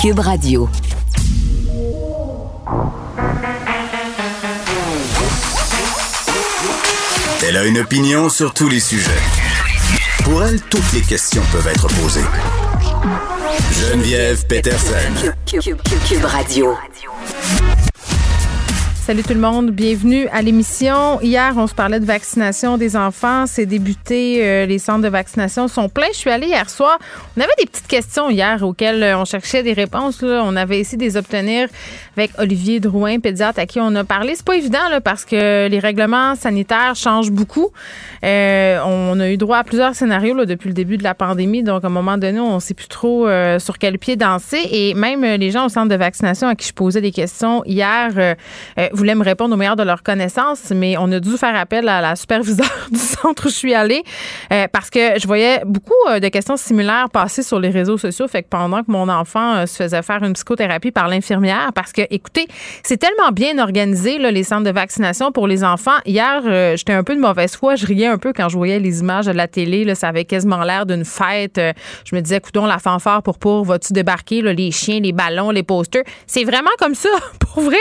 Cube Radio. Elle a une opinion sur tous les sujets. Pour elle, toutes les questions peuvent être posées. Geneviève Peterson. Cube, Radio. Salut tout le monde, bienvenue à l'émission. Hier, on se parlait de vaccination des enfants. C'est débuté, euh, les centres de vaccination sont pleins. Je suis allée hier soir. On avait des petites questions hier auxquelles euh, on cherchait des réponses. On avait essayé de les obtenir avec Olivier Drouin, pédiatre, à qui on a parlé. C'est pas évident parce que les règlements sanitaires changent beaucoup. Euh, on a eu droit à plusieurs scénarios depuis le début de la pandémie. Donc, à un moment donné, on sait plus trop sur quel pied danser. Et même les gens au centre de vaccination à qui je posais des questions hier voulaient me répondre au meilleur de leurs connaissances, mais on a dû faire appel à la superviseure du centre où je suis allée euh, parce que je voyais beaucoup euh, de questions similaires passer sur les réseaux sociaux. Fait que pendant que mon enfant euh, se faisait faire une psychothérapie par l'infirmière, parce que, écoutez, c'est tellement bien organisé, les centres de vaccination pour les enfants. Hier, j'étais un peu de mauvaise foi. Je riais un peu quand je voyais les images de la télé. Ça avait quasiment l'air d'une fête. je me disais, écoutons, la fanfare pour pour, vas-tu débarquer, les chiens, les ballons, les posters? C'est vraiment comme ça. Pour vrai,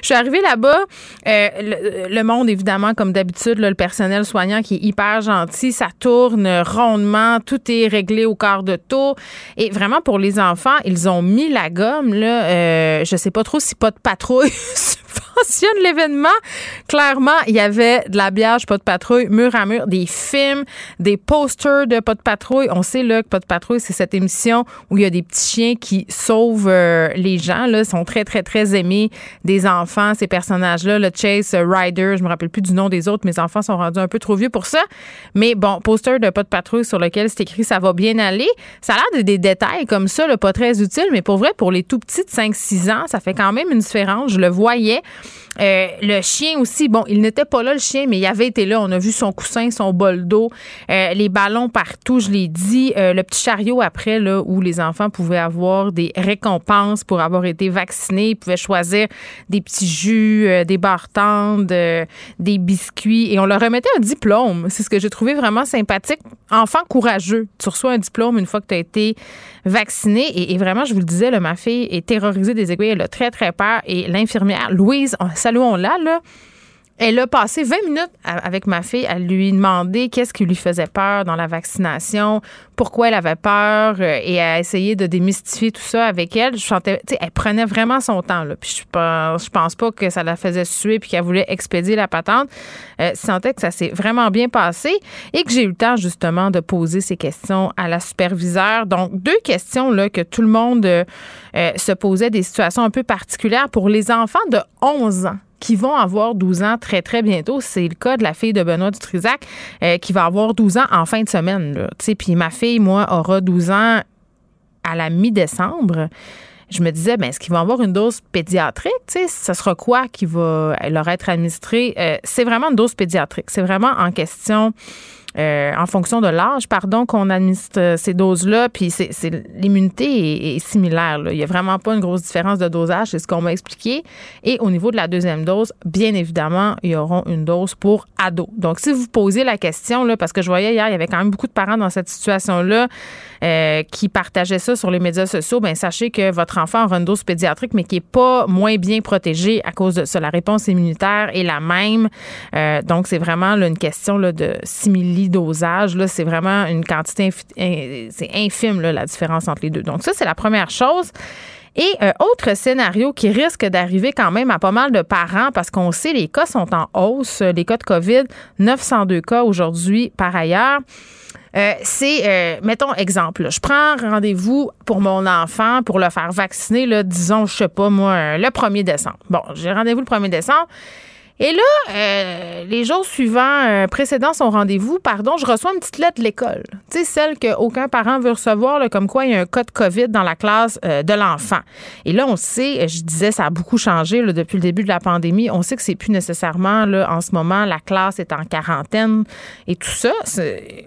je suis arrivée là Euh, le, monde, évidemment, comme d'habitude, le personnel soignant qui est hyper gentil, ça tourne rondement, tout est réglé au quart de tour. Et vraiment, pour les enfants, ils ont mis la gomme. Là, euh, je sais pas trop si pas de patrouille l'événement. Clairement, il y avait de l'habillage pas de patrouille, mur à mur, des films, des posters de pas de patrouille. On sait là que pas de patrouille, c'est cette émission où il y a des petits chiens qui sauvent euh, les gens. Là, sont très très très aimés des enfants. Ces personnages-là, le Chase Rider, je me rappelle plus du nom des autres. Mes enfants sont rendus un peu trop vieux pour ça. Mais bon, poster de pas de patrouille sur lequel c'est écrit ça va bien aller. Ça a l'air de des détails comme ça, là, pas très utiles, mais pour vrai, pour les tout petits de 5-6 ans, ça fait quand même une différence. Je le voyais. Euh, le chien aussi, bon, il n'était pas là, le chien, mais il avait été là. On a vu son coussin, son bol d'eau, euh, les ballons partout, je l'ai dit. Euh, le petit chariot après, là, où les enfants pouvaient avoir des récompenses pour avoir été vaccinés. Ils pouvaient choisir des petits jus, des barres des biscuits. Et on leur remettait un diplôme. C'est ce que j'ai trouvé vraiment sympathique. Enfant courageux. Tu reçois un diplôme une fois que tu as été vacciné. Et, vraiment, je vous le disais, là, ma fille est terrorisée des aiguilles. Elle a très, très peur. Et l'infirmière, Louise, saluons-la, là. Elle a passé 20 minutes avec ma fille à lui demander qu'est-ce qui lui faisait peur dans la vaccination, pourquoi elle avait peur euh, et à essayer de démystifier tout ça avec elle. Je sentais, elle prenait vraiment son temps. Là. Puis je pense, pense pas que ça la faisait suer puis qu'elle voulait expédier la patente. Euh, je sentais que ça s'est vraiment bien passé et que j'ai eu le temps justement de poser ces questions à la superviseure. Donc deux questions là que tout le monde euh, se posait des situations un peu particulières pour les enfants de 11 ans qui vont avoir 12 ans très, très bientôt. C'est le cas de la fille de Benoît Dutrisac euh, qui va avoir 12 ans en fin de semaine. Puis ma fille, moi, aura 12 ans à la mi-décembre je me disais, ben, est-ce qu'ils vont avoir une dose pédiatrique? sais, ce sera quoi qui va leur être administré? Euh, c'est vraiment une dose pédiatrique. C'est vraiment en question euh, en fonction de l'âge, pardon, qu'on administre euh, ces doses-là. Puis c'est, l'immunité est, similaire. Il n'y a vraiment pas une grosse différence de dosage, c'est ce qu'on m'a expliqué. Et au niveau de la deuxième dose, bien évidemment, il y aura une dose pour ados. Donc, si vous posez la question, là, parce que je voyais hier, il y avait quand même beaucoup de parents dans cette situation-là euh, qui partageaient ça sur les médias sociaux, bien, sachez que votre enfant aura une dose pédiatrique, mais qui n'est pas moins bien protégée à cause de ça. La réponse immunitaire est la même. donc, c'est vraiment une question là, de simili dosage, c'est vraiment une quantité, c'est infime, la différence entre les deux. Donc, ça, c'est la première chose. Et euh, autre scénario qui risque d'arriver quand même à pas mal de parents parce qu'on sait les cas sont en hausse, les cas de COVID, 902 cas aujourd'hui par ailleurs. Euh, c'est, euh, mettons exemple, je prends rendez-vous pour mon enfant pour le faire vacciner, là, disons, je sais pas moi, le 1er décembre. Bon, j'ai rendez-vous le 1er décembre. Et là, euh, les jours suivants, euh, précédents son rendez-vous, pardon, je reçois une petite lettre de l'école. Tu sais, celle qu'aucun parent veut recevoir, là, comme quoi il y a un cas de COVID dans la classe euh, de l'enfant. Et là, on sait, je disais, ça a beaucoup changé depuis le début de la pandémie. On sait que c'est plus nécessairement, là, en ce moment, la classe est en quarantaine et tout ça.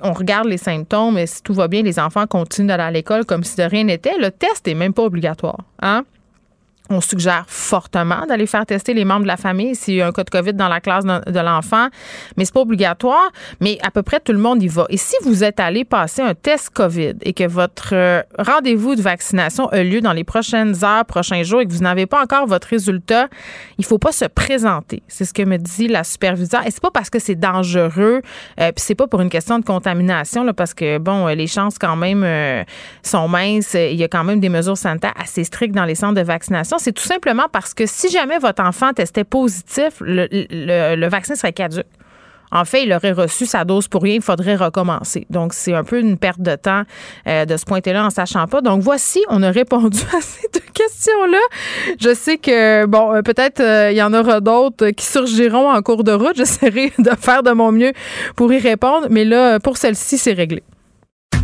On regarde les symptômes et si tout va bien, les enfants continuent d'aller à l'école comme si de rien n'était. Le test n'est même pas obligatoire. Hein? On suggère fortement d'aller faire tester les membres de la famille s'il y a un cas de COVID dans la classe de l'enfant, mais c'est pas obligatoire. Mais à peu près tout le monde y va. Et si vous êtes allé passer un test COVID et que votre euh, rendez-vous de vaccination a lieu dans les prochaines heures, prochains jours et que vous n'avez pas encore votre résultat, il faut pas se présenter. C'est ce que me dit la superviseure. Et c'est pas parce que c'est dangereux, euh, puis c'est pas pour une question de contamination, là, parce que bon, les chances quand même euh, sont minces. Il y a quand même des mesures sanitaires assez strictes dans les centres de vaccination c'est tout simplement parce que si jamais votre enfant testait positif, le, vaccin serait caduque. En fait, il aurait reçu sa dose pour rien, il faudrait recommencer. Donc, c'est un peu une perte de temps euh, de se pointer là en sachant pas. Donc, voici, on a répondu à ces deux questions-là. Je sais que, bon, euh, peut-être euh, il y en aura d'autres qui surgiront en cours de route. J'essaierai de faire de mon mieux pour y répondre. Mais là, pour celle-ci, c'est réglé.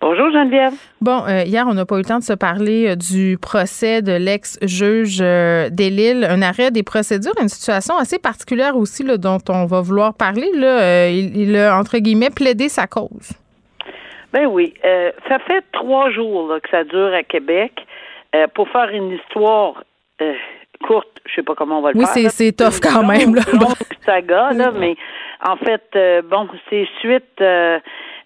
Bonjour Geneviève. Bon, euh, hier, on n'a pas eu le temps de se parler euh, du procès de l'ex-juge euh, Delille, un arrêt des procédures, une situation assez particulière aussi là, dont on va vouloir parler. Là, il, a, entre guillemets, plaidé sa cause. Ben oui. ça fait trois jours que ça dure à Québec. pour faire une histoire courte, je sais pas comment on va le faire. Oui, c'est tough quand même. Là. saga, là, mais en fait, bon, c'est suite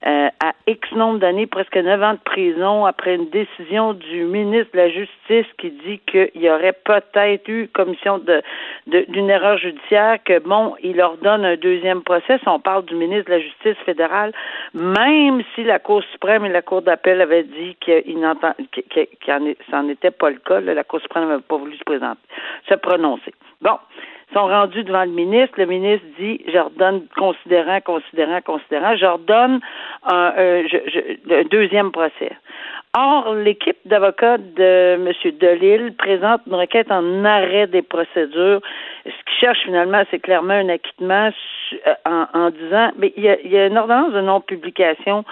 euh, à X nombre d'années, presque neuf ans de prison, après une décision du ministre de la Justice qui dit qu'il y aurait peut-être eu commission de d'une erreur judiciaire, que bon, il leur donne un deuxième procès. On parle du ministre de la Justice fédérale, même si la Cour suprême et la Cour d'appel avaient dit qu'il n'entend qu'il n'en était pas le cas, la Cour suprême n'avait pas voulu se présenter, se prononcer. Bon sont rendus devant le ministre. Le ministre dit, je redonne considérant, considérant, considérant, je redonne un, un deuxième procès. Or, l'équipe d'avocats de M. Delille présente une requête en arrêt des procédures. Ce qu'ils cherchent finalement, c'est clairement un acquittement euh, en, disant, mais il y, a, il y a une ordonnance de non-publication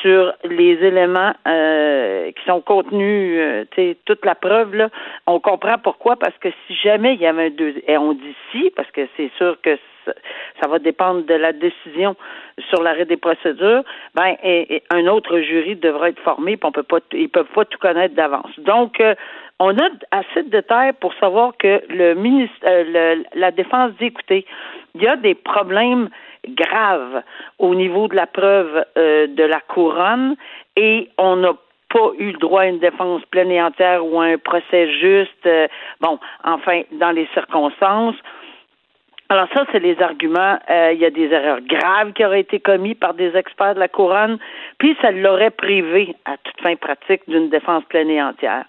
sur les éléments euh, qui sont contenus, euh, toute la preuve, là, on comprend pourquoi, parce que si jamais il y avait un deuxième, et on dit si, parce que c'est sûr que ça, va dépendre de la décision sur l'arrêt des procédures, ben, un autre jury devra être formé, puis on peut pas, ils peuvent pas tout connaître d'avance. Donc, euh, on a assez de détails pour savoir que le ministre, euh, la défense dit, écoutez, il y a des problèmes grave au niveau de la preuve euh, de la couronne et on n'a pas eu le droit à une défense pleine et entière ou à un procès juste. Bon, enfin, dans les circonstances. Alors ça, c'est les arguments. Euh, il y a des erreurs graves qui auraient été commises par des experts de la couronne, puis ça l'aurait privé, à toute fin pratique, d'une défense pleine et entière.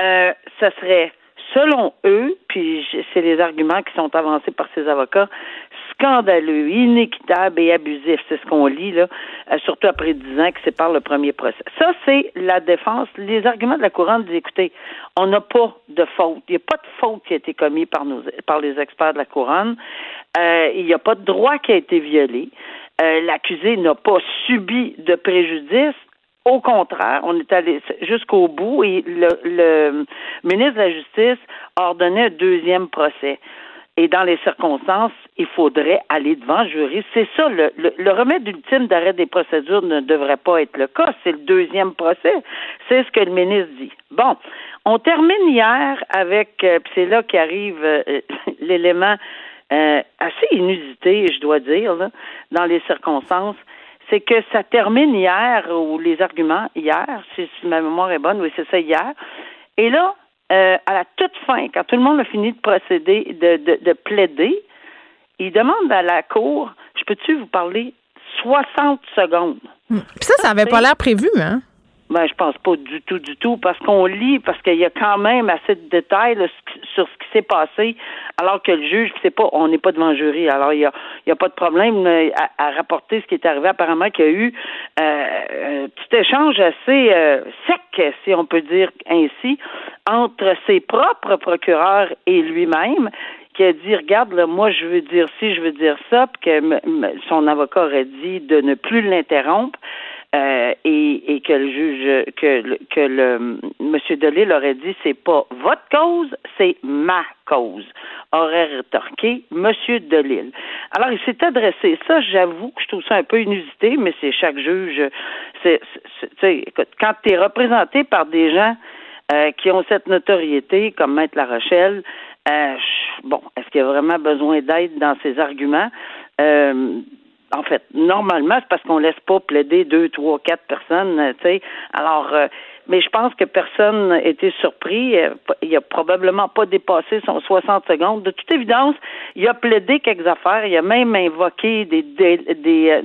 Euh, ça serait, selon eux, puis c'est les arguments qui sont avancés par ces avocats, scandaleux, inéquitable et abusif. C'est ce qu'on lit, là, euh, surtout après dix ans que c'est par le premier procès. Ça, c'est la défense. Les arguments de la couronne disent, écoutez, on n'a pas de faute. Il n'y a pas de faute qui a été commise par, nos, par les experts de la couronne. Euh, il n'y a pas de droit qui a été violé. Euh, l'accusé n'a pas subi de préjudice. Au contraire, on est allé jusqu'au bout et le, le ministre de la Justice a ordonné un deuxième procès et dans les circonstances, il faudrait aller devant le jury. C'est ça, le, le, remède ultime d'arrêt des procédures ne devrait pas être le cas. C'est le deuxième procès. C'est ce que le ministre dit. Bon, on termine hier avec, euh, c'est là qu'arrive euh, l'élément euh, assez inusité, je dois dire, dans les circonstances. C'est que ça termine hier, ou les arguments hier, si ma mémoire est bonne, oui, c'est ça hier. Et là, euh, à la toute fin, quand tout le monde a fini de procéder, de, de, de plaider, il demande à la cour, je peux-tu vous parler 60 secondes? Hmm. ça, ça n'avait pas l'air prévu, hein? Ben, je pense pas du tout, du tout, parce qu'on lit, parce qu'il y a quand même assez de détails sur ce qui s'est passé, alors que le juge, c'est pas, on n'est pas devant le jury, alors il y a, y a pas de problème euh, à, rapporter ce qui est arrivé. Apparemment, qu'il y a eu euh, un petit échange assez euh, sec, si on peut dire ainsi, entre ses propres procureurs et lui-même qui a dit regarde là, moi je veux dire ci, je veux dire ça, puis que son avocat aurait dit de ne plus l'interrompre. Euh, et, et, que le juge, que, que le Monsieur Delille aurait dit c'est pas votre cause, c'est ma cause, aurait rétorqué Monsieur Delille. Alors il s'est adressé. Ça, j'avoue que je trouve ça un peu inusité, mais c'est chaque juge. C'est, écoute, quand tu es représenté par des gens euh, qui ont cette notoriété, comme Maître La Rochelle, euh, bon, est-ce qu'il y a vraiment besoin d'aide dans ses arguments? Euh, en fait, normalement, c'est parce qu'on laisse pas plaider deux, trois, quatre personnes, euh, tu sais. Alors, euh, mais je pense que personne n'a été surpris. Euh, il a probablement pas dépassé son 60 secondes. De toute évidence, il a plaidé quelques affaires. Il a même invoqué des, des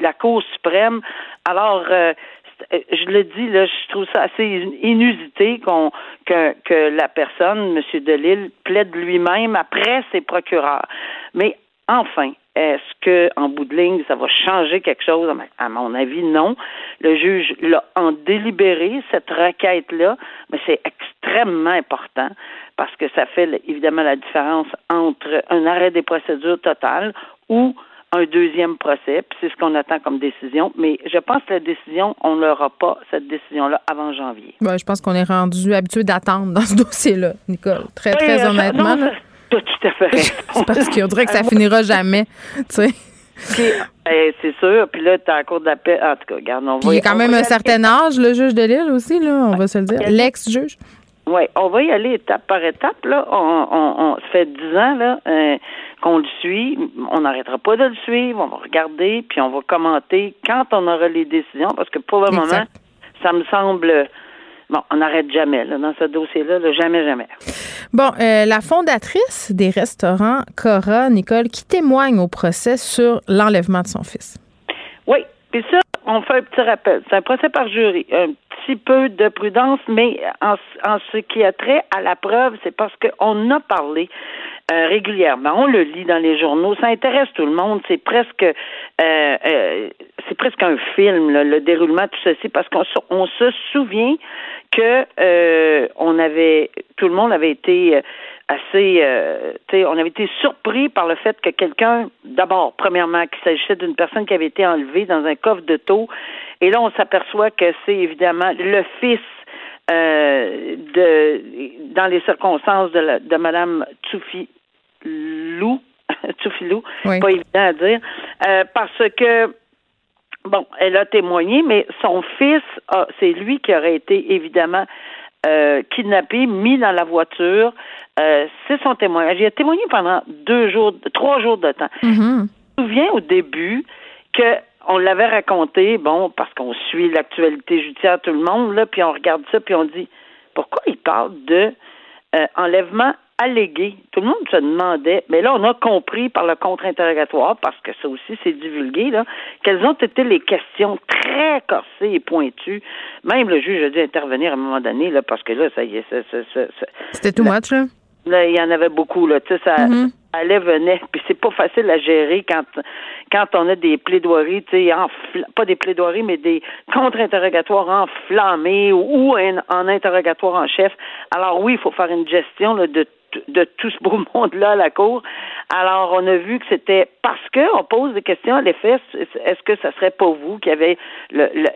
la Cour suprême. Alors, je le dis là, je trouve ça assez inusité qu'on que, que la personne, M. Delille, plaide lui-même après ses procureurs. Mais enfin, est-ce que, en bout de ligne, ça va changer quelque chose? À mon avis, non. Le juge l'a en délibéré, cette requête-là, mais c'est extrêmement important parce que ça fait évidemment la différence entre un arrêt des procédures totales ou un deuxième procès, puis c'est ce qu'on attend comme décision. Mais je pense que la décision, on n'aura pas cette décision-là avant janvier. Ben, je pense qu'on est rendu habitué d'attendre dans ce dossier-là, Nicole. Très, très honnêtement tout à fait parce qu'on dirait que ça finira jamais, tu sais. Ben, c'est sûr. Puis là, tu as un cours d'appel. En tout cas, regarde, on va. Il a quand même un certain âge, le juge de Lille aussi, là, on va se le dire. L'ex-juge. Oui, on va y aller étape par étape. Là. On, on, ça fait dix ans là, euh, qu'on le suit. On n'arrêtera pas de le suivre. On va regarder, puis on va commenter quand on aura les décisions, parce que pour le moment, ça me semble Bon, on n'arrête jamais là, dans ce dossier-là, jamais, jamais. Bon, euh, la fondatrice des restaurants Cora, Nicole, qui témoigne au procès sur l'enlèvement de son fils. Oui, puis ça, on fait un petit rappel. C'est un procès par jury. Un petit peu de prudence, mais en, en ce qui a trait à la preuve, c'est parce qu'on a parlé euh, régulièrement. On le lit dans les journaux. Ça intéresse tout le monde. C'est presque, euh, euh, c'est presque un film, le déroulement de tout ceci, parce qu'on on se souvient que on avait, tout le monde avait été assez, on avait été surpris par le fait que quelqu'un, d'abord, premièrement, qu'il s'agissait d'une personne qui avait été enlevée dans un coffre de taux, et là on s'aperçoit que c'est évidemment le fils euh, de dans les circonstances de, la, de Madame Tsoufilou, Tsoufilou, pas évident à dire, euh, parce que bon, elle a témoigné, mais son fils, c'est lui qui aurait été évidemment euh, kidnappé, mis dans la voiture. Euh, c'est son témoignage. Il a témoigné pendant deux jours, trois jours de temps. Mm-hmm. Je me souviens au début que on l'avait raconté, bon, parce qu'on suit l'actualité judiciaire tout le monde, là, puis on regarde ça, puis on dit pourquoi il parle de euh, enlèvement allégué? Tout le monde se demandait, mais là, on a compris par le contre-interrogatoire, parce que ça aussi c'est divulgué, là, quelles ont été les questions très corsées et pointues. Même le juge a dû intervenir à un moment donné, là, parce que là, ça y est, ça, ça, ça, C'était too much, là? Là, il y en avait beaucoup, là. Tu sais, ça, mm-hmm. allait, venait. Puis c'est pas facile à gérer quand quand on a des plaidoiries, tu sais, pas des plaidoiries, mais des contre-interrogatoires enflammés ou, en interrogatoire en chef. Alors oui, il faut faire une gestion là, de de tout ce beau monde-là à la cour. Alors, on a vu que c'était parce qu'on pose des questions à l'effet, est-ce que ça serait pas vous qui avez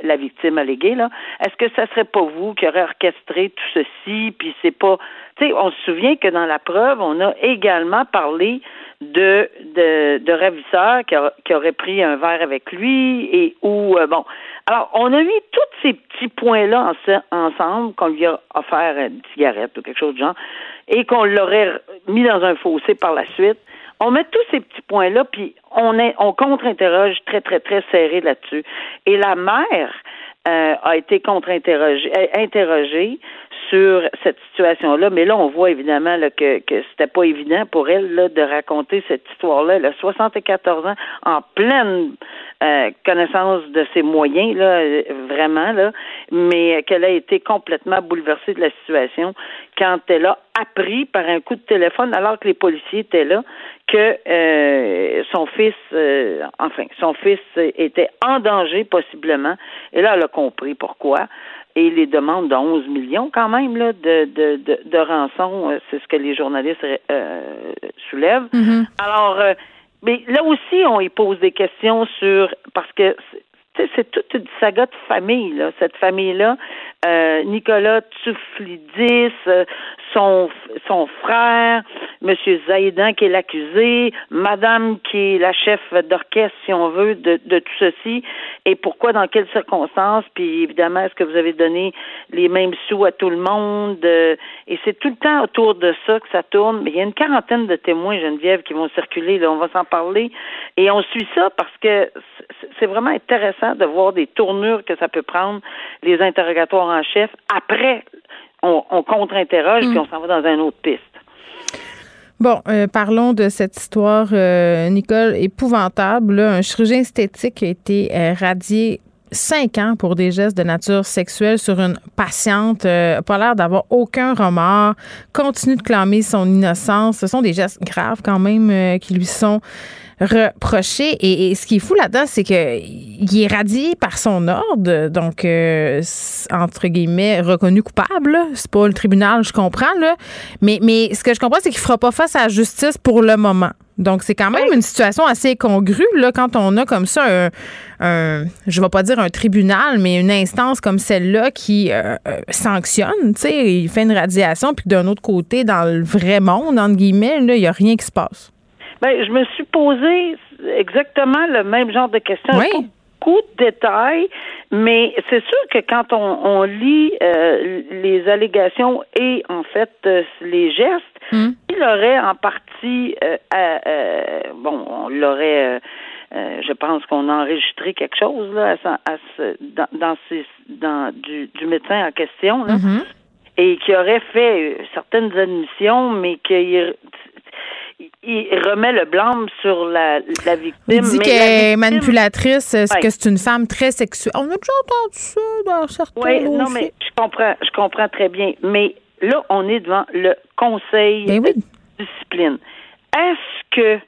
la victime alléguée, là? Est-ce que ça serait pas vous qui aurait orchestré tout ceci, puis c'est pas... Tu sais, on se souvient que dans la preuve, on a également parlé de, de, de ravisseurs qui, qui auraient pris un verre avec lui et ou euh, bon. Alors, on a mis tous ces petits points-là ensemble, qu'on lui a offert une cigarette ou quelque chose de genre, et qu'on l'aurait mis dans un fossé par la suite. On met tous ces petits points-là, puis on est, on contre-interroge très, très, très serré là-dessus. Et la mère euh, a été contre-interrogée interrogée sur cette situation-là. Mais là, on voit évidemment là, que, que c'était pas évident pour elle là, de raconter cette histoire-là. Elle a 74 ans, en pleine euh, connaissance de ses moyens, là, vraiment, là, mais qu'elle a été complètement bouleversée de la situation quand elle a appris par un coup de téléphone, alors que les policiers étaient là, que euh, son fils, euh, enfin, son fils était en danger possiblement. Et là, elle a compris pourquoi. et les demandes de 11 millions quand même là, de, de, de, de rançon, euh, c'est ce que les journalistes euh, soulèvent. Mhm. Alors, mais là aussi, on y pose des questions sur parce que c'est toute une saga de famille, là. Cette famille-là, euh, Nicolas Tsouflidis, euh, son, son frère, Monsieur Zaïdan qui est l'accusé, Madame qui est la chef d'orchestre, si on veut, de, de tout ceci, et pourquoi, dans quelles circonstances, puis évidemment, est-ce que vous avez donné les mêmes sous à tout le monde, euh, et c'est tout le temps autour de ça que ça tourne, mais il y a une quarantaine de témoins, Geneviève, qui vont circuler, là, on va s'en parler, et on suit ça parce que c'est vraiment intéressant de voir des tournures que ça peut prendre, les interrogatoires en chef. Après, on, on contre-interroge, puis on s'en va dans une autre piste. Bon, euh, parlons de cette histoire, euh, Nicole, épouvantable. Là. Un chirurgien esthétique a été euh, radié cinq ans pour des gestes de nature sexuelle sur une patiente, euh, pas l'air d'avoir aucun remords, continue de clamer son innocence. Ce sont des gestes graves quand même euh, qui lui sont reprochés. Et, et ce qui est fou là-dedans, c'est que il est radié par son ordre, donc euh, entre guillemets reconnu coupable. C'est pas le tribunal, je comprends là, mais mais ce que je comprends, c'est qu'il fera pas face à la justice pour le moment. Donc, c'est quand même Oui. une situation assez congrue, là, quand on a comme ça un, un je vais pas dire un tribunal, mais une instance comme celle-là qui euh, euh, sanctionne, tu sais, il fait une radiation, puis d'un autre côté, dans le vrai monde, entre guillemets, il y a rien qui se passe. Ben, je me suis posé exactement le même genre de questions. Oui. Beaucoup de détails, mais c'est sûr que quand on, on lit euh, les allégations et en fait euh, les gestes, Hmm. il aurait en partie, euh, à- bon, on l'aurait, je pense qu'on a enregistré quelque chose là, à, dans, dans, ces- dans du, du médecin en question. Là Mhm. et qui aurait fait certaines admissions, mais qu'il il remet le blâme sur la, la victime. Il dit qu'elle est victime- manipulatrice, est-ce Ouais. que c'est une femme très sexuelle? On a déjà entendu ça dans certains Oui, non, mais je comprends, je comprends très bien. Mais là, on est devant le conseil Ben oui. de discipline. Est-ce que,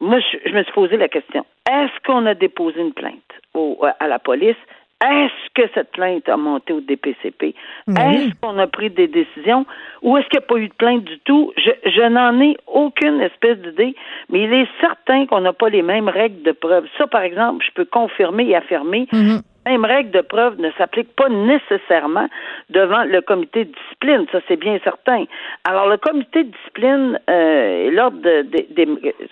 moi, je, je me suis posé la question, est-ce qu'on a déposé une plainte au, à la police? Est-ce que cette plainte a monté au DPCP? Est-ce qu'on a pris des décisions? Ou est-ce qu'il n'y a pas eu de plainte du tout? Je, je n'en ai aucune espèce d'idée, mais il est certain qu'on n'a pas les mêmes règles de preuve. Ça, par exemple, je peux confirmer et affirmer Mhm. les mêmes règles de preuve ne s'appliquent pas nécessairement devant le comité de discipline, ça c'est bien certain. Alors le comité de discipline euh, et l'ordre de- de- des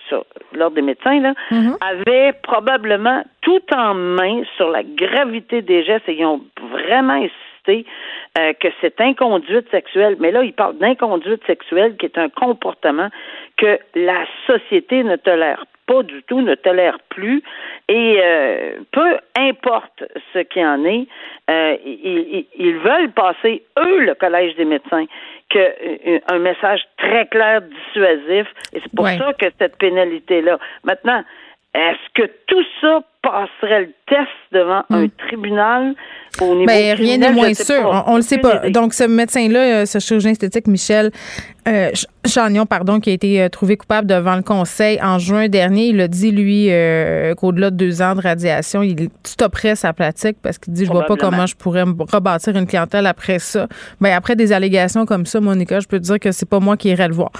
sur- l'ordre des médecins là, Mhm. avait probablement tout en main sur la gravité des gestes et ils ont vraiment euh, que c'est inconduite sexuelle. Mais là, ils parlent d'inconduite sexuelle qui est un comportement que la société ne tolère pas du tout, ne tolère plus. Et euh, peu importe ce qu'il en est, euh, ils, veulent passer, eux, le Collège des médecins, que un message très clair, dissuasif. Et c'est pour Ouais. ça que cette pénalité-là. Maintenant, est-ce que tout ça passerait le test devant un tribunal au niveau Ben, rien criminel? n'est moins sûr. pas. On, on le sait pas. Donc, ce médecin-là, euh, ce chirurgien esthétique, Michel euh, Ch- Chagnon, pardon, qui a été euh, trouvé coupable devant le Conseil en juin dernier, il a dit, lui, euh, qu'au-delà de deux ans de radiation, il stopperait sa pratique parce qu'il dit, je vois pas comment je pourrais me rebâtir une clientèle après ça. Ben, après des allégations comme ça, Monica, je peux te dire que c'est pas moi qui irais le voir.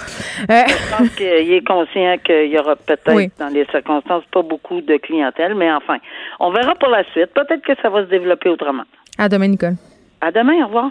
Euh, Je pense qu'il est conscient qu'il y aura peut-être, Oui. dans les circonstances, pas beaucoup de clientèle, mais enfin, on verra pour la suite. Peut-être que ça va se développer autrement. à demain, Nicole. À demain, au revoir.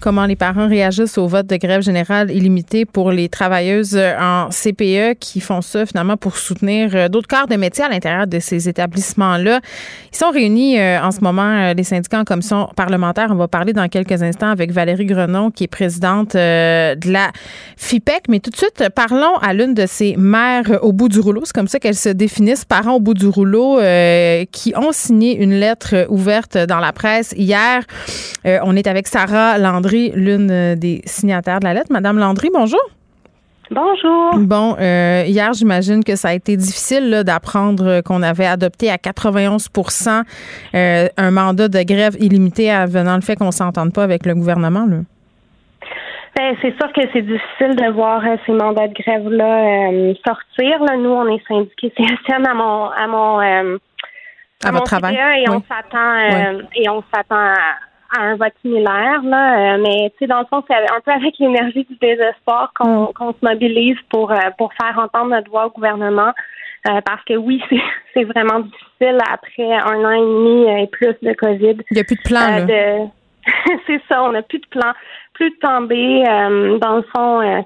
Comment les parents réagissent au vote de grève générale illimitée pour les travailleuses euh, en CPE qui font ça finalement pour soutenir euh, d'autres corps de métier à l'intérieur de ces établissements-là. Ils sont réunis euh, en ce moment, les syndicats en commission parlementaire. On va parler dans quelques instants avec Valérie Grenon, qui est présidente de la FIPEC. Mais tout de suite, parlons à l'une de ces mères au bout du rouleau. C'est comme ça qu'elles se définissent, parents au bout du rouleau, qui ont signé une lettre ouverte dans la presse hier. On est avec Sarah Landry, l'une euh, des signataires de la lettre. Madame Landry, bonjour. Bonjour. Bon, euh, hier, j'imagine que ça a été difficile d'apprendre euh, qu'on avait adopté à 91% euh, un mandat de grève illimité à venant le fait qu'on s'entende pas avec le gouvernement. Là. Ben, c'est sûr que c'est difficile de voir euh, ces mandats de grève-là sortir. Là. Nous, on est syndiqués CSN à mon à mon à, votre travail. et on s'attend et on s'attend à, un vote similaire. Là. mais tu sais, dans le fond, c'est un peu avec l'énergie du désespoir qu'on mm. qu'on se mobilise pour pour faire entendre notre voix au gouvernement. parce que oui, c'est vraiment difficile après un an et demi et plus de COVID. Il n'y a plus de plan. là. c'est ça, on n'a plus de plan plus de tomber. Euh, dans le fond, euh,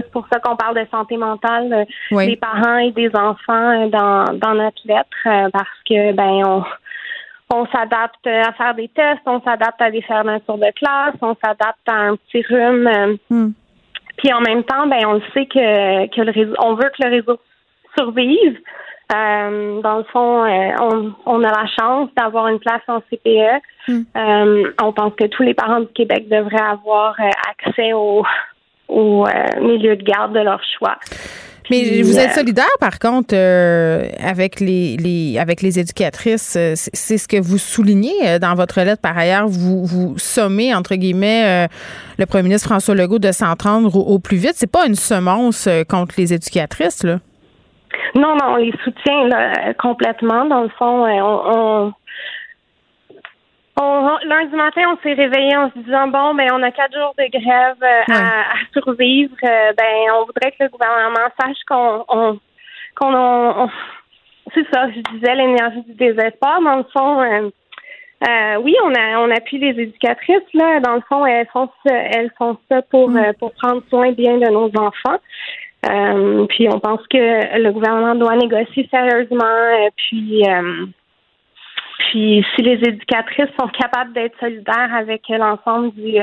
c'est pour ça qu'on parle de santé mentale euh, des parents et des enfants dans, dans notre lettre, parce que ben on on s'adapte à faire des tests, on s'adapte à des fermetures de classe, on s'adapte à un petit rhume. Hmm. Puis en même temps, ben on le sait que, que le réseau, on veut que le réseau survive. Euh, dans le fond, euh, on, a la chance d'avoir une place en CPE. Hmm. Euh, on pense que tous les parents du Québec devraient avoir accès au, au milieu de garde de leur choix. Mais vous êtes solidaire, par contre, avec les, les, avec les éducatrices. C'est ce que vous soulignez dans votre lettre. Par ailleurs, vous, vous sommez, entre guillemets, le premier ministre François Legault de s'entendre au, au, plus vite. C'est pas une semence contre les éducatrices, là? Non, non, on les soutient là, complètement. Dans le fond, euh, on, lundi matin, on s'est réveillé en se disant bon, ben on a quatre jours de grève euh, à, survivre. Euh, ben on voudrait que le gouvernement sache qu'on on, qu'on c'est ça, je disais l'énergie du désespoir. Dans le fond, oui, on a on appuie les éducatrices là. Dans le fond, elles font ça, elles font ça pour mm. pour prendre soin bien de nos enfants. Euh, puis on pense que le gouvernement doit négocier sérieusement. Euh, puis, euh, puis si les éducatrices sont capables d'être solidaires avec l'ensemble du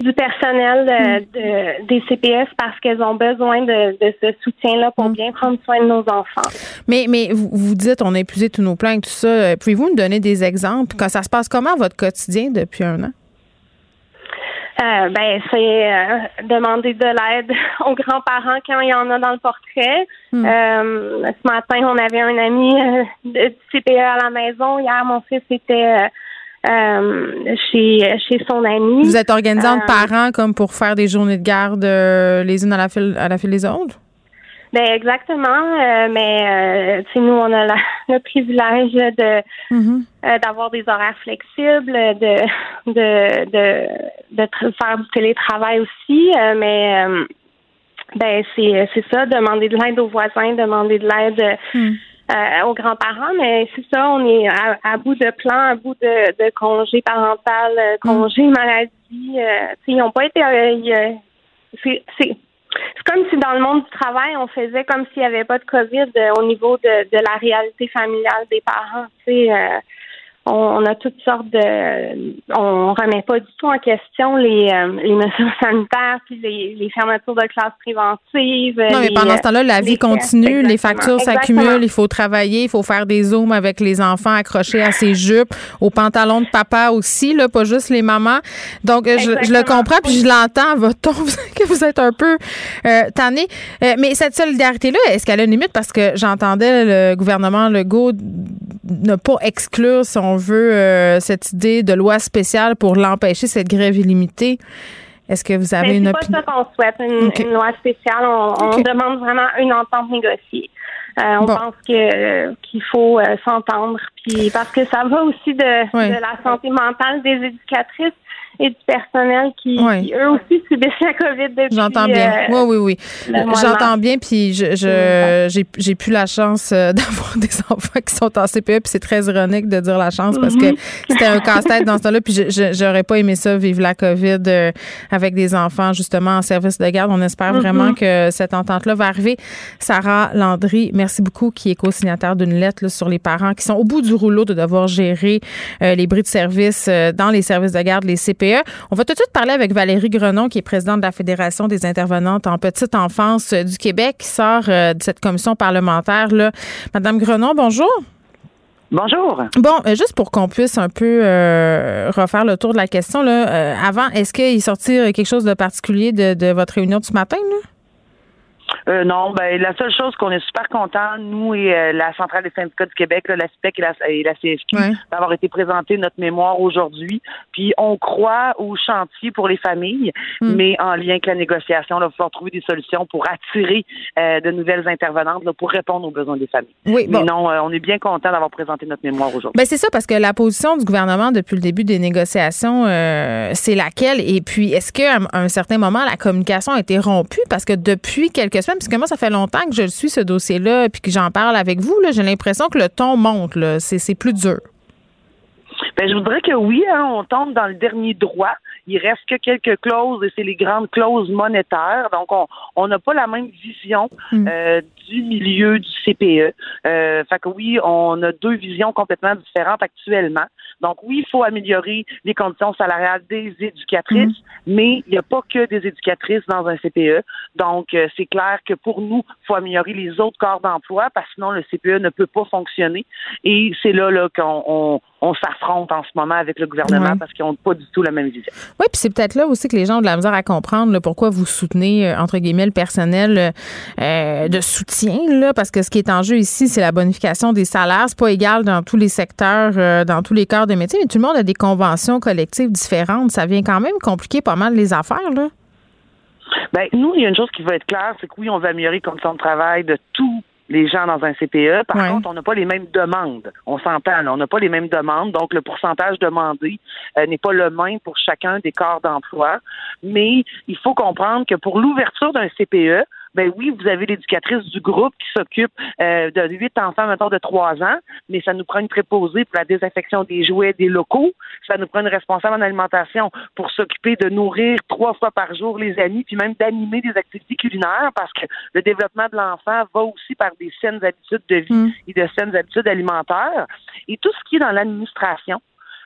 du personnel de, des CPS parce qu'elles ont besoin de, ce soutien-là pour mm. bien prendre soin de nos enfants. Mais, mais vous, vous dites, on a épuisé tous nos plans et tout ça. Pouvez-vous nous donner des exemples? Quand ça se passe comment votre quotidien depuis un an? Euh, ben, c'est euh, demander de l'aide aux grands-parents quand il y en a dans le portrait. Hmm. Euh, ce matin, on avait un ami de CPE à la maison. Hier, mon fils était chez chez son ami. Vous êtes organisant de parents comme pour faire des journées de garde les unes à la file à la file des autres? Ben exactement, euh, mais euh, nous on a le privilège de mm-hmm. euh, d'avoir des horaires flexibles, de de de, de faire du télétravail aussi, euh, mais ben c'est c'est ça, demander de l'aide aux voisins, demander de l'aide mm. aux grands-parents, mais c'est ça, on est à, bout de plan, à bout de, de congé parental, congé mm. maladie, ils n'ont pas été c'est c'est comme si dans le monde du travail, on faisait comme s'il n'y avait pas de COVID euh, au niveau de, de la réalité familiale des parents. Tu sais, euh, on, a toutes sortes de. On remet pas du tout en question les, euh, les mesures sanitaires puis les, les, fermetures de classes préventives. Non, mais pendant ce temps-là, la vie continue, les factures s'accumulent, il faut travailler, il faut faire des zooms avec les enfants accrochés à ses jupes, aux pantalons de papa aussi, là, pas juste les mamans. Donc, je, le comprends puis je l'entends, votre ton, que vous êtes un peu euh, tanné. mais cette solidarité-là, est-ce qu'elle a une limite? Parce que j'entendais le gouvernement Legault ne pas exclure son on veut euh, cette idée de loi spéciale pour l'empêcher, cette grève illimitée. Est-ce que vous avez une opinion? C'est pas ça qu'on souhaite, une, loi spéciale. On, demande vraiment une entente négociée. Euh, on pense que qu'il faut euh, s'entendre, puis parce que ça va aussi de, de la santé mentale des éducatrices et du personnel qui, eux aussi subissent la COVID depuis. J'entends bien. Euh, oui, oui, oui. J'entends bien, puis je, je j'ai plus la chance euh, d'avoir des enfants qui sont en CPE, puis c'est très ironique de dire la chance parce que mhm. c'était un casse-tête dans ce temps-là, puis j'aurais pas aimé ça, vivre la COVID euh, avec des enfants justement en service de garde. On espère vraiment mhm. que cette entente-là va arriver. Sarah Landry, merci beaucoup, qui est co-signataire d'une lettre sur les parents qui sont au bout du rouleau de devoir gérer les bris de service dans les services de garde, les CPE. On va tout de suite parler avec Valérie Grenon, qui est présidente de la Fédération des intervenantes en petite enfance du Québec, qui sort euh, de cette commission parlementaire. Là. Madame Grenon, bonjour. Bonjour. Bon, euh, juste pour qu'on puisse un peu euh, refaire le tour de la question, là, avant, est-ce qu'il sortit quelque chose de particulier de, votre réunion de ce matin? Là? Euh, non, ben la seule chose qu'on est super content, nous et euh, la centrale des syndicats du Québec, la SPEC et la, et la CFQ, d'avoir été présenté notre mémoire aujourd'hui. Puis on croit au chantier pour les familles, mm. mais en lien avec la négociation, là, il va falloir trouver des solutions pour attirer euh, de nouvelles intervenantes là, pour répondre aux besoins des familles. Oui, mais non, on est bien content d'avoir présenté notre mémoire aujourd'hui. Ben c'est ça parce que la position du gouvernement depuis le début des négociations, c'est laquelle? Et puis est-ce qu'à un certain moment la communication a été rompue? Parce que depuis quelques semaines, puisque moi, ça fait longtemps que je suis, ce dossier-là, puis que j'en parle avec vous, j'ai l'impression que le ton monte, c'est plus dur. Ben, je voudrais que oui, hein, on tombe dans le dernier droit. Il reste que quelques clauses et c'est les grandes clauses monétaires. Donc, on n'a pas la même vision mm. euh, du milieu du CPE. Euh, fait que oui, on a deux visions complètement différentes actuellement. Donc oui, il faut améliorer les conditions salariales des éducatrices, mm. mais il n'y a pas que des éducatrices dans un CPE. Donc euh, c'est clair que pour nous, il faut améliorer les autres corps d'emploi parce que sinon le CPE ne peut pas fonctionner. Et c'est là, là qu'on on s'affronte en ce moment avec le gouvernement parce qu'ils n'ont pas du tout la même vision. Oui, puis c'est peut-être là aussi que les gens ont de la misère à comprendre pourquoi vous soutenez, euh, entre guillemets, le personnel euh, de soutien, là, parce que ce qui est en jeu ici, c'est la bonification des salaires. C'est pas égal dans tous les secteurs, euh, dans tous les corps de métier, mais tout le monde a des conventions collectives différentes. Ça vient quand même compliquer pas mal les affaires, là. Ben, nous, il y a une chose qui va être claire, c'est que oui, on va améliorer les conditions de travail de tout les gens dans un CPE. Par contre, on n'a pas les mêmes demandes. On s'entend, on n'a pas les mêmes demandes. Donc, le pourcentage demandé euh, n'est pas le même pour chacun des corps d'emploi. Mais il faut comprendre que pour l'ouverture d'un CPE, ben oui, vous avez l'éducatrice du groupe qui s'occupe euh, de huit enfants, maintenant de trois ans, mais ça nous prend une préposée pour la désinfection des jouets des locaux. Ça nous prend une responsable en alimentation pour s'occuper de nourrir trois fois par jour les amis, puis même d'animer des activités culinaires, parce que le développement de l'enfant va aussi par des saines habitudes de vie mm. et de saines habitudes alimentaires. Et tout ce qui est dans l'administration,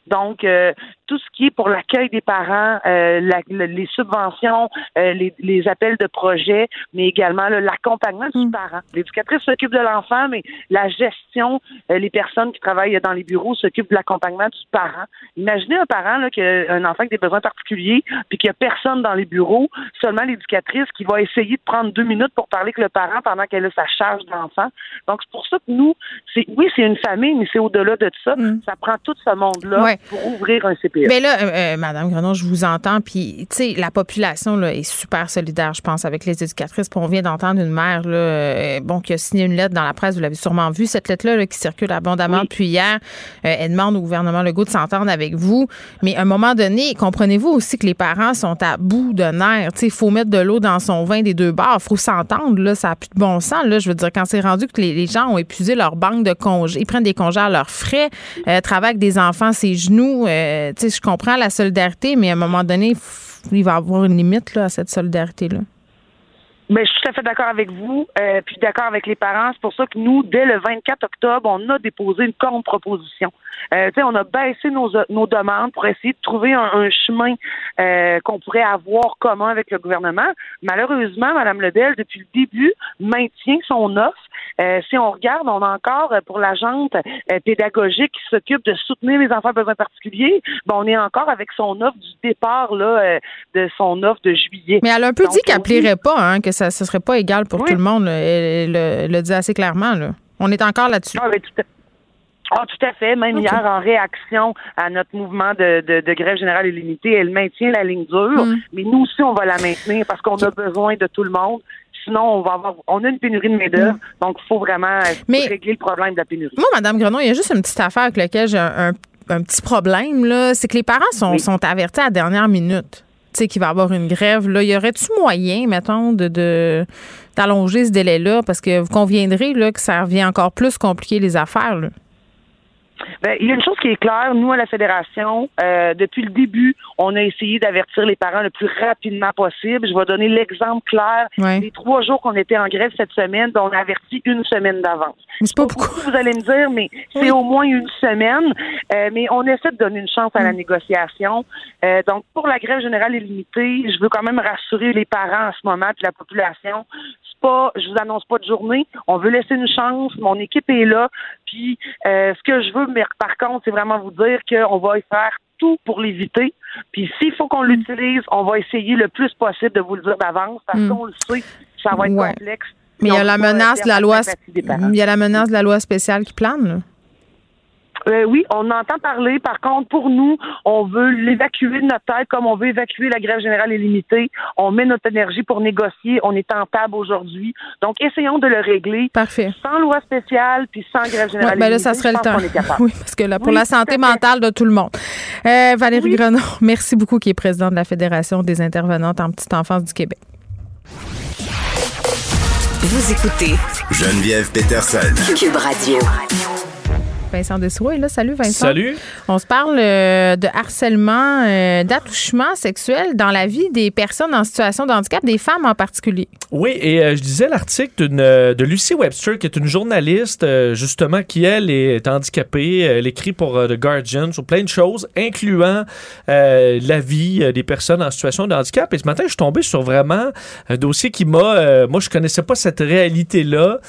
donc, euh, tout ce qui est pour l'accueil des parents, euh, les subventions, euh, les, appels de projet, mais également l'accompagnement du mm. parent. L'éducatrice s'occupe de l'enfant, mais la gestion, les personnes qui travaillent dans les bureaux s'occupent de l'accompagnement du parent. Imaginez un parent là, qui a un enfant avec des besoins particuliers, puis qu'il n'y a personne dans les bureaux, seulement l'éducatrice qui va essayer de prendre deux minutes pour parler avec le parent pendant qu'elle a sa charge d'enfant. Donc, c'est pour ça que nous, c'est oui, c'est une famille, mais c'est au-delà de ça. Mm. Ça prend tout ce monde-là pour ouvrir un CPE. Mais là, euh, euh, Madame Grenon, je vous entends, puis tu sais, la population là, est super solidaire, je pense, avec les éducatrices. Puis on vient d'entendre une mère là, euh, bon, qui a signé une lettre dans la presse, vous l'avez sûrement vu, cette lettre-là qui circule abondamment depuis hier. elle demande au gouvernement Legault de s'entendre avec vous. Mais à un moment donné, comprenez-vous aussi que les parents sont à bout de nerfs? Il faut mettre de l'eau dans son vin des deux. Il faut s'entendre. Là, ça n'a plus de bon sens. Là. Je veux dire, quand c'est rendu que les, gens ont épuisé leur banque de congés, ils prennent des congés à leurs frais, travaillent avec des enfants, ses genoux, euh, je comprends la solidarité, mais à un moment donné, il va y avoir une limite à cette solidarité-là. Mais ben, je suis tout à fait d'accord avec vous, euh, puis d'accord avec les parents. C'est pour ça que nous, dès le 24 octobre, on a déposé une contre-proposition. Euh, on a baissé nos, nos demandes pour essayer de trouver un, chemin euh, qu'on pourrait avoir commun avec le gouvernement. Malheureusement, Mme Lebel, depuis le début, maintient son offre. Euh, si on regarde, on a encore euh, pour l'agente euh, pédagogique qui s'occupe de soutenir les enfants à besoins particuliers, ben, on est encore avec son offre du départ là, de son offre de juillet. Mais elle a un peu dit qu'elle plairait pas, hein, que ça ne serait pas égal pour tout le monde. Elle, le, dit assez clairement. Là. On est encore là-dessus. Ah, tout à... Ah, tout à fait. Même hier, en réaction à notre mouvement de, de, grève générale illimitée, elle maintient la ligne dure, mm. mais nous aussi, on va la maintenir parce qu'on a besoin de tout le monde sinon on va avoir on a une pénurie de main-d'œuvre, mm. donc il faut vraiment régler le problème de la pénurie. Moi, Madame Grenon, il y a juste une petite affaire avec laquelle j'ai un, petit problème, là, c'est que les parents sont, sont avertis à la dernière minute. Sais, qu'il va y avoir une grève. Là, y aurait-tu moyen, mettons, de, d'allonger ce délai-là? Parce que vous conviendrez là, que ça revient encore plus compliquer les affaires. Là. Ben, il y a une chose qui est claire, nous à la fédération, euh, depuis le début, on a essayé d'avertir les parents le plus rapidement possible. Je vais donner l'exemple clair Les trois jours qu'on était en grève cette semaine, on a averti une semaine d'avance. C'est pas beaucoup. Vous allez me dire, mais c'est au moins une semaine. Euh, mais on essaie de donner une chance à la mm. négociation. Euh, donc, pour la grève générale illimitée, je veux quand même rassurer les parents en ce moment, puis la population. Pas, je vous annonce pas de journée. On veut laisser une chance. Mon équipe est là. Puis, ce que je veux, mais par contre, c'est vraiment vous dire qu'on va faire tout pour l'éviter. Puis s'il faut qu'on l'utilise, on va essayer le plus possible de vous le dire d'avance parce mm. qu'on le sait ça va être Ouais. complexe. Mais il y a la menace de la loi. Il y a la menace de la loi spéciale qui plane, là. Euh, oui, on entend parler. Par contre, pour nous, on veut l'évacuer de notre tête comme on veut évacuer la grève générale illimitée. On met notre énergie pour négocier. On est en table aujourd'hui. Donc, essayons de le régler Parfait. sans loi spéciale puis sans grève générale Ouais, ben là, illimitée. ça serait le temps. qu'on est capable. Oui, parce que là, pour Oui, la santé mentale de tout le monde. Euh, Valérie Oui. Grenon, merci beaucoup, qui est présidente de la Fédération des intervenantes en petite enfance du Québec. Vous écoutez Geneviève Peterson. Cube Radio. Vincent Dessourou est là. Salut, Vincent. Salut. On se parle euh, de harcèlement, euh, d'attouchement sexuel dans la vie des personnes en situation de handicap, des femmes en particulier. Oui, et euh, je disais l'article euh, de Lucy Webster, qui est une journaliste, justement, qui, elle, est handicapée. Elle écrit pour The Guardian sur plein de choses, incluant la vie des personnes en situation de handicap. Et ce matin, je suis tombé sur vraiment un dossier qui m'a... moi, je connaissais pas cette réalité-là,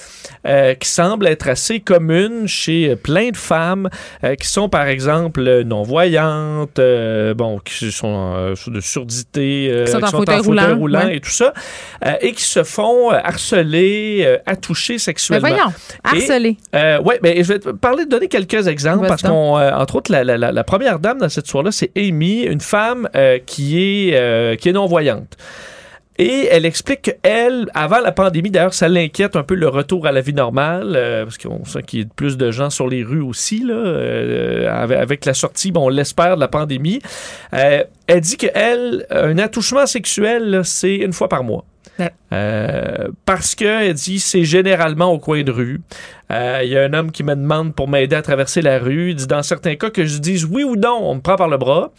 qui semble être assez commune chez plein de femmes euh, qui sont, par exemple, non-voyantes, euh, bon, qui sont euh, de surdité, Qui sont en fauteuil roulant, ouais. et tout ça, et qui se font harceler, attoucher Mais sexuellement. voyons, harcelé. Euh, oui, mais je vais te parler, donner quelques exemples parce qu'on, entre autres, la, la- la- la première dame dans cette histoire-là, c'est Amy, une femme qui est qui est non voyante. Et elle explique qu'elle, avant la pandémie, d'ailleurs, ça l'inquiète un peu le retour à la vie normale, euh, parce qu'on sent qu'il y a plus de gens sur les rues aussi, là, euh, avec, la sortie, bon, on l'espère, de la pandémie. Euh, elle dit qu'elle, un attouchement sexuel, c'est une fois par mois. Euh, parce que elle dit c'est généralement au coin de rue. Euh, Il y a un homme qui me demande pour m'aider à traverser la rue. Il dit dans certains cas que je dise oui ou non, on me prend par le bras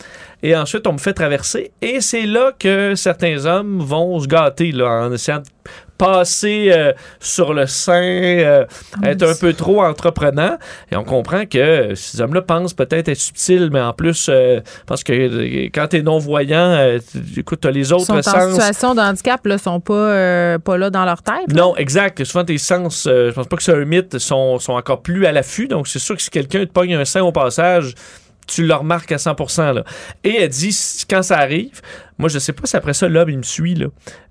et ensuite on me fait traverser. Et c'est là que certains hommes vont se gâter là, en essayant de passer euh, sur le sein, euh, être un peu trop entreprenant. Et on comprend que ces hommes-là pensent peut-être être subtils, mais en plus, euh, parce que quand t'es non-voyant, tu- écoute, t'as les Ils autres sont en sens. situation de handicap, là, sont pas, pas là dans leur tête. là. Non, exact. Souvent, tes sens, je pense pas que c'est un mythe, sont, sont encore plus à l'affût. Donc, c'est sûr que si quelqu'un te pogne un sein au passage, tu le remarques à 100% là. Et elle dit, quand ça arrive, moi, je sais pas si après ça, l'homme, il me suit, là.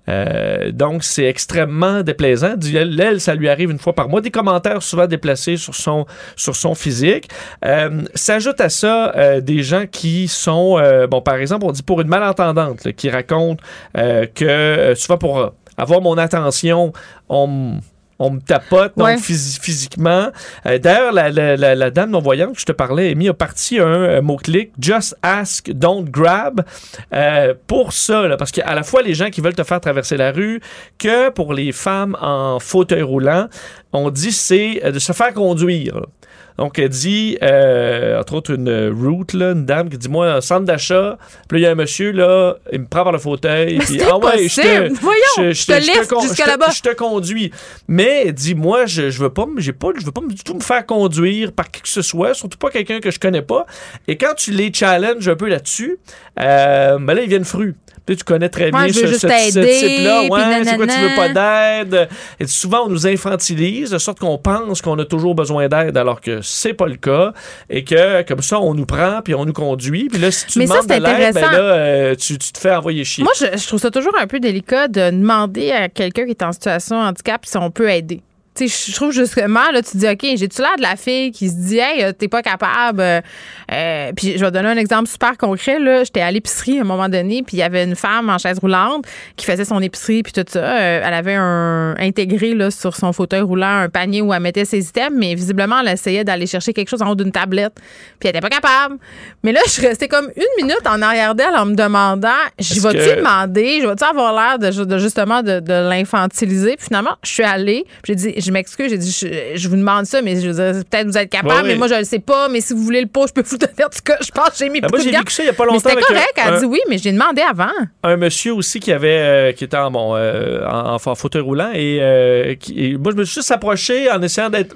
Euh, donc, c'est extrêmement déplaisant. Elle Elle, ça lui arrive une fois par mois. Des commentaires souvent déplacés sur son, sur son physique. Euh, S'ajoute à ça euh, des gens qui sont, euh, bon, par exemple, on dit pour une malentendante, qui raconte que, souvent pour avoir mon attention, on on me tapote donc Ouais. phys- physiquement. Euh, D'ailleurs, la, la- la- la dame non-voyante que je te parlais, Amy, a parti un euh, mot-clic Just ask, don't grab euh, pour ça, là, parce qu'à la fois les gens qui veulent te faire traverser la rue, que pour les femmes en fauteuil roulant, on dit c'est euh, de se faire conduire. là. Donc, elle dit, euh, entre autres, une route, là, une dame qui dit Moi, un centre d'achat, puis là, il y a un monsieur, là, il me prend par le fauteuil. Puis, ah ouais, je te. Voyons, je, je te jusqu'à là-bas. Je te conduis. Mais elle dit Moi, je, je veux pas, me- j'ai pas, je veux pas du tout me faire conduire par qui que ce soit, surtout pas quelqu'un que je connais pas. Et quand tu les challenges un peu là-dessus, euh, ben là, ils viennent frus. Tu connais très bien Ouais, ce, type-là. Ouais, c'est quoi, tu veux pas d'aide? Et souvent, on nous infantilise, de sorte qu'on pense qu'on a toujours besoin d'aide, alors que c'est pas le cas. Et que, comme ça, on nous prend, puis on nous conduit. Puis là, si tu Mais ça, demandes c'est de l'aide, ben là, euh, tu, tu te fais envoyer chier. Moi, je, je trouve ça toujours un peu délicat de demander à quelqu'un qui est en situation de handicap si on peut aider. Tu sais, je trouve justement, là, tu te dis, OK, j'ai-tu l'air de la fille qui se dit, hey, t'es pas capable. euh, euh, puis je vais donner un exemple super concret, là. J'étais à l'épicerie à un moment donné, puis il y avait une femme en chaise roulante qui faisait son épicerie, puis tout ça. Euh, elle avait un intégré, là, sur son fauteuil roulant, un panier où elle mettait ses items, mais visiblement, elle essayait d'aller chercher quelque chose en haut d'une tablette, puis elle était pas capable. Mais là, je suis restée comme une minute en arrière d'elle en me demandant, j'y vais-tu que- demander, je vais-tu avoir l'air de, de justement de, de l'infantiliser? Puis finalement, je suis allée, puis j'ai dit, je m'excuse, j'ai dit, je, je vous demande ça, mais je veux dire, peut-être vous êtes capable, Ouais, mais moi je le sais pas, mais si vous voulez le pot, je peux vous le donner. En tout cas, je pense que j'ai mis Ah, beaucoup moi, j'ai de gants. vécu ça il y a pas Mais longtemps c'était avec un- correct, elle a dit oui, mais j'ai demandé avant. un monsieur aussi qui avait euh, qui était en, bon, euh, en, en fauteuil roulant et, euh, qui- et moi je me suis juste approché en essayant d'être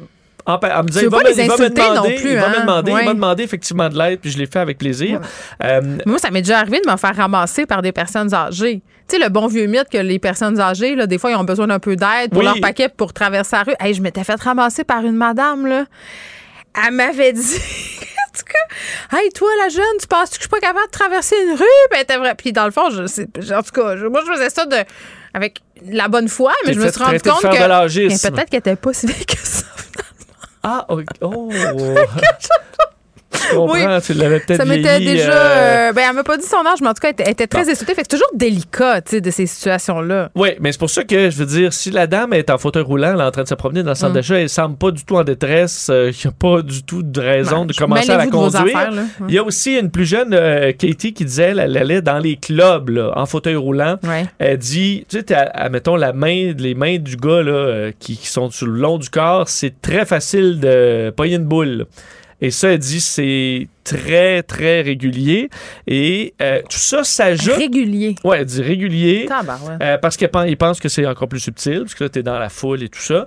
en, en me disant Tu il va, pas me, les il va me demander plus, il va hein? me demander Ouais. il m'a demandé effectivement de l'aide puis je l'ai fait avec plaisir Euh, Moi, ça m'est déjà arrivé de me faire ramasser par des personnes âgées. Tu sais, le bon vieux mythe que les personnes âgées, là, des fois, ils ont besoin d'un peu d'aide pour Oui. leur paquet pour traverser la rue. Hey, je m'étais fait ramasser par une madame, là. Elle m'avait dit. en tout cas, hey, toi, la jeune, tu penses que je suis pas capable de traverser une rue? Puis, elle était vraie. Puis, dans le fond, je sais, en tout cas, je- moi, je faisais ça de. avec la bonne foi, mais T'es je me suis rendu compte que mais peut-être qu'elle était pas si vieille que ça. Ah, ok. oh. Je comprends, tu l'avais peut-être Ça m'était déjà. euh, euh, ben, elle m'a pas dit son âge, mais en tout cas, elle était, très Bon. essoufflée. Fait que c'est toujours délicat, tu sais, de ces situations-là. Oui, mais c'est pour ça que je veux dire, si la dame est en fauteuil roulant, elle est en train de se promener dans le centre Mm. d'achat, elle semble pas du tout en détresse, euh, il n'y a pas du tout de raison Ben, de commencer à la conduire. affaires. Il y a aussi une plus jeune, euh, Katie, qui disait elle, elle allait dans les clubs là, en fauteuil roulant. Ouais. Elle dit, tu sais, mettons la main, les mains du gars là, euh, qui, qui sont sur le long du corps, c'est très facile de pogner une boule. Et ça, elle dit, c'est très, très régulier. Et euh, tout ça s'ajoute. Régulier. Ouais, elle dit régulier. Tabarouette. Euh, parce qu'ils pen- ils pensent que c'est encore plus subtil, parce que là, t'es dans la foule et tout ça.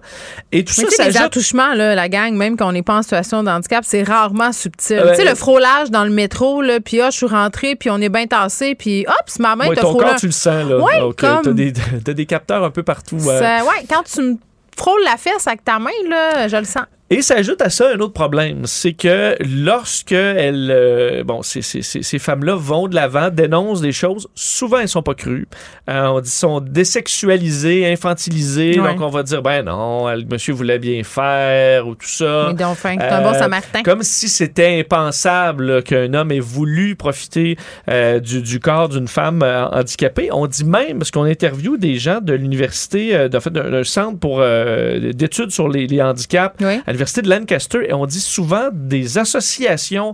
Et tout Mais ça, sais, les s'ajoute. attouchements, là, la gang, même quand on n'est pas en situation de handicap, c'est rarement subtil. Euh, tu sais, le frôlage dans le métro, là, puis ah, je suis rentrée, puis on est bien tassé, puis hop, c'est ma main Ouais, te ton corps, tu le sens, là. Ouais, Donc, comme- t'as des, t'as des capteurs un peu partout. Ça- ouais, quand tu me frôles la fesse avec ta main, là, je le sens. Et s'ajoute à ça un autre problème, c'est que lorsque elles, euh, bon, ces, ces- ces- femmes-là vont de l'avant, dénoncent des choses, souvent elles sont pas crues. Euh, on dit sont désexualisées, infantilisées. Ouais. Donc on va dire ben non, le monsieur voulait bien faire ou tout ça. Mais donc, enfin, c'est un bon Euh, samaritain. Comme si c'était impensable qu'un homme ait voulu profiter euh, du, du corps d'une femme euh, handicapée. On dit même, parce qu'on interviewe des gens de l'université, euh, de- en fait, d'un centre pour euh, d'études sur les, les handicaps Oui. L'université de Lancaster, et on dit souvent des associations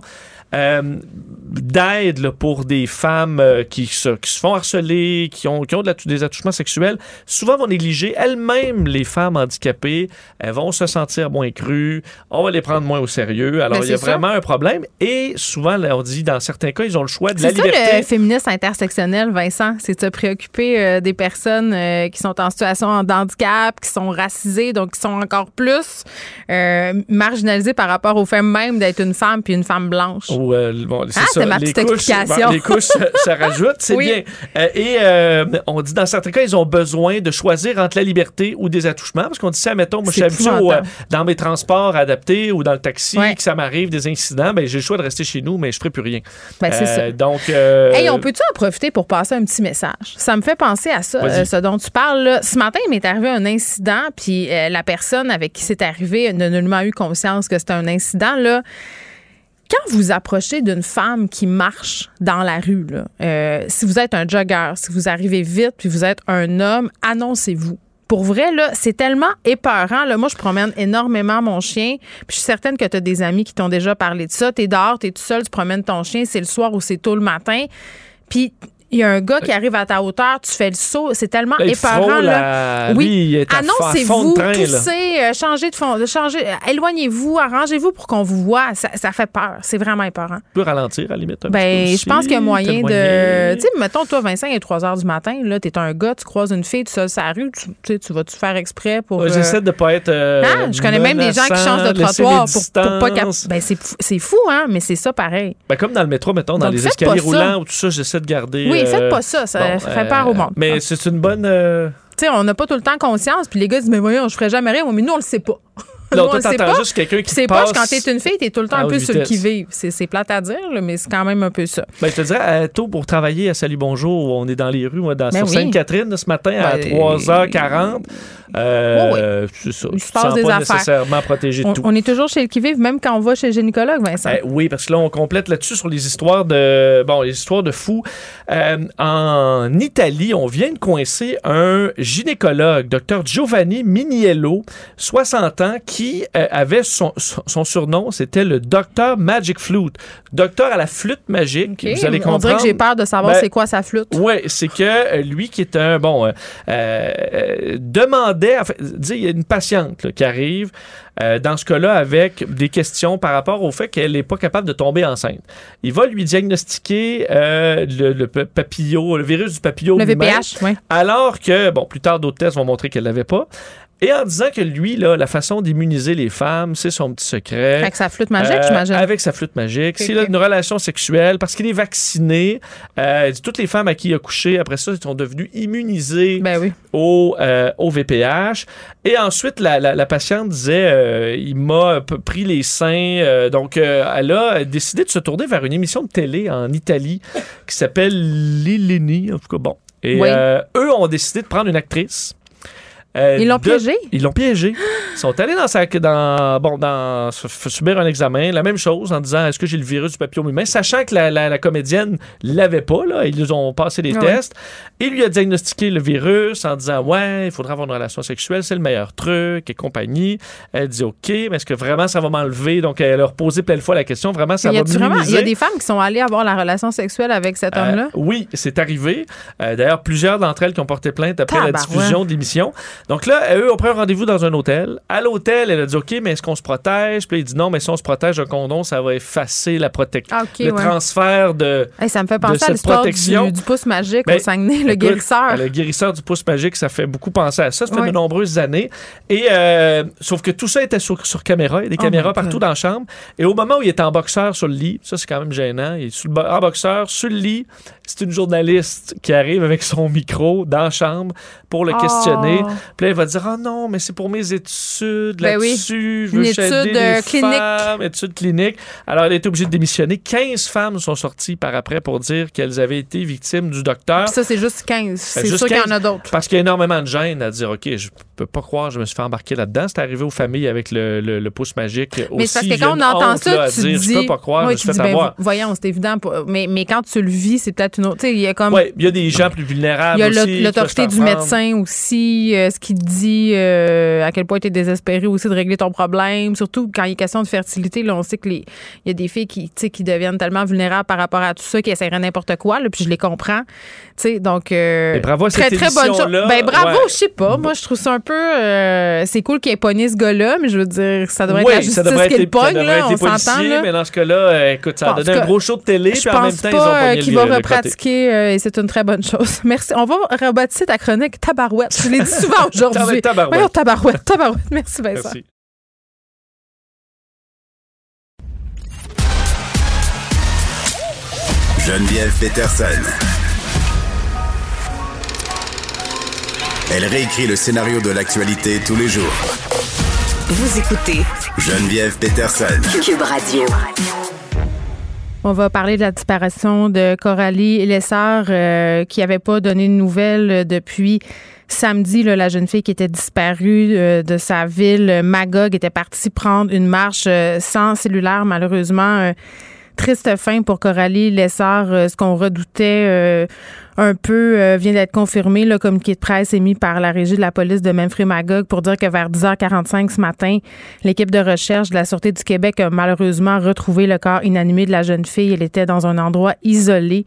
d'aide là, pour des femmes euh, qui, se, qui se font harceler, qui ont, qui ont de la- des attouchements sexuels, souvent vont négliger elles-mêmes les femmes handicapées. Elles vont se sentir moins crues. On va les prendre moins au sérieux. Alors, Ben, il y a c'est ça. vraiment un problème. Et souvent, là, on dit, dans certains cas, ils ont le choix de la C'est ça liberté. le féminisme intersectionnel, Vincent, c'est de se préoccuper euh, des personnes euh, qui sont en situation de handicap, qui sont racisées, donc qui sont encore plus euh, marginalisées par rapport au fait même d'être une femme puis une femme blanche. Ou, euh, bon, c'est Ah, ça, c'est ma les petite couches, bon, les couches se, se rajoutent, c'est Oui. bien. Euh, et euh, on dit dans certains cas, ils ont besoin de choisir entre la liberté ou des attouchements. Parce qu'on dit ça, mettons, moi, je suis habitué dans mes transports adaptés ou dans le taxi, Ouais. que ça m'arrive des incidents, ben, j'ai le choix de rester chez nous, mais je ferai plus rien. Ben, c'est ça. Donc, Hey, on peut-tu en profiter pour passer un petit message? Ça me fait penser à ça, ce dont tu parles. là. Ce matin, il m'est arrivé un incident, puis la personne avec qui c'est arrivé n'a nullement eu conscience que c'était un incident. Là. Quand vous approchez d'une femme qui marche dans la rue, euh, si vous êtes un jogger, si vous arrivez vite, puis vous êtes un homme, annoncez-vous. Pour vrai, là, c'est tellement épeurant. Là. Moi, je promène énormément mon chien. Puis je suis certaine que tu as des amis qui t'ont déjà parlé de ça. Tu es dehors, tu es tout seul, tu promènes ton chien, c'est le soir ou c'est tôt le matin. Puis il y a un gars qui arrive à ta hauteur, tu fais le saut. C'est tellement là, épeurant. frôle Là. à- Oui. Annoncez-vous, là. toussez, euh, changez de fond, euh, éloignez-vous, arrangez-vous pour qu'on vous voit. Ça, ça fait peur. C'est vraiment épeurant. Tu peux ralentir, à la limite. un Ben, petit peu je pense qu'il y a moyen de. Tu sais, mettons, toi, Vincent, il est 3 h du matin, là, t'es un gars, tu croises une fille, tu seul sur la rue, tu, tu vas-tu faire exprès pour. Euh, J'essaie de pas être. euh, ah, je connais même des gens qui changent de trottoir pour, pour pas cap-. Ben, c'est fou- c'est fou, hein, mais c'est ça pareil. Ben, comme dans le métro, mettons, dans Donc, les escaliers roulants ou tout ça, j'essaie de garder. Oui, euh, faites pas ça, ça bon, fait euh, peur au monde. Mais c'est une bonne. euh, Tu sais, on n'a pas tout le temps conscience, puis les gars disent, mais voyons, je ferais jamais rien, mais nous, on le sait pas. Nous, on pas. juste quelqu'un qui c'est pas quand t'es une fille, t'es tout le temps à un peu haute sur le vitesse. qui-vive. C'est c'est plate à dire, là, mais c'est quand même un peu ça. Ben, je te dirais, euh, tôt pour travailler à Salut Bonjour, on est dans les rues, moi, dans, Ben sur oui. Sainte-Catherine, ce matin, à Ben, 3h40. Euh, Oh C'est ça. Il se passe des pas affaires. nécessairement protégé de On, tout. on est toujours chez le qui-vive, même quand on va chez le gynécologue, Vincent. Euh, oui, parce que là, on complète là-dessus sur les histoires de. Bon, les histoires de fous. Euh, en Italie, on vient de coincer un gynécologue, Dr Giovanni Miniello, 60 ans, qui euh, avait son, son, son surnom, c'était le Docteur Magic Flute. Docteur à la flûte magique. OK. Vous allez on dirait comprendre. que j'ai peur de savoir Ben, c'est quoi sa flûte. Oui, c'est que euh, lui qui est un bon euh, euh, demandait, en fait, dis, il y a une patiente là, qui arrive dans ce cas-là avec des questions par rapport au fait qu'elle n'est pas capable de tomber enceinte. Il va lui diagnostiquer le, le papillot, le virus du papillot Le VPH, oui. alors que bon, plus tard d'autres tests vont montrer qu'elle l'avait pas. Et en disant que lui, là, la façon d'immuniser les femmes, c'est son petit secret. Avec sa flûte magique, Euh, j'imagine. Avec sa flûte magique. Ok, S'il a une relation sexuelle, parce qu'il est vacciné, euh, toutes les femmes à qui il a couché, après ça, sont devenues immunisées Ben oui. au, euh, au VPH. Et ensuite, la, la- la patiente disait, euh, il m'a pris les seins. euh, donc, euh, elle a décidé de se tourner vers une émission de télé en Italie qui s'appelle Lilini. En tout cas, bon. Et Oui. euh, eux ont décidé de prendre une actrice. Euh, Ils l'ont de- piégée? Ils l'ont piégée. Ils sont allés dans sa, dans, bon, dans, subir un examen, la même chose, en disant est-ce que j'ai le virus du papillon humain, sachant que la, la, la comédienne l'avait pas, là, ils nous ont passé ouais. tests. Il lui a diagnostiqué le virus en disant ouais, il faudra avoir une relation sexuelle, c'est le meilleur truc et compagnie. Elle dit ok, mais est-ce que vraiment ça va m'enlever? Donc elle leur posé plein de fois la question, vraiment ça va vraiment, il y a des femmes qui sont allées avoir la relation sexuelle avec cet Euh, homme-là. oui, c'est arrivé. Euh, D'ailleurs, plusieurs d'entre elles qui ont porté plainte après la diffusion de l'émission. Donc là, eux ont pris un rendez-vous dans un hôtel. À l'hôtel, elle a dit OK, mais est-ce qu'on se protège? Puis il dit non, mais si on se protège, un condom, ça va effacer la protection. Ah, le ouais. transfert de. Hey, ça me fait penser à l'histoire protection. du, du pouce magique Ben, au Saguenay, le Écoute, guérisseur. Le guérisseur du pouce magique, ça fait beaucoup penser à ça. Ça fait de nombreuses années. Et euh, sauf que tout ça était sur, sur caméra. Il y a des Oh caméras God. partout dans la chambre. Et au moment où il est en boxeur sur le lit, ça c'est quand même gênant. Il est sous le bo- en boxeur sur le lit. C'est une journaliste qui arrive avec son micro dans la chambre pour le Oh. questionner. Puis là, elle va dire Ah non, mais c'est pour mes études Ben oui. là-dessus. Une étude, euh, les clinique. femmes, études cliniques. Alors, elle a été obligée de démissionner. 15 femmes sont sorties par après pour dire qu'elles avaient été victimes du docteur. Puis ça, c'est juste 15. C'est juste sûr qu'il y en 15. a d'autres. Parce qu'il y a énormément de gêne à dire, OK, je peux pas croire, que je me suis fait embarquer là-dedans. C'est arrivé aux familles avec le, le- le pouce magique. Mais aussi. c'est parce que quand on entend honte, ça, là, tu dire, dis. Je peux pas croire, je me suis dis, ben, voyons, c'est évident. Mais, mais quand tu le vis, c'est peut-être une autre. Il y a comme. Oui, il y a des gens plus vulnérables Il y a l'autorité du médecin aussi, euh, ce qui te dit euh, à quel point tu es désespéré aussi de régler ton problème. Surtout quand il est question de fertilité, là, on sait que les il y a des filles qui, tu sais, qui deviennent tellement vulnérables par rapport à tout ça, qui essaieraient n'importe quoi, là, puis je les comprends. Tu sais, donc. euh, bravo à très, cette très bonne chose. Ben, bravo, Ouais. je sais pas. Moi, je trouve ça un peu. Euh, c'est cool qu'il ait pogné ce gars-là, mais je veux dire, ça devrait Oui, être la justice ça devrait qui être, le pogne, ça devrait là, être on s'entend, mais dans ce cas-là, euh, écoute, ça Bon, a donné un gros show de télé, Je puis en même pense temps, ils ont pas euh, pogné qu'il va repratiquer euh, et c'est une très bonne chose. Merci. On va rebaptiser ta chronique Tabarouette. Je l'ai dit souvent aujourd'hui. Tabarouette. Voyons, Tabarouette. Tabarouette. Merci Vincent. Merci. Geneviève Peterson. Elle réécrit le scénario de l'actualité tous les jours. Vous écoutez Geneviève Peterson. Cube Radio. On va parler de la disparition de Coralie Lessard euh, qui n'avait pas donné de nouvelles depuis samedi. là, la jeune fille qui était disparue euh, de sa ville, Magog, était partie prendre une marche euh, sans cellulaire, malheureusement. euh, triste fin pour Coralie Lessard. Euh, ce qu'on redoutait euh, un peu euh, vient d'être confirmé. Le communiqué de presse émis par la régie de la police de Memphis-Magog pour dire que vers 10h45 ce matin, l'équipe de recherche de la Sûreté du Québec a malheureusement retrouvé le corps inanimé de la jeune fille. Elle était dans un endroit isolé,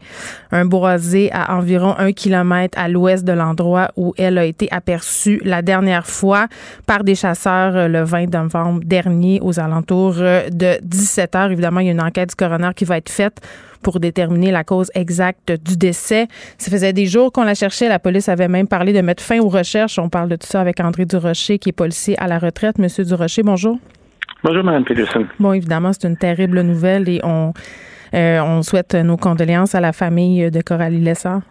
un boisé à environ un kilomètre à l'ouest de l'endroit où elle a été aperçue la dernière fois par des chasseurs euh, le 20 novembre dernier aux alentours euh, de 17 heures. Évidemment, il y a une enquête du coroner qui va être faite pour déterminer la cause exacte du décès. Ça faisait des jours qu'on la cherchait. La police avait même parlé de mettre fin aux recherches. On parle de tout ça avec André Durocher, qui est policier à la retraite. Monsieur Durocher, bonjour. Bonjour, Mme Peterson. Bon, évidemment, c'est une terrible nouvelle et on, euh, on souhaite nos condoléances à la famille de Coralie Lessard.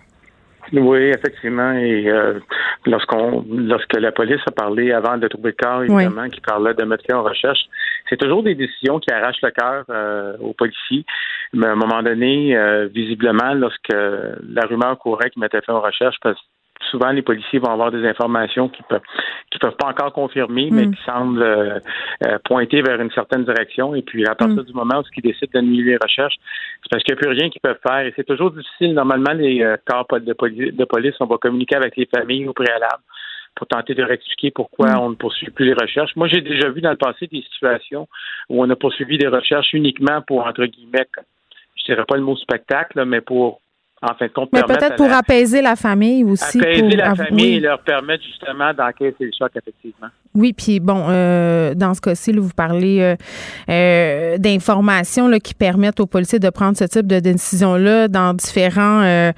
Oui, effectivement. Et euh, lorsqu'on, lorsque la police a parlé avant de trouver le corps, évidemment, qui parlait de mettre fin aux recherches, c'est toujours des décisions qui arrachent le cœur euh, aux policiers. Mais à un moment donné, euh, visiblement, lorsque la rumeur courait qu'ils mettaient fin aux recherches, parce que souvent les policiers vont avoir des informations qui peuvent qui peuvent pas encore confirmer, mais qui semblent euh, euh, pointer vers une certaine direction. Et puis à partir du moment où ils décident d'annuler les recherches, c'est parce qu'il n'y a plus rien qu'ils peuvent faire. Et c'est toujours difficile. Normalement, les euh, corps de, poli- de police, on va communiquer avec les familles au préalable pour tenter de leur expliquer pourquoi on ne poursuit plus les recherches. Moi, j'ai déjà vu dans le passé des situations où on a poursuivi des recherches uniquement pour, entre guillemets, je dirais pas le mot spectacle, mais pour, en fin de compte, Mais peut-être pour la- apaiser la famille aussi. apaiser pour la famille oui. et leur permettre justement d'encaisser le choc, effectivement. Oui, puis bon, euh, dans ce cas-ci, là, vous parlez euh, euh, d'informations là, qui permettent aux policiers de prendre ce type de décision-là dans différents euh,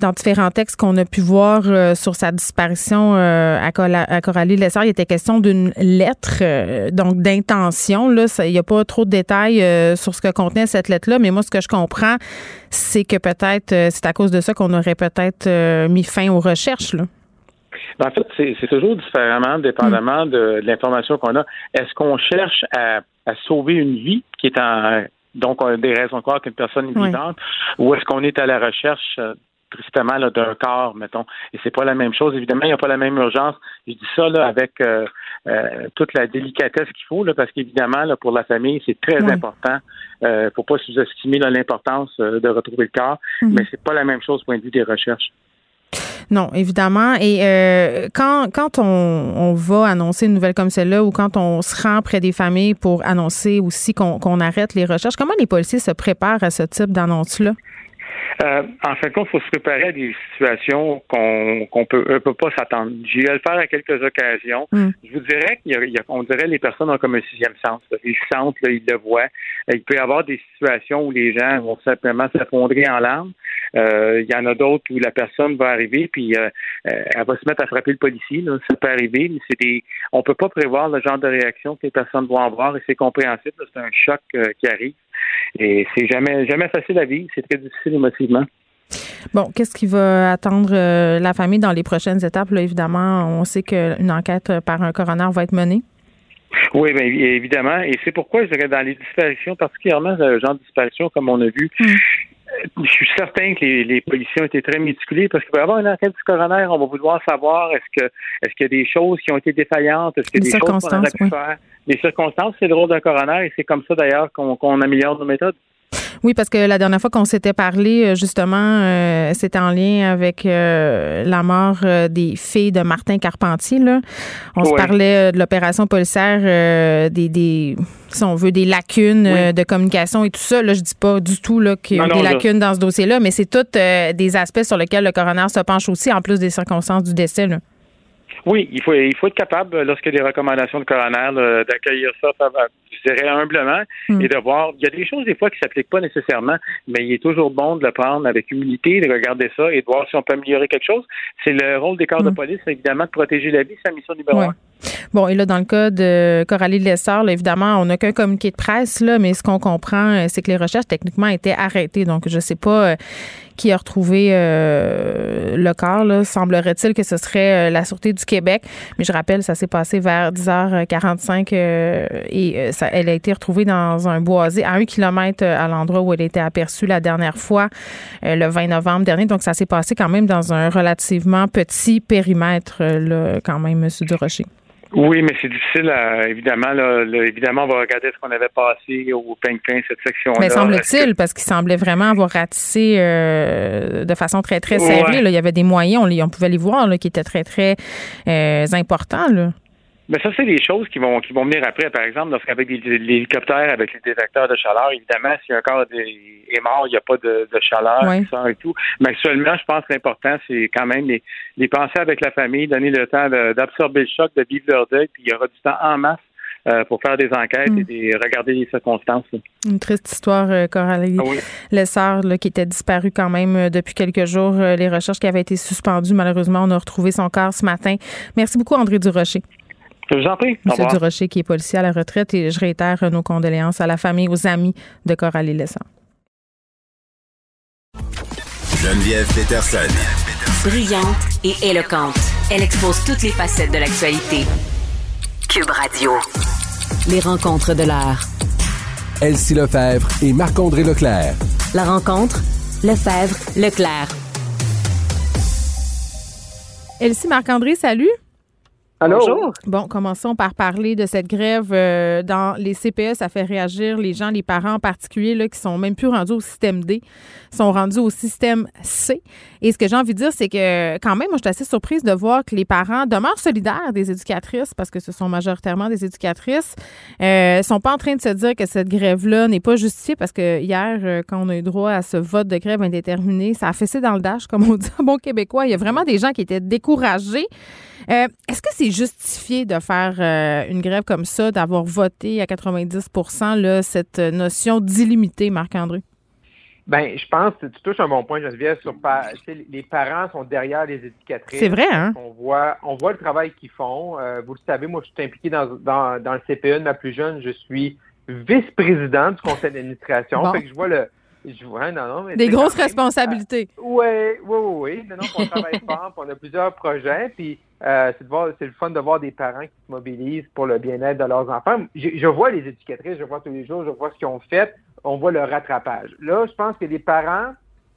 dans différents textes qu'on a pu voir euh, sur sa disparition euh, à, à Coralie Lessard. Il était question d'une lettre, euh, donc d'intention. Là, il n'y a pas trop de détails euh, sur ce que contenait cette lettre-là, mais moi, ce que je comprends, c'est que peut-être euh, c'est à cause de ça qu'on aurait peut-être euh, mis fin aux recherches. Là. Ben, En fait, c'est toujours différemment, dépendamment de, de l'information qu'on a. Est-ce qu'on cherche à, à sauver une vie qui est en donc on a des raisons de croire qu'une personne est Oui. vivante, ou est-ce qu'on est à la recherche tristement d'un corps, mettons. Et c'est pas la même chose. Évidemment, il n'y a pas la même urgence. Je dis ça là, avec euh, euh, toute la délicatesse qu'il faut, là, parce qu'évidemment, là, pour la famille, c'est très important. Euh, faut pas sous-estimer l'importance de retrouver le corps, mhm. mais c'est pas la même chose au point de vue des recherches. Non, évidemment. Et euh, quand, quand on, on, va annoncer une nouvelle comme celle-là ou quand on se rend près des familles pour annoncer aussi qu'on arrête les recherches, comment les policiers se préparent à ce type d'annonce-là? Euh, en fin de compte, il faut se préparer à des situations qu'on qu'on peut, euh, peut pas s'attendre. J'ai eu à le faire à quelques occasions. Hmm. Je vous dirais qu'on dirait les personnes ont comme un sixième sens. Ils sentent, là, ils le voient. Il peut y avoir des situations où les gens vont simplement s'effondrer en larmes. Euh, il y en a d'autres où la personne va arriver puis euh, elle va se mettre à frapper le policier. Là. Ça peut arriver, mais c'est des. On peut pas prévoir le genre de réaction que les personnes vont avoir et c'est compréhensible. C'est un choc qui arrive. Et c'est jamais, jamais facile à vivre. C'est très difficile émotivement. Bon, qu'est-ce qui va attendre euh, la famille dans les prochaines étapes? Là, évidemment, on sait qu'une enquête par un coroner va être menée. Oui, bien évidemment. Et c'est pourquoi je dirais dans les disparitions, particulièrement le genre de disparition comme on a vu, hmm. je suis certain que les, policiers ont été très méticulés parce qu'il va y avoir une enquête du coroner, on va vouloir savoir est-ce que est-ce qu'il y a des choses qui ont été défaillantes, est-ce qu'il y a des choses qu'on aurait pu faire. Les circonstances, c'est le rôle d'un coroner et c'est comme ça d'ailleurs qu'on améliore nos méthodes. Oui, parce que la dernière fois qu'on s'était parlé, euh, justement, euh, c'était en lien avec euh, la mort des filles de Martin Carpentier. Là. On se parlait de l'opération policière, des, des, si on veut, des lacunes de communication et tout ça. Là, je dis pas du tout qu'il y a des lacunes dans ce dossier-là, mais c'est tous des aspects sur lesquels le coroner se penche aussi, en plus des circonstances du décès. Là. Oui, il faut, il faut être capable, lorsqu'il y a des recommandations de coroner, d'accueillir ça, je dirais humblement, hmm. et de voir. Il y a des choses, des fois, qui ne s'appliquent pas nécessairement, mais il est toujours bon de le prendre avec humilité, de regarder ça et de voir si on peut améliorer quelque chose. C'est le rôle des corps de hmm. police, évidemment, de protéger la vie, c'est la mission numéro un. Bon, et là, dans le cas de Coralie Lessard, évidemment, on n'a qu'un communiqué de presse, là, mais ce qu'on comprend, euh, c'est que les recherches techniquement étaient arrêtées. Donc, je ne sais pas euh, qui a retrouvé euh, le corps. Semblerait-il que ce serait la Sûreté du Québec. Mais je rappelle, ça s'est passé vers 10h45 et ça, elle a été retrouvée dans un boisé à un kilomètre à l'endroit où elle était aperçue la dernière fois, le 20 novembre dernier. Donc, ça s'est passé quand même dans un relativement petit périmètre, quand même, M. Durocher. Oui, mais c'est difficile, évidemment. Là, évidemment, on va regarder ce qu'on avait passé au ping-ping, cette section-là. Mais semble-t-il, parce qu'il semblait vraiment avoir ratissé euh, de façon très, très serrée. Il y avait des moyens, on, on pouvait les voir, là, qui étaient très, très euh, importants. Là. Mais ça, c'est des choses qui vont qui vont venir après. Par exemple, lorsqu'avec les, hélicoptères, avec les détecteurs de chaleur, évidemment, si un corps est mort, il n'y a pas de, chaleur et tout. Mais actuellement, je pense que l'important, c'est quand même les, les penser avec la famille, donner le temps d'absorber le choc, de vivre leur deuil, puis il y aura du temps en masse euh, pour faire des enquêtes mm. et de regarder les circonstances. Une triste histoire, euh, Coralie. Ah Le sœur qui était disparu quand même euh, depuis quelques jours. les recherches qui avaient été suspendues, malheureusement, on a retrouvé son corps ce matin. Merci beaucoup, André Durocher. Je vous en prie. M. Durocher, qui est policier à la retraite, et je réitère nos condoléances à la famille, aux amis de Coralie Lessant. Geneviève Peterson. Brillante et éloquente, elle expose toutes les facettes de l'actualité. Cube Radio. Les rencontres de l'art. Elsie Lefebvre et Marc-André Leclerc. La rencontre, Lefebvre, Leclerc. Elsie, Marc-André, salut. Bonjour. Bon, commençons par parler de cette grève euh, dans les CPE. Ça fait réagir les gens, les parents en particulier, là, qui sont même plus rendus au système D, sont rendus au système C. Et ce que j'ai envie de dire, c'est que quand même, moi, je suis assez surprise de voir que les parents demeurent solidaires des éducatrices, parce que ce sont majoritairement des éducatrices, euh, sont pas en train de se dire que cette grève-là n'est pas justifiée, parce que hier, euh, quand on a eu droit à ce vote de grève indéterminé, ça a fessé dans le dash, comme on dit en bon québécois. Il y a vraiment des gens qui étaient découragés. Euh, est-ce que c'est justifié de faire euh, une grève comme ça, d'avoir voté à 90 là, cette notion d'illimité, Marc-André? Ben, je pense que tu touches un bon point, Geneviève, sur les parents sont derrière les éducatrices. C'est vrai, hein? On voit, on voit le travail qu'ils font. Euh, vous le savez, moi, je suis impliqué dans, le CPE de ma plus jeune. Je suis vice-président du conseil d'administration. Fait que je vois le, je vois, non, non, mais Des grosses responsabilités. Oui, oui, oui, oui. Non, non, on travaille fort, on a plusieurs projets, puis euh, c'est le fun de voir des parents qui se mobilisent pour le bien-être de leurs enfants. Je, vois les éducatrices, je vois tous les jours, je vois ce qu'ils ont fait, on voit le rattrapage. Là, je pense que les parents,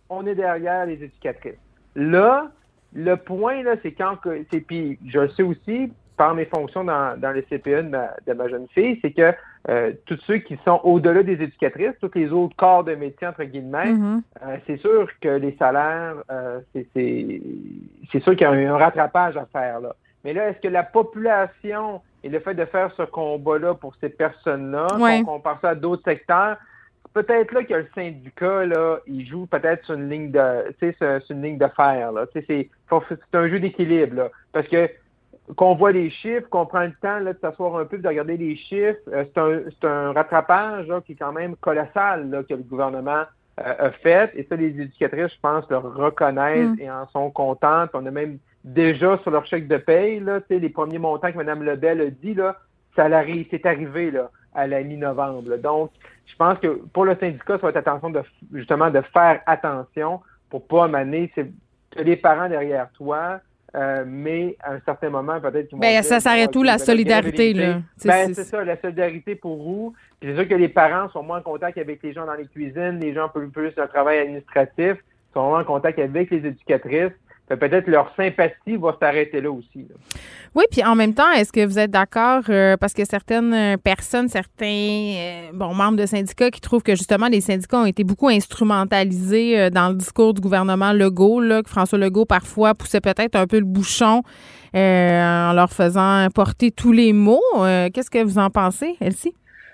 on est derrière les éducatrices. Là, le point, là, c'est quand que. Puis je le sais aussi, par mes fonctions dans, dans le CPE de ma, jeune fille, c'est que euh, tous ceux qui sont au-delà des éducatrices, tous les autres corps de métier, entre guillemets, mm-hmm. euh, c'est sûr que les salaires, euh, c'est sûr qu'il y a un, rattrapage à faire. Là. Mais là, est-ce que la population et le fait de faire ce combat-là pour ces personnes-là, on compare ça à d'autres secteurs, peut-être là que le syndicat, là, il joue peut-être sur une ligne de, tu sais, une ligne de fer, là. c'est, c'est un jeu d'équilibre, là. Parce que, qu'on voit les chiffres, qu'on prend le temps, là, de s'asseoir un peu, de regarder les chiffres, euh, c'est un, c'est un rattrapage, là, qui est quand même colossal, là, que le gouvernement euh, a fait. Et ça, les éducatrices, je pense, le reconnaissent mm. et en sont contentes. On a même déjà sur leur chèque de paye, là, tu sais, les premiers montants que Mme Lebel a dit, là, ça c'est arrivé, là, à la mi-novembre. Donc, je pense que pour le syndicat, ça va être attention de justement de faire attention pour pas amener les parents derrière toi, euh, mais à un certain moment, peut-être qu'ils ben, ça s'arrête tout, la solidarité, là? Ben, c'est ça, la solidarité pour vous. C'est sûr que les parents sont moins en contact avec les gens dans les cuisines, les gens peuvent plus le travail administratif, sont moins en contact avec les éducatrices peut-être leur sympathie va s'arrêter là aussi. Oui, puis en même temps, est-ce que vous êtes d'accord euh, parce que certaines euh, personnes, certains euh, membres de syndicats qui trouvent que justement les syndicats ont été beaucoup instrumentalisés dans le discours du gouvernement Legault, que François Legault parfois poussait peut-être un peu le bouchon en leur faisant porter tous les mots. Qu'est-ce que vous en pensez, Elsie?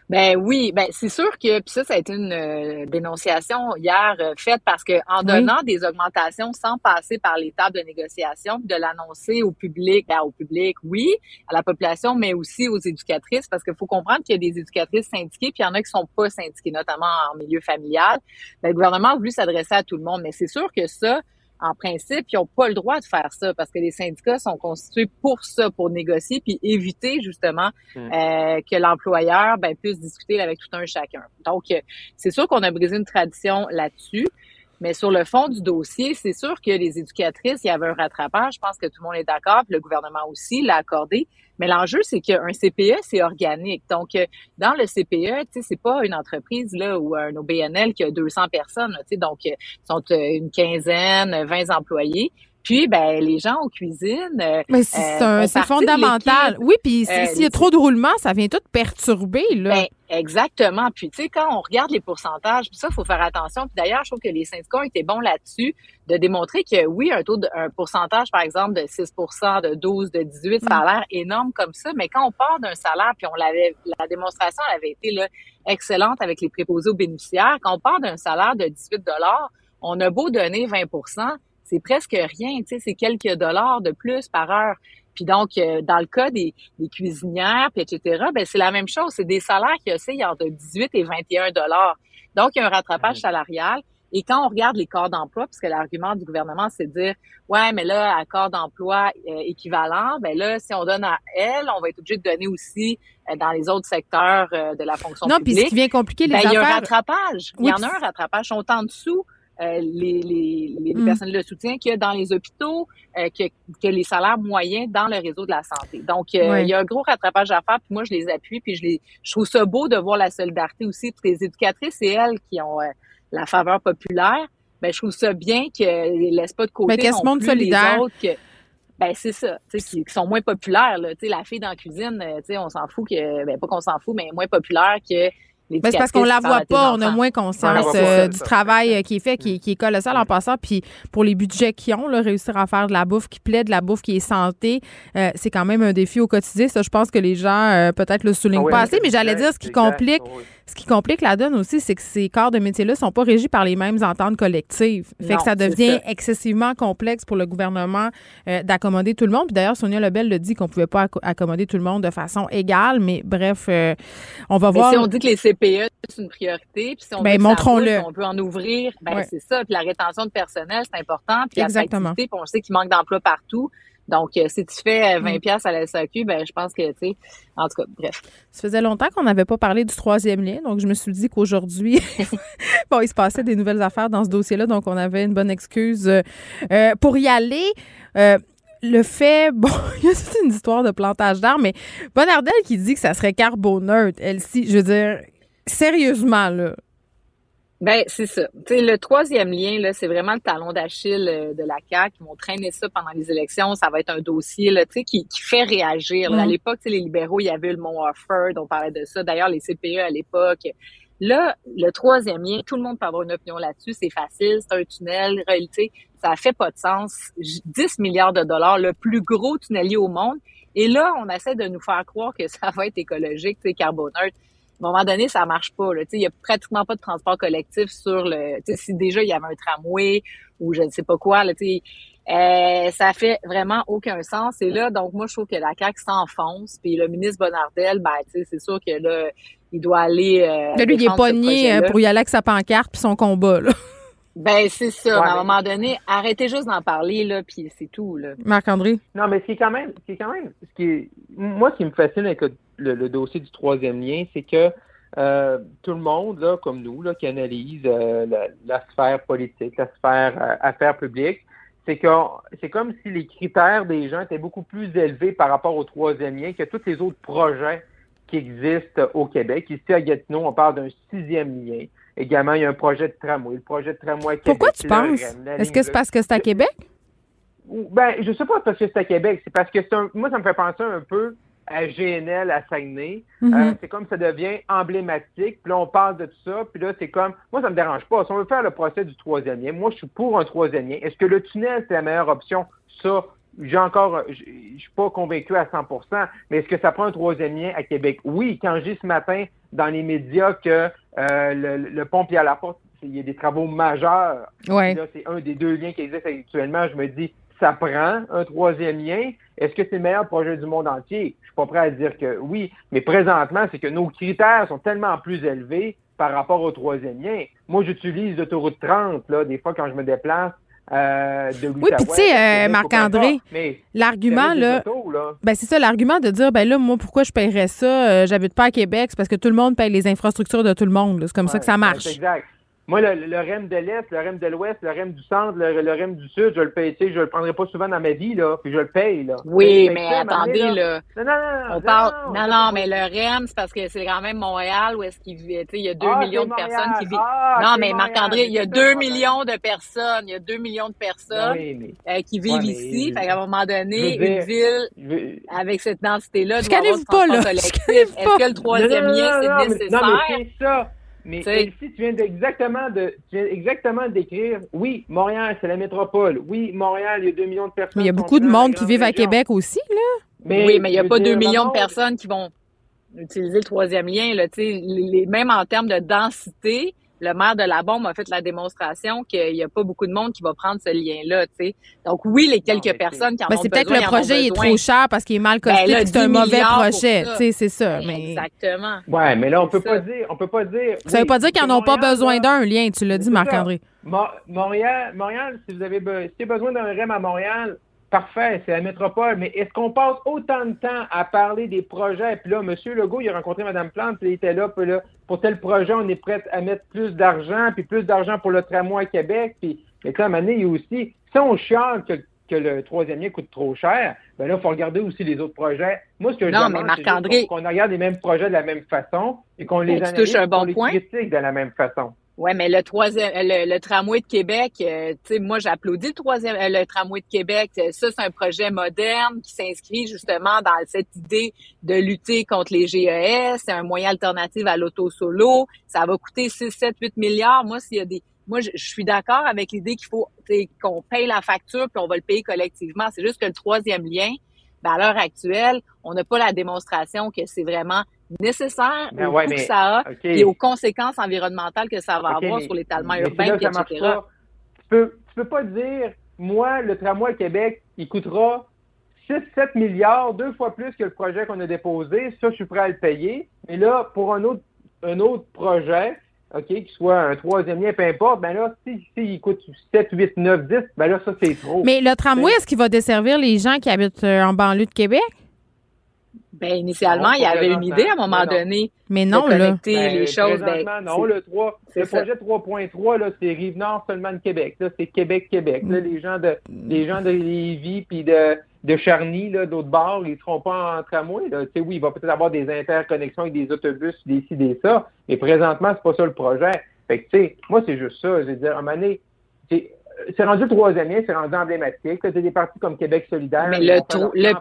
Ben oui, ben c'est sûr que puis ça, ça a été une euh, dénonciation hier euh, faite parce que en donnant des augmentations sans passer par les tables de négociation, de l'annoncer au public, ben, au public, oui, à la population, mais aussi aux éducatrices, parce qu'il faut comprendre qu'il y a des éducatrices syndiquées, puis il y en a qui sont pas syndiquées, notamment en milieu familial. Ben, le gouvernement a voulu s'adresser à tout le monde, mais c'est sûr que ça, en principe, ils n'ont pas le droit de faire ça parce que les syndicats sont constitués pour ça, pour négocier puis éviter justement hmm. euh, que l'employeur ben, puisse discuter avec tout un chacun. Donc, euh, c'est sûr qu'on a brisé une tradition là-dessus. Mais sur le fond du dossier, c'est sûr que les éducatrices, il y avait un rattrapage. Je pense que tout le monde est d'accord, le gouvernement aussi l'a accordé. Mais l'enjeu, c'est qu'un CPE, c'est organique. Donc, euh, dans le CPE, tu sais, c'est pas une entreprise là ou un OBNL qui a 200 personnes. Tu sais, donc, ils sont euh, une quinzaine, 20 employés. Puis, ben, les gens en cuisine. Euh, Mais c'est fondamental. Oui, puis s'il y a trop de roulement, ça vient tout perturber, là. Ben, exactement. Puis, tu sais, quand on regarde les pourcentages, puis ça, il faut faire attention. Puis d'ailleurs, je trouve que les syndicats ont été bons là-dessus de démontrer que oui, un taux de, un pourcentage, par exemple, de 6 de 12, de 18, ça a mm. l'air énorme comme ça. Mais quand on part d'un salaire, puis on l'avait, la démonstration avait été là, excellente avec les préposés aux bénéficiaires. Quand on part d'un salaire de 18 on a beau donner 20 c'est presque rien, tu sais, c'est quelques dollars de plus par heure. Puis donc, euh, dans le cas des, des cuisinières, puis etc., ben c'est la même chose. C'est des salaires qui oscillent entre 18 et 21 dollars. Donc, il y a un rattrapage salarial. Et quand on regarde les corps d'emploi, puisque l'argument du gouvernement, c'est de dire, ouais, mais là, à corps d'emploi euh, équivalent, ben là, si on donne à elle, on va être obligé de donner aussi euh, dans les autres secteurs de la fonction publique. Non, puis ce qui vient compliquer les ben, affaires... Il y a un rattrapage. il y en a un rattrapage. On en dessous euh, les, les, les mm. personnels de soutien a dans les hôpitaux, euh, que, que, les salaires moyens dans le réseau de la santé. Donc, euh, il y a un gros rattrapage à faire, puis moi, je les appuie, puis je, les, je trouve ça beau de voir la solidarité aussi. Toutes les éducatrices, c'est elles qui ont la faveur populaire. Ben, je trouve ça bien qu'elles ne laissent pas de côté Mais non plus solidaire? les autres. Que, ben c'est ça, tu sais, qui, sont moins populaires. Là. Tu sais, la fille dans la cuisine, tu sais, on s'en fout que, ben pas qu'on s'en fout, mais moins populaire que c'est parce qu'on la voit pas, on a moins conscience euh, du travail euh, qui est fait, qui, qui est colossal en passant. Puis pour les budgets qu'ils ont, là, réussir à faire de la bouffe qui plaît, de la bouffe qui est santé, euh, c'est quand même un défi au quotidien. Ça, je pense que les gens peut-être le soulignent ah pas assez, mais j'allais dire ce qui complique. Ce qui complique la donne aussi, c'est que ces corps de métier-là sont pas régis par les mêmes ententes collectives. Fait que ça devient excessivement complexe pour le gouvernement d'accommoder tout le monde. Puis d'ailleurs, Sonia Lebel le dit qu'on pouvait pas accommoder tout le monde de façon égale, mais bref, on va voir. Si on dit que les CPE, c'est une priorité. Puis si on ben, montrons-le. on peut en ouvrir. Ben, c'est ça. Puis la rétention de personnel, c'est important. Puis Exactement. puis on sait qu'il manque d'emplois partout. Donc, euh, si tu fais 20 euh, mm. pièces à la SAQ, ben je pense que, tu sais, en tout cas, bref. Ça faisait longtemps qu'on n'avait pas parlé du troisième lien, donc je me suis dit qu'aujourd'hui, bon, il se passait des nouvelles affaires dans ce dossier-là, donc on avait une bonne excuse euh, pour y aller. le fait, bon, il y a toute une histoire de plantage d'arbres, mais Bonardel qui dit que ça serait carboneutre, elle si, je veux dire, Sérieusement, là. Ben c'est ça. sais, le troisième lien, là, c'est vraiment le talon d'Achille euh, de la CAQ. Ils vont traîner ça pendant les élections. Ça va être un dossier là, qui, qui fait réagir. À mm. l'époque, les libéraux, il y avait le Mont Offord, on parlait de ça. D'ailleurs, les CPE à l'époque. Là, le troisième lien, tout le monde peut avoir une opinion là-dessus. C'est facile, c'est un tunnel. Réalité, ça fait pas de sens. 10 milliards de dollars, le plus gros tunnelier au monde. Et là, on essaie de nous faire croire que ça va être écologique, c'est carboneutre à un moment donné, ça marche pas. Il y a pratiquement pas de transport collectif sur le. Si déjà il y avait un tramway ou je ne sais pas quoi, là, euh, ça fait vraiment aucun sens. Et là, donc moi, je trouve que la CAQ s'enfonce. Puis le ministre Bonardel, ben, c'est sûr que là, il doit aller. Euh, lui, il est pogné euh, pour y aller avec sa pancarte puis son combat. Là. Ben, c'est ça. à un moment donné, arrêtez juste d'en parler, là, puis c'est tout, là. Marc-André? Non, mais c'est quand même, c'est quand même, ce qui moi, ce qui me fascine avec le, dossier du troisième lien, c'est que euh, tout le monde, là, comme nous, là, qui analyse euh, la, sphère politique, la sphère euh, affaires publiques, c'est que c'est comme si les critères des gens étaient beaucoup plus élevés par rapport au troisième lien que tous les autres projets qui existent au Québec. Ici, à Gatineau, on parle d'un sixième lien. Également, il y a un projet de tramway. Le projet de tramway à Québec. Pourquoi tu penses? Est-ce que c'est parce que c'est à Québec? Ben, je sais pas parce que c'est à Québec. C'est parce que c'est un... moi, ça me fait penser un peu à GNL à Saguenay. Mm-hmm. Euh, c'est comme ça devient emblématique. Puis là, on parle de tout ça. Puis là, c'est comme. Moi, ça me dérange pas. Si on veut faire le procès du troisième lien, moi, je suis pour un troisième lien. Est-ce que le tunnel, c'est la meilleure option? Ça, j'ai encore, je suis pas convaincu à 100% mais est-ce que ça prend un troisième lien à Québec? Oui, quand je dis ce matin dans les médias que euh, le, le, pont à la porte, il y a des travaux majeurs. Ouais. c'est un des deux liens qui existent actuellement. Je me dis, ça prend un troisième lien. Est-ce que c'est le meilleur projet du monde entier? Je suis pas prêt à dire que oui, mais présentement, c'est que nos critères sont tellement plus élevés par rapport au troisième lien. Moi, j'utilise l'autoroute 30, là, des fois quand je me déplace euh, oui, puis tu sais, euh, Marc-André, l'argument, là, ben c'est ça, l'argument de dire, ben là, moi, pourquoi je paierais ça? Euh, j'habite pas à Québec, c'est parce que tout le monde paye les infrastructures de tout le monde. C'est comme ça que ça marche. exact. Moi, le, le, REM de l'Est, le REM de l'Ouest, le REM du Centre, le, le, REM du Sud, je le paye, tu sais, je le prendrai pas souvent dans ma vie, là, puis je le paye, là. Oui, mais, attendez, là. Non, non, non. On parle, non, non, mais le REM, c'est parce que c'est quand même Montréal où est-ce qu'il vit, tu sais, il y a 2 ah, millions de personnes qui vivent. Ah, non, mais Marc-André, il y a 2 millions de personnes, il y a 2 millions de personnes euh, qui vivent ici. Fait qu'à un moment donné, une ville, avec cette densité-là, doit avoir pas, là. Est-ce que le troisième lien, c'est nécessaire? Mais ici, tu viens exactement de, tu viens exactement d'écrire, oui, Montréal, c'est la métropole. Oui, Montréal, il y a 2 millions de personnes. Mais il y a beaucoup de monde qui vivent à Québec aussi, là. oui, mais il n'y a pas 2 millions de personnes qui vont utiliser le troisième lien, là. Les, même en termes de densité, le maire de la bombe a fait la démonstration qu'il n'y a pas beaucoup de monde qui va prendre ce lien-là, tu sais. Donc oui, les quelques personnes qui en ben, ont C'est peut-être que le projet est trop cher parce qu'il est mal ben, costé, c'est un mauvais projet, tu sais, c'est ça. Mais... Exactement. Ouais, mais là on peut pas dire, on peut pas dire. Ça veut pas dire qu'ils n'en ont pas besoin d'un lien, tu l'as dit, Marc-André. Montréal, Montréal, si vous avez, si besoin d'un REM à Montréal, Parfait, c'est la métropole, mais est-ce qu'on passe autant de temps à parler des projets? Puis là, M. Legault, il a rencontré Mme Plante, puis il était là, puis là, pour tel projet, on est prêt à mettre plus d'argent, puis plus d'argent pour le tramway à Québec, puis, mais à un moment il y a aussi, si on chiale que, le troisième lien coûte trop cher, ben là, il faut regarder aussi les autres projets. Moi, ce que je non, demande, c'est qu'on regarde les mêmes projets de la même façon et qu'on les analyse, un bon les critique de la même façon. Ouais, mais le troisième, le, tramway de Québec, euh, tu sais, moi j'applaudis le troisième, euh, le tramway de Québec. Ça, c'est un projet moderne qui s'inscrit justement dans cette idée de lutter contre les GES. C'est un moyen alternatif à l'auto solo. Ça va coûter 6, 7, 8 milliards. Moi, s'il y a des, moi, je, suis d'accord avec l'idée qu'il faut qu'on paye la facture puis on va le payer collectivement. C'est juste que le troisième lien, ben, à l'heure actuelle, on n'a pas la démonstration que c'est vraiment nécessaire ben au que ça a et aux conséquences environnementales que ça va avoir sur l'étalement urbain, etc. Tu peux, tu peux pas dire, moi, le tramway à Québec, il coûtera 6-7 milliards, deux fois plus que le projet qu'on a déposé. Ça, je suis prêt à le payer. Mais là, pour un autre, un autre projet, OK, qui soit un troisième lien, peu importe, ben là, si, il coûte 7, 8, 9, 10, ben là, ça, c'est trop. Mais le tramway, est-ce qu'il va desservir les gens qui habitent euh, en banlieue de Québec? Ben, initialement, il y avait une idée à un moment donné. Mais non, de connecter ben, les choses. Ben, non, le 3, le projet 3.3, là, c'est Rive-Nord seulement de Québec. Là, c'est Québec-Québec. Là, les gens de, les gens de Lévis puis de, de Charny, là, d'autres bords, ils seront pas en tramway, là. Tu sais, oui, il va peut-être avoir des interconnexions avec des autobus, des ci, des ça. Mais présentement, c'est pas ça le projet. Fait que, tu sais, moi, c'est juste ça. Je veux dire, à un moment donné, c'est rendu le troisième lien, c'est rendu emblématique. C'est des partis comme Québec solidaire. Mais le, le...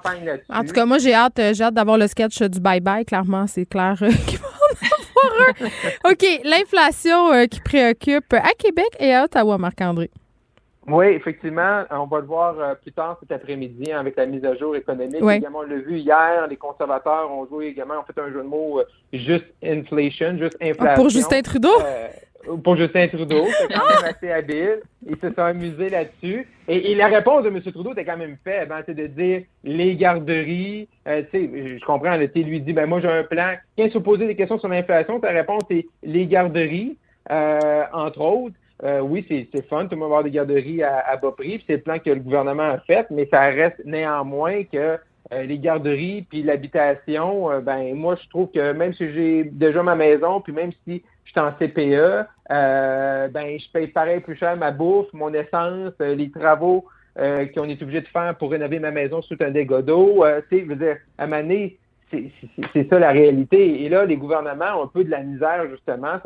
En tout cas, moi, j'ai hâte, euh, j'ai hâte d'avoir le sketch du bye-bye. Clairement, c'est clair euh, qu'il va en avoir un. OK, l'inflation euh, qui préoccupe à Québec et à Ottawa, Marc-André. Oui, effectivement, on va le voir plus tard cet après-midi avec la mise à jour économique. Également, on l'a vu hier, les conservateurs ont joué également, ont fait un jeu de mots juste inflation, juste ah, inflation. pour Justin Trudeau? Pour Justin Trudeau. C'est quand même assez habile. Ils se sont amusés là-dessus. Et, la réponse de M. Trudeau était quand même faible. Hein, c'est de dire les garderies. Euh, je comprends. Tu lui dit, ben moi j'ai un plan. Quand se poser des questions sur l'inflation, ta réponse est les garderies, euh, entre autres. Euh, oui, c'est fun, tout le avoir des garderies à, à bas prix, c'est le plan que le gouvernement a fait, mais ça reste néanmoins que les garderies puis l'habitation, ben moi je trouve que même si j'ai déjà ma maison, puis même si je suis en CPE, euh, ben je paye pareil plus cher ma bouffe, mon essence, euh, les travaux euh, qu'on est obligé de faire pour rénover ma maison sous un dégât d'eau. tu sais, je veux dire, à Mané, c'est ça la réalité. Et là, les gouvernements ont un peu de la misère, justement.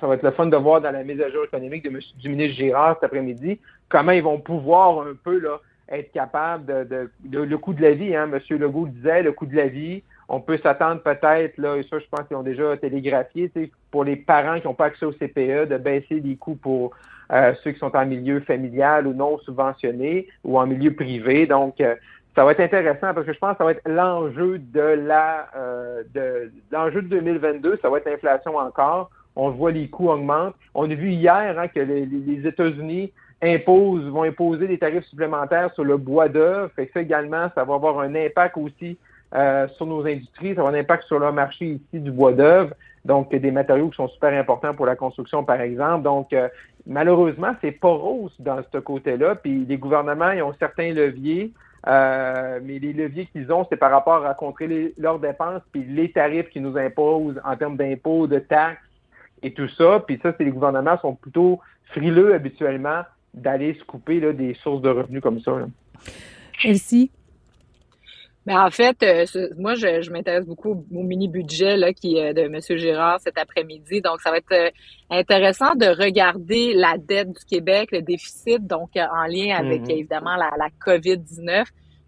Ça va, être le fun de voir dans la mise à jour économique de, du ministre Girard cet après-midi comment ils vont pouvoir un peu là, être capables de, de, le coût de la vie. Hein, M. Legault disait, le coût de la vie, on peut s'attendre peut-être, là, et ça, je pense qu'ils ont déjà télégraphié, pour les parents qui n'ont pas accès au CPE, de baisser les coûts pour euh, ceux qui sont en milieu familial ou non subventionné ou en milieu privé. Donc, euh, ça va être intéressant parce que je pense que ça va être l'enjeu de la euh, de l'enjeu de 2022, ça va être l'inflation encore. On voit les coûts augmentent. On a vu hier hein, que les, États-Unis imposent, vont imposer des tarifs supplémentaires sur le bois d'œuvre. Fait que ça également, ça va avoir un impact aussi euh, sur nos industries, ça va avoir un impact sur le marché ici du bois d'œuvre, donc des matériaux qui sont super importants pour la construction, par exemple. Donc, euh, malheureusement, c'est pas rose dans ce côté-là. Puis les gouvernements, ils ont certains leviers, euh, mais les leviers qu'ils ont, c'est par rapport à contrer leurs dépenses, puis les tarifs qu'ils nous imposent en termes d'impôts, de taxes et tout ça. Puis ça, c'est les gouvernements sont plutôt frileux habituellement d'aller se couper là, des sources de revenus comme ça. Elsie? Mais en fait, euh, moi, je, je m'intéresse beaucoup au mini budget là, qui est de M. Girard cet après-midi. Donc, ça va être euh, intéressant de regarder la dette du Québec, le déficit, donc euh, en lien avec mm-hmm. évidemment la, la COVID-19.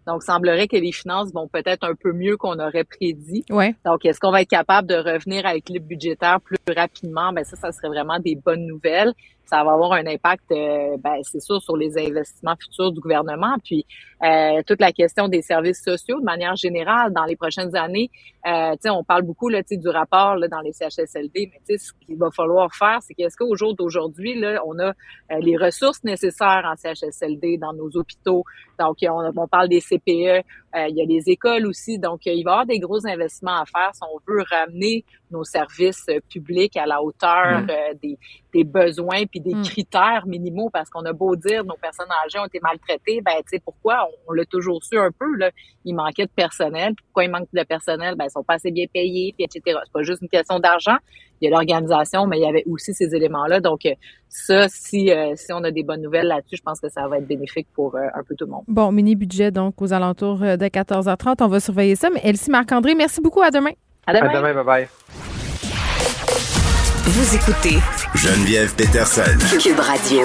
Donc, semblerait que les finances vont peut-être un peu mieux qu'on aurait prédit. Ouais. Donc, est-ce qu'on va être capable de revenir à l'équilibre budgétaire plus rapidement? Ben ça, ça serait vraiment des bonnes nouvelles ça va avoir un impact, euh, ben, c'est sûr, sur les investissements futurs du gouvernement. Puis euh, toute la question des services sociaux de manière générale dans les prochaines années. Euh, on parle beaucoup là, du rapport là, dans les CHSLD, mais ce qu'il va falloir faire, c'est qu'est-ce qu'au jour d'aujourd'hui, on a euh, les ressources nécessaires en CHSLD dans nos hôpitaux. Donc, on, on parle des CPE, il y a les écoles aussi. Donc, il va y avoir des gros investissements à faire si on veut ramener nos services publics à la hauteur des, des besoins puis des mm. critères minimaux parce qu'on a beau dire nos personnes âgées ont été maltraitées, ben tu sais pourquoi? On, l'a toujours su un peu là, il manquait de personnel, pourquoi il manque de personnel, ben ils sont pas assez bien payés puis etc. C'est pas juste une question d'argent, il y a l'organisation mais il y avait aussi ces éléments là donc euh, ça si euh, si on a des bonnes nouvelles là-dessus, je pense que ça va être bénéfique pour euh, un peu tout le monde. Bon, mini budget donc aux alentours de 14h30, on va surveiller ça mais Elsie Marc-André, merci beaucoup à demain. À demain. À demain, bye bye. Vous écoutez Geneviève Peterson. Cube Radio.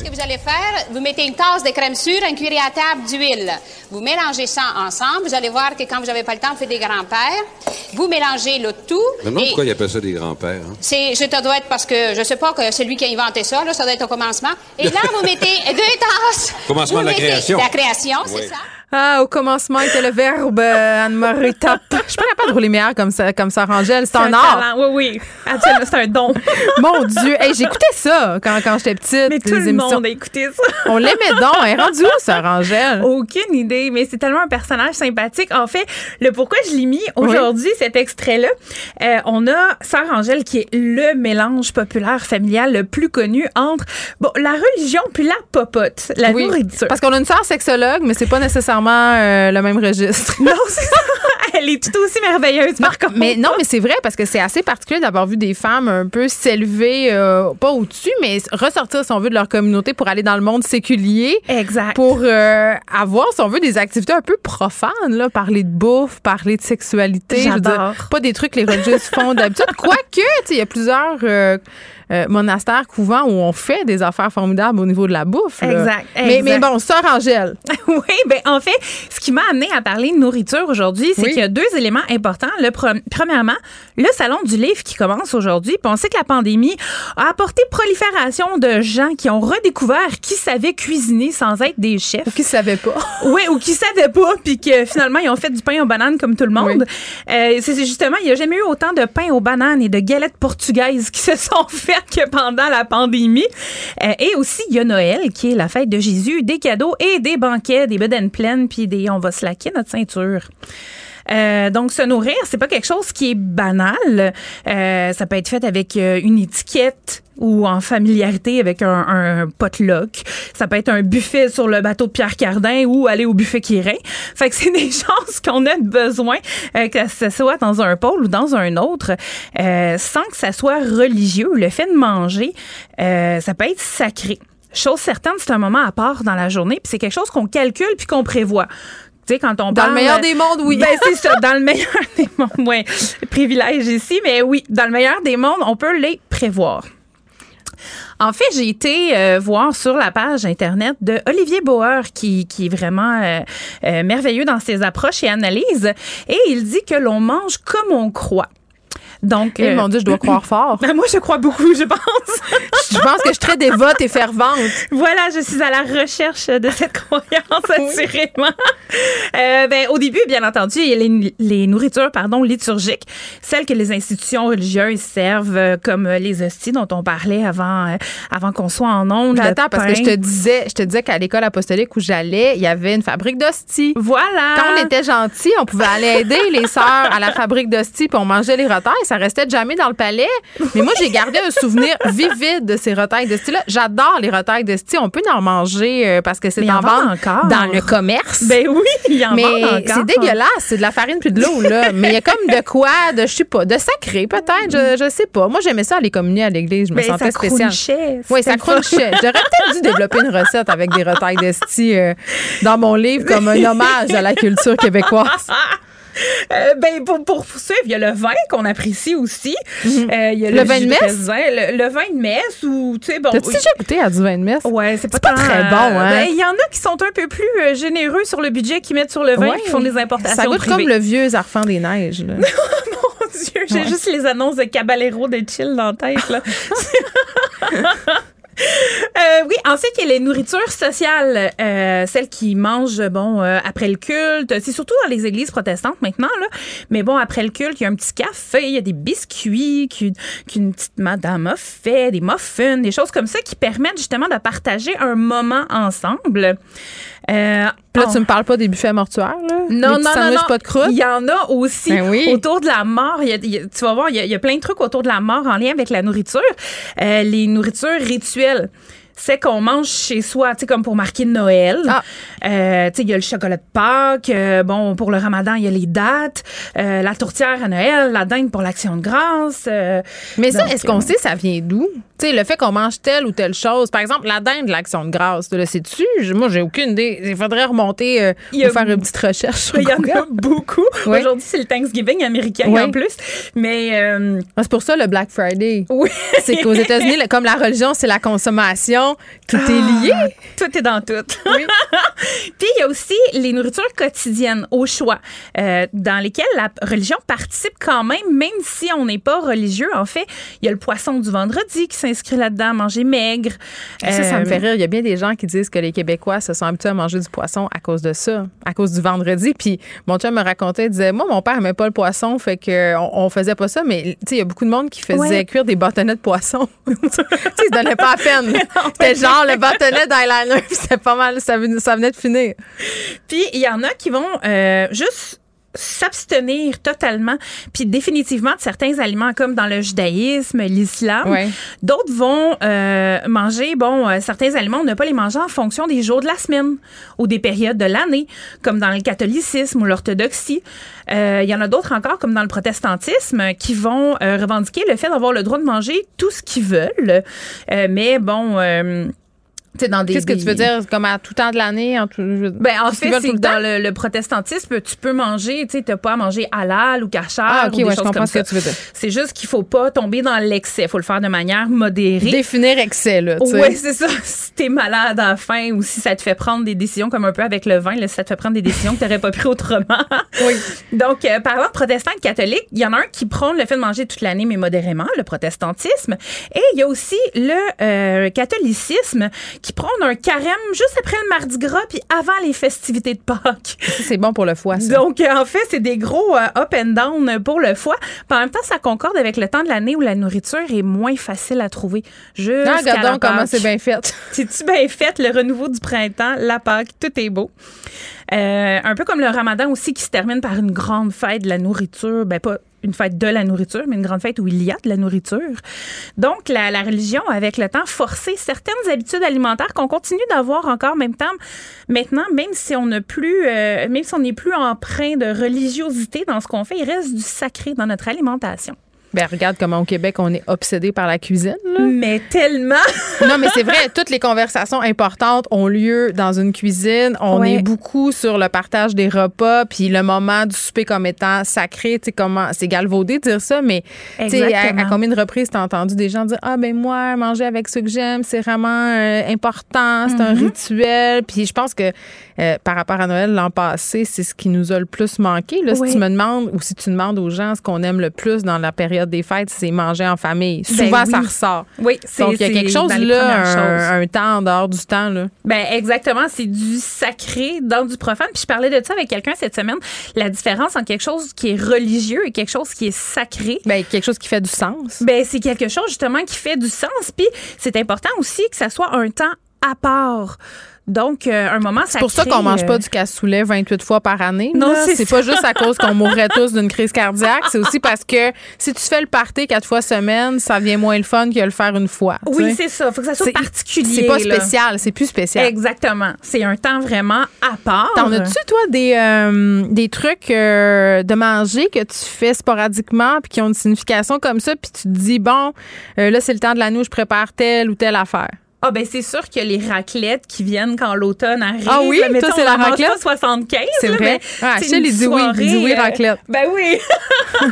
Ce que vous allez faire, vous mettez une tasse de crème sûre, un cuillère à table d'huile. Vous mélangez ça ensemble. Vous allez voir que quand vous n'avez pas le temps, vous faites des grands-pères. Vous mélangez le tout. Maintenant, pourquoi il appelle ça des grands-pères? Hein? C'est, ça doit être parce que je sais pas que c'est lui qui a inventé ça, là, ça doit être au commencement. Et là, vous mettez deux tasses. Commencement de la création. La création, c'est ça. Ah, au commencement était le verbe euh, Anne-Marie Top. Je suis pas capable de rouler meilleur comme ça, comme ça, Rangel. C'est un, art. Oui, oui. C'est un don. Mon Dieu. Hey, j'écoutais ça quand, quand j'étais petite. Mais tout le monde a écouté ça. On l'aimait donc. Elle est rendue où, ça, Rangel? Aucune idée, mais c'est tellement un personnage sympathique. En fait, le pourquoi je l'ai mis aujourd'hui, cet extrait-là, euh, on a Sarah Angèle qui est le mélange populaire familial le plus connu entre bon, la religion puis la popote, la nourriture. Parce qu'on a une sœur sexologue, mais c'est pas nécessairement euh, le même registre. Non, c'est ça. Elle est tout aussi merveilleuse, par contre. Mais non, mais c'est vrai parce que c'est assez particulier d'avoir vu des femmes un peu s'élever, euh, pas au-dessus, mais ressortir, si on veut, de leur communauté pour aller dans le monde séculier. Exact. Pour euh, avoir, si on veut, des activités un peu profanes, là, parler de bouffe, parler de sexualité. je veux dire, J'adore. Pas des trucs que les religieuses font d'habitude. Quoique, il y a plusieurs euh, euh, monastères, couvents où on fait des affaires formidables au niveau de la bouffe. là. Exact, Mais, exact. mais bon, sœur Angèle. oui, ben en fait, ce qui m'a amené à parler de nourriture aujourd'hui, c'est Oui. qu'il y a deux éléments importants. Le pre- premièrement, le salon du livre qui commence aujourd'hui. Puis on sait que la pandémie a apporté prolifération de gens qui ont redécouvert qui savaient cuisiner sans être des chefs. Ou qui savaient pas. Oui, ou qui savaient pas, puis que finalement, ils ont fait du pain aux bananes comme tout le monde. Euh, c'est justement, il n'y a jamais eu autant de pain aux bananes et de galettes portugaises qui se sont faites que pendant la pandémie. Euh, et aussi, il y a Noël, qui est la fête de Jésus, des cadeaux et des banquets, des bedaines pleines, puis des on va se laquer notre ceinture. Euh, donc, se nourrir, c'est pas quelque chose qui est banal. Euh, ça peut être fait avec euh, une étiquette ou en familiarité avec un, potluck. Ça peut être un buffet sur le bateau de Pierre Cardin ou aller au buffet Quirin. Fait que c'est des choses qu'on a besoin, euh, que ce soit dans un pôle ou dans un autre, euh, sans que ça soit religieux. Le fait de manger, euh, ça peut être sacré. Chose certaine, c'est un moment à part dans la journée, puis c'est quelque chose qu'on calcule puis qu'on prévoit. Tu sais, quand on Dans parle- le meilleur des mondes, oui. Ben, c'est ça, dans le meilleur des mondes. Ouais, privilège ici, mais oui, dans le meilleur des mondes, on peut les prévoir. En fait, j'ai été euh, voir sur la page Internet de Olivier Bauer, qui, qui est vraiment euh, euh, merveilleux dans ses approches et analyses. Et il dit que l'on mange comme on croit. Donc, Eh, mon Dieu, je dois croire fort. Ben, moi, je crois beaucoup, je pense. Je pense que je suis très dévote et fervente. Voilà, je suis à la recherche de cette croyance, assurément. Euh, ben, au début, bien entendu, il y a les, les nourritures pardon, liturgiques, celles que les institutions religieuses servent, euh, comme euh, les hosties dont on parlait avant, euh, avant qu'on soit en ondes. Attends, parce que je te disais, je te disais qu'à l'école apostolique où j'allais, il y avait une fabrique d'hosties. Voilà. Quand on était gentils, on pouvait aller aider les sœurs à la fabrique d'hosties, puis on mangeait les retailles. Ça restait jamais dans le palais. Mais moi, j'ai gardé un souvenir vivide de ces retailles d'hosties-là. J'adore les retailles d'hosties. On peut en manger euh, parce que c'est Mais en vente encore. dans le commerce. Ben oui, il y en mais vend encore. c'est dégueulasse, c'est de la farine puis de l'eau là. Mais il y a comme de quoi, de je sais pas, de sacré peut-être, je, je sais pas. Moi j'aimais ça aller communier à l'église, je me Ben, sentais ça spéciale. Oui, ça crunchait. J'aurais peut-être dû développer une recette avec des retailles d'esti euh, dans mon livre comme un hommage à la culture québécoise. Euh, ben, pour, pour poursuivre, il y a le vin qu'on apprécie aussi. Euh, il y a Mhm. Le vin de messe? raisin, Le, le vin de messe ou, tu sais, bon. T'as-tu déjà goûté à du vin de messe? Ouais, c'est pas, C'est pas tant, très euh, bon, hein? ben, Il y en a qui sont un peu plus euh, généreux sur le budget qu'ils mettent sur le vin Ouais. qui font des importations Ça goûte privées. comme le vieux Zarfan des neiges. là. Mon Dieu, j'ai Ouais. juste les annonces de Caballero de chill dans la tête, là. Euh, oui, ensuite, il y a les nourritures sociales, euh, celles qui mangent, bon, euh, après le culte. C'est surtout dans les églises protestantes maintenant, là. Mais bon, après le culte, il y a un petit café, il y a des biscuits qu'une petite madame a fait, des muffins, des choses comme ça qui permettent justement de partager un moment ensemble. Puis là, en- tu me parles pas des buffets mortuaires, là? non, Les non, non, non. pas de croûte? Il y en a aussi Ben oui. autour de la mort. Il y a- il y a- tu vas voir, il y, a, il y a plein de trucs autour de la mort en lien avec la nourriture. Euh, les nourritures rituelles. C'est qu'on mange chez soi, tu sais, comme pour marquer Noël. Ah. Euh, tu sais, il y a le chocolat de Pâques. euh, bon, pour le ramadan, il y a les dates. euh, la tourtière à Noël, la dinde pour l'action de grâce. Mais ça, est-ce qu'on sait ça vient d'où? Tu sais, le fait qu'on mange telle ou telle chose. Par exemple, la dinde de l'action de grâce, là, c'est-tu? Je- Moi, j'ai aucune idée. Il faudrait remonter Il y a- ou faire une petite recherche Il y en a beaucoup. Ouais. Aujourd'hui, c'est le Thanksgiving américain Ouais. en plus. Mais Ah, C'est pour ça le Black Friday. oui. C'est qu'aux États-Unis, comme la religion, c'est la consommation, tout est lié. Ah, Tout est dans tout. Puis il y a aussi les nourritures quotidiennes au choix, euh, dans lesquelles la religion participe quand même, même si on n'est pas religieux. En fait, il y a le poisson du vendredi qui s'inscrit là-dedans, manger maigre. Ça, ça me Euh, fait rire. Il y a bien des gens qui disent que les Québécois se sont habitués à manger du poisson à cause de ça, à cause du vendredi. Puis mon chum me racontait, il disait, moi, mon père n'aimait pas le poisson, fait que on, on faisait pas ça. Mais tu sais, il y a beaucoup de monde qui faisait Ouais. cuire des bâtonnets de poisson. tu sais, ils se donnaient pas à peine. C'était genre le bâtonnet d'eyeliner, c'était pas mal, ça venait, ça venait de finir. Puis il y en a qui vont euh, juste s'abstenir totalement, puis définitivement de certains aliments comme dans le judaïsme, l'islam. D'autres vont euh, manger, bon, euh, certains aliments, on ne pas les manger en fonction des jours de la semaine ou des périodes de l'année, comme dans le catholicisme ou l'orthodoxie. Euh, il y en a d'autres encore, comme dans le protestantisme, qui vont revendiquer le fait d'avoir le droit de manger tout ce qu'ils veulent. mais bon Qu'est-ce que tu veux dire? Comme à tout temps de l'année en tout ben en fait c'est dans le, protestantisme tu peux manger tu sais t'as pas à manger halal ou kachar ah, ok ou des ouais, choses je comprends comme ce que tu veux dire. C'est juste qu'il faut pas tomber dans l'excès. Faut le faire de manière modérée. Définir excès là ouais c'est ça. Si t'es malade à la fin ou si ça te fait prendre des décisions comme un peu avec le vin là, si ça te fait prendre des décisions que t'aurais pas pris autrement. Oui. Donc euh, par exemple protestant et catholique il y en a un qui prône le fait de manger toute l'année mais modérément le protestantisme. Et il y a aussi le euh, catholicisme qui prône un carême juste après le Mardi Gras puis avant les festivités de Pâques. C'est bon pour le foie, ça. Donc, en fait, c'est des gros euh, up and down pour le foie. Puis en même temps, ça concorde avec le temps de l'année où la nourriture est moins facile à trouver. Juste ah, regarde comment c'est bien fait. C'est-tu bien fait? Le renouveau du printemps, la Pâques, tout est beau. Euh, un peu comme le ramadan aussi qui se termine par une grande fête de la nourriture. Ben, pas une fête de la nourriture, mais une grande fête où il y a de la nourriture. Donc, la, la religion, avec le temps, forcé certaines habitudes alimentaires qu'on continue d'avoir encore en même temps. Maintenant, même si on n'a plus, euh, même si on n'est plus empreint de religiosité dans ce qu'on fait, il reste du sacré dans notre alimentation. Ben regarde comment au Québec on est obsédé par la cuisine. Là. Mais tellement. non mais c'est vrai, toutes les conversations importantes ont lieu dans une cuisine. On est beaucoup sur le partage des repas, puis le moment du souper comme étant sacré. Tu sais comment c'est galvaudé de dire ça, mais tu sais à, à, combien de reprises t'as entendu des gens dire ah ben moi manger avec ceux que j'aime c'est vraiment euh, important, c'est un mm-hmm. rituel. Puis je pense que euh, par rapport à Noël l'an passé, c'est ce qui nous a le plus manqué. Là, Si tu me demandes ou si tu demandes aux gens ce qu'on aime le plus dans la période des fêtes, c'est manger en famille. Ben Souvent, ça ressort. Oui, c'est Donc, il y a quelque chose là, un, temps en dehors du temps. Là. Ben, exactement. C'est du sacré dans du profane. Puis je parlais de ça avec quelqu'un cette semaine. La différence entre quelque chose qui est religieux et quelque chose qui est sacré. Ben, quelque chose qui fait du sens. Ben, c'est quelque chose justement qui fait du sens. Puis c'est important aussi que ça soit un temps à part. Donc, euh, un moment C'est pour ça qu'on mange pas euh, du cassoulet 28 fois par année. Non, c'est pas juste à cause qu'on mourrait tous d'une crise cardiaque. C'est aussi parce que si tu fais le party quatre fois semaine, ça vient moins le fun que le faire une fois. Oui, c'est ça. Faut que ça soit particulier. C'est pas spécial. C'est plus spécial. Exactement. C'est un temps vraiment à part. T'en as-tu, toi, des, euh, des trucs de manger que tu fais sporadiquement puis qui ont une signification comme ça puis tu te dis, bon, là, c'est le temps de l'année où je prépare telle ou telle affaire? Ah ben c'est sûr que les raclettes qui viennent quand l'automne arrive. Ah oui, toi c'est la raclette? 75. C'est vrai. Ah, Achille, il dit oui, il dit oui raclette. ben oui.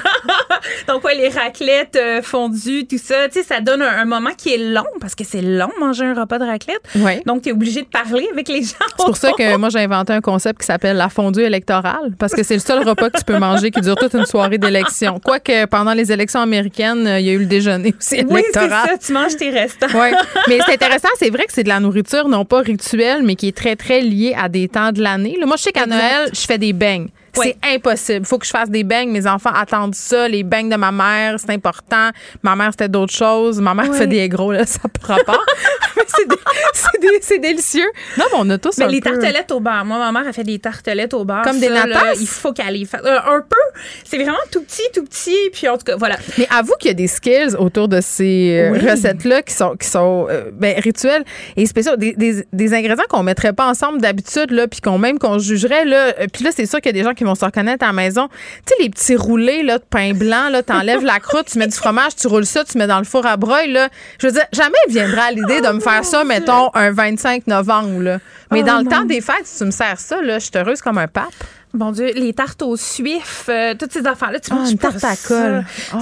Donc ouais, les raclettes euh, fondues, tout ça, tu sais, ça donne un, moment qui est long parce que c'est long manger un repas de raclette. Ouais. Donc tu es obligé de parler avec les gens. C'est pour ça que moi j'ai inventé un concept qui s'appelle la fondue électorale parce que c'est le seul repas que tu peux manger qui dure toute une soirée d'élection. Quoique pendant les élections américaines, il y a eu le déjeuner aussi électoral. Oui, c'est ça, tu manges tes restants. Oui. Mais c'est intéressant c'est vrai que c'est de la nourriture non pas rituelle, mais qui est très, très liée à des temps de l'année. Moi, je sais qu'à Noël, je fais des beignes. C'est impossible. Il faut que je fasse des beignes. Mes enfants attendent ça. Les beignes de ma mère, c'est important. Ma mère, c'était d'autres choses. Ma mère fait des gros, là, ça prend pas. c'est délicieux. Non, mais on a tous mais les tartelettes au beurre. Moi, ma mère a fait des tartelettes au beurre. Comme des natas? il faut qu'elle les fasse. Euh, un peu. C'est vraiment tout petit, tout petit. Puis en tout cas, voilà. Mais avoue qu'il y a des skills autour de ces euh, recettes-là qui sont, qui sont euh, ben, rituelles et spéciaux. Des, des, des ingrédients qu'on mettrait pas ensemble d'habitude, là, puis qu'on même qu'on jugerait. Là. Puis là, c'est sûr qu'il y a des gens qui vont se reconnaître à la maison. Tu sais, les petits roulés là, de pain blanc, là, t'enlèves la croûte, tu mets du fromage, tu roules ça, tu mets dans le four à broil. Là. Je veux dire, jamais viendra à l'idée de me faire ça, mettons, un 25 novembre. Là. Mais oh dans le temps des fêtes, si tu me sers ça, là, je suis heureuse comme un pape. Bon Dieu, les tartes aux suifs, euh, toutes ces affaires-là, tu ah, manges une tarte à colle. Ah.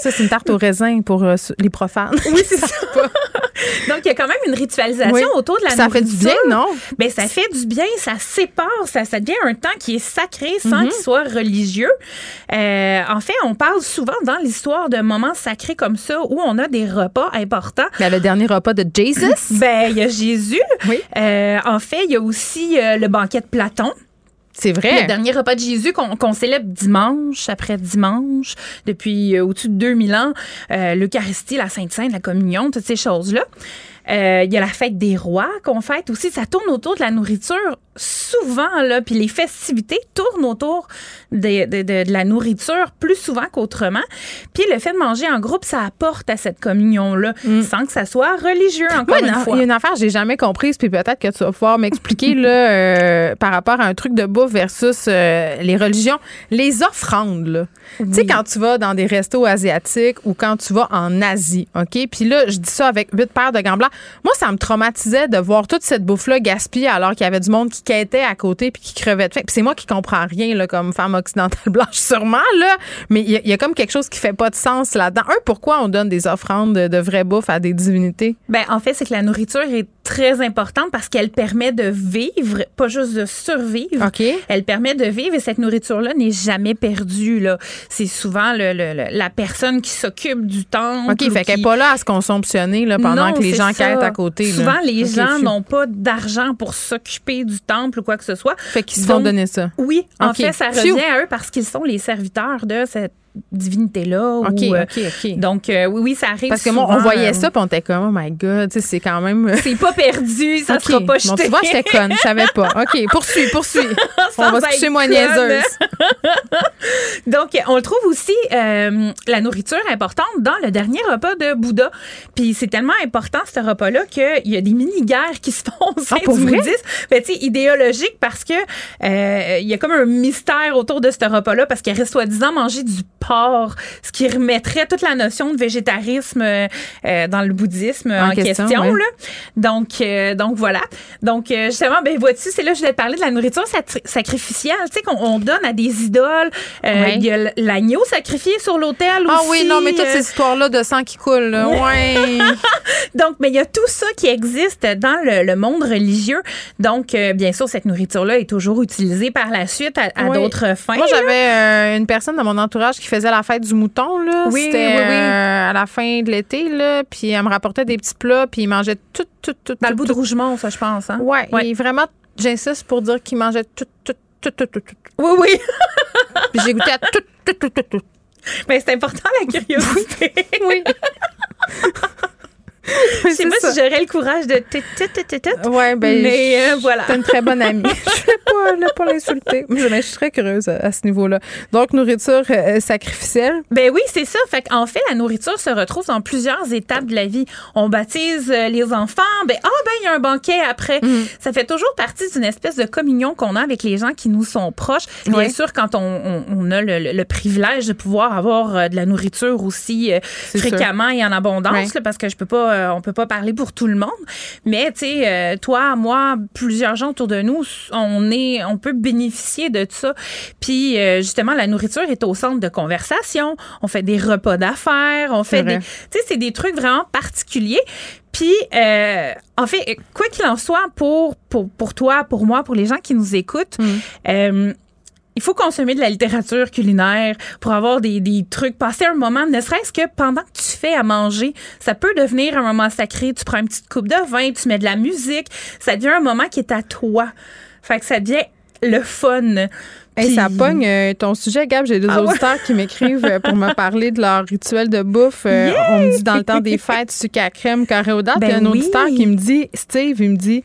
ça, c'est une tarte au raisin pour euh, les profanes. Oui, c'est ça. Donc, il y a quand même une ritualisation autour de la ça nourriture. Ça fait du bien, non? Ben, ça fait du bien, ça sépare, ça, ça devient un temps qui est sacré sans mhm. qu'il soit religieux. Euh, en fait, on parle souvent dans l'histoire de moments sacrés comme ça où on a des repas importants. Il y a le dernier repas de Jésus. ben, il y a Jésus. Oui. en fait, il y a aussi le banquet de Platon. C'est vrai. Le dernier repas de Jésus qu'on célèbre dimanche après dimanche depuis euh, au-dessus de 2000 ans, euh, l'Eucharistie, la Sainte Sainte, la communion, toutes ces choses-là. Euh, il y a la fête des rois qu'on fête aussi. Ça tourne autour de la nourriture souvent, là. Puis les festivités tournent autour de, de, de, la nourriture plus souvent qu'autrement. Puis le fait de manger en groupe, ça apporte à cette communion-là, mm. sans que ça soit religieux, encore une fois. Il y a une affaire que j'ai jamais comprise, puis peut-être que tu vas pouvoir m'expliquer, là, euh, par rapport à un truc de bouffe versus euh, les religions. Les offrandes, là. Tu sais, quand tu vas dans des restos asiatiques ou quand tu vas en Asie, OK? Puis là, je dis ça avec huit paires de gants blancs. Moi, ça me traumatisait de voir toute cette bouffe-là gaspillée alors qu'il y avait du monde qui quêtait à côté puis qui crevait de faim. Puis c'est moi qui comprends rien, là, comme femme occidentale blanche, sûrement, là. Mais il y, a comme quelque chose qui fait pas de sens là-dedans. Un, pourquoi on donne des offrandes de, de vraie bouffe à des divinités? Ben, en fait, c'est que la nourriture est très importante parce qu'elle permet de vivre, pas juste de survivre. Elle permet de vivre et cette nourriture-là n'est jamais perdue. Là. C'est souvent le, la personne qui s'occupe du temps. OK, fait qu'elle n'est pas là à se consomptionner là, pendant que les gens quêtent à côté. Souvent, les gens n'ont pas d'argent pour s'occuper du temple ou quoi que ce soit. Fait qu'ils se font donner ça. Oui, en fait, ça revient à eux parce qu'ils sont les serviteurs de cette divinité-là. OK, ou, OK, OK. Donc, euh, oui, oui, ça arrive Parce que souvent, moi, on voyait euh, ça, puis on était comme, oh my God, tu sais, c'est quand même. euh, C'est pas perdu, ça OK. sera pas Bon, jeté. tu vois, j'étais conne, je savais pas. OK, poursuis, poursuis. On va se coucher conne. niaiseuse. Donc, on le trouve aussi, euh, la nourriture importante dans le dernier repas de Bouddha. Puis c'est tellement important, ce repas-là, qu'il y a des mini-guerres qui se font au sein Ah, pour du vrai? bouddhisme. Ben, tu sais, idéologique parce que euh, il y a comme un mystère autour de ce repas-là parce qu'il reste soi-disant manger du porc, ce qui remettrait toute la notion de végétarisme euh, euh, dans le bouddhisme En en, question, question. ouais. là. Donc, euh, donc voilà. Donc euh, justement, ben vois-tu, c'est là que je voulais te parler de la nourriture sacri- sacrificielle, tu sais qu'on on donne à des idoles. Ouais. Il y a l'agneau sacrifié sur l'autel Ah aussi. oui, non, mais toutes ces histoires-là de sang qui coule, là. Ouais. donc, mais il y a tout ça qui existe dans le, le monde religieux. Donc, bien sûr, cette nourriture-là est toujours utilisée par la suite à, à Oui. d'autres fins. Moi, j'avais une personne dans mon entourage qui faisait la fête du mouton, là. Oui, C'était oui, oui. euh, à la fin de l'été, là. Puis elle me rapportait des petits plats, puis il mangeait tout, tout, tout. Dans tout, le bout tout. de Rougemont, ça, je pense. Hein? Ouais, Ouais. et vraiment, j'insiste pour dire qu'il mangeait tout, tout, tout, tout, tout, tout. Oui, oui. Puis j'ai goûté à tout, tout, tout, tout, tout. Mais c'est important, la curiosité. Oui. Je sais pas si j'aurais le courage de. Ouais, ben. Mais, euh, voilà. T'es une très bonne amie. je vais pas, là, pas l'insulter. Mais je suis très curieuse à, à ce niveau-là. Donc, nourriture euh, sacrificielle? Ben oui, c'est ça. Fait en fait, la nourriture se retrouve dans plusieurs étapes de la vie. On baptise euh, les enfants. Ben ah ben il y a un banquet après. Mm. Ça fait toujours partie d'une espèce de communion qu'on a avec les gens qui nous sont proches. Bien Ouais. sûr, quand on, on- on a le, le- le privilège de pouvoir avoir euh, de la nourriture aussi euh, fréquemment et en abondance, Ouais. là, parce que je peux pas, euh, on peut pas parler pour tout le monde. Mais tu sais, euh, toi, moi, plusieurs gens autour de nous, on est, on peut bénéficier de ça. Puis euh, justement, la nourriture est au centre de conversation. On fait des repas d'affaires, on fait des, tu sais, c'est des trucs vraiment particuliers. Puis, euh, en fait, quoi qu'il en soit, pour, pour, pour toi, pour moi, pour les gens qui nous écoutent, euh, il faut consommer de la littérature culinaire pour avoir des, des trucs, passer un moment, ne serait-ce que pendant que tu fais à manger, ça peut devenir un moment sacré. Tu prends une petite coupe de vin, tu mets de la musique, ça devient un moment qui est à toi. Fait que ça devient le fun. Hey, Puis- ça pogne euh, ton sujet, Gab. J'ai des Ah ouais? auditeurs qui m'écrivent euh, pour me parler de leur rituel de bouffe. Euh, Yeah! On me dit dans le temps des fêtes, sucre à crème, carré. Ben Il y a un oui. auditeur qui me dit, Steve, il me dit,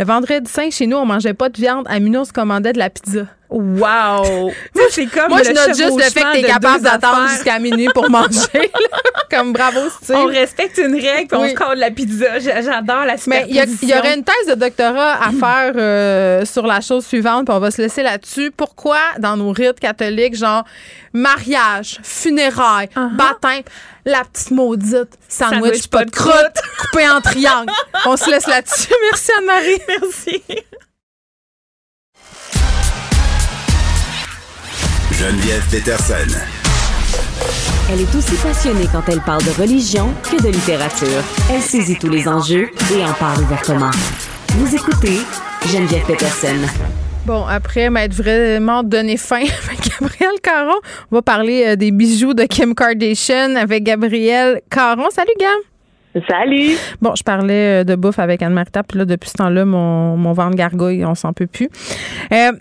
le vendredi saint, chez nous, on mangeait pas de viande. À minuit, on se commandait de la pizza. Wow! C'est comme Moi, je note juste le fait que t'es capable d'attendre jusqu'à minuit pour manger. là. Comme bravo, Steve. On respecte une règle, puis on se colle la pizza. J'a- J'adore la Mais il y, aurait une thèse de doctorat à faire euh, sur la chose suivante, puis on va se laisser là-dessus. Pourquoi, dans nos rites catholiques, genre mariage, funérailles, Uh-huh. baptême, la petite maudite, sandwich, Sandwich, pas de croûte, coupé en triangle. on se laisse là-dessus. Merci Anne-Marie. Merci. Geneviève Peterson. Elle est aussi passionnée quand elle parle de religion que de littérature. Elle saisit tous les enjeux et en parle ouvertement. Vous écoutez Geneviève Peterson. Bon, après m'être vraiment donné faim avec Gabriel Caron, on va parler euh, des bijoux de Kim Kardashian avec Gabriel Caron. Salut, Gab. Salut! Bon, je parlais euh, de bouffe avec Anne-Marie Tapp, puis là, depuis ce temps-là, mon, mon ventre gargouille, on s'en peut plus. Euh,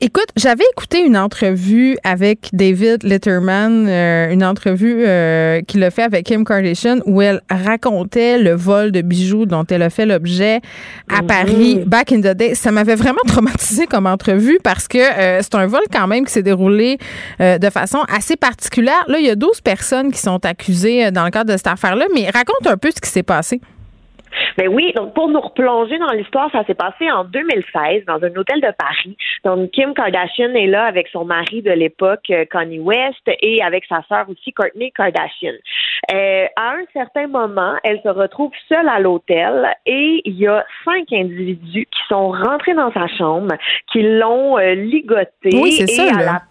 Écoute, j'avais écouté une entrevue avec David Letterman, euh, une entrevue euh, qu'il a fait avec Kim Kardashian où elle racontait le vol de bijoux dont elle a fait l'objet à Mhm. Paris back in the day. Ça m'avait vraiment traumatisé comme entrevue parce que euh, c'est un vol quand même qui s'est déroulé de façon assez particulière. Là, il y a 12 personnes qui sont accusées dans le cadre de cette affaire-là, mais raconte un peu ce qui s'est passé. Ben oui, donc pour nous replonger dans l'histoire, ça s'est passé en 2016 dans un hôtel de Paris. Donc Kim Kardashian est là avec son mari de l'époque, euh, Kanye West, et avec sa sœur aussi, Kourtney Kardashian. Euh, à un certain moment, elle se retrouve seule à l'hôtel et il y a cinq individus qui sont rentrés dans sa chambre, qui l'ont euh, ligotée. Oui, c'est et ça, à là. la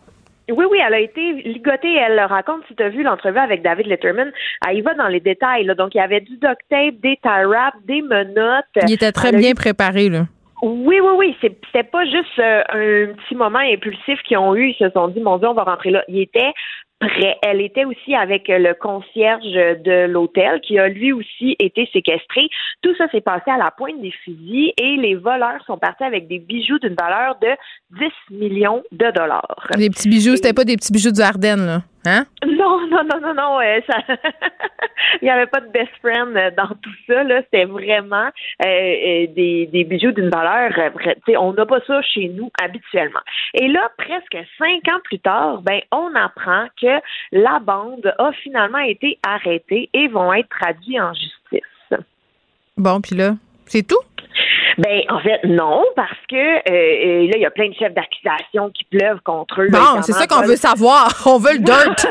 oui, oui, elle a été ligotée. Elle le raconte, si tu as vu l'entrevue avec David Letterman, elle y va dans les détails. Là. Donc, il y avait du duct tape, des tie wraps, des menottes. Il était très Elle bien eu- préparé, là. Oui, oui, oui. C'était pas juste euh, un petit moment impulsif qu'ils ont eu. Ils se sont dit, mon Dieu, on va rentrer là. Il était Elle était aussi avec le concierge de l'hôtel qui a lui aussi été séquestré. Tout ça s'est passé à la pointe des fusils et les voleurs sont partis avec des bijoux d'une valeur de 10 millions de dollars. Des petits bijoux, c'était pas des petits bijoux du Ardennes, là. Hein? Non, non, non, non, non. euh, ça... Il n'y avait pas de best friend euh, dans tout ça. Là, c'était vraiment euh, euh, des, des bijoux d'une valeur. euh, on n'a pas ça chez nous habituellement. Et là, presque cinq ans plus tard, ben, on apprend que la bande a finalement été arrêtée et vont être traduits en justice. Bon, puis là, c'est tout? Ben, en fait, non, parce que euh, euh, là, il y a plein de chefs d'accusation qui pleuvent contre eux. Bon, c'est évidemment, ça qu'on veut savoir. On veut le dirt.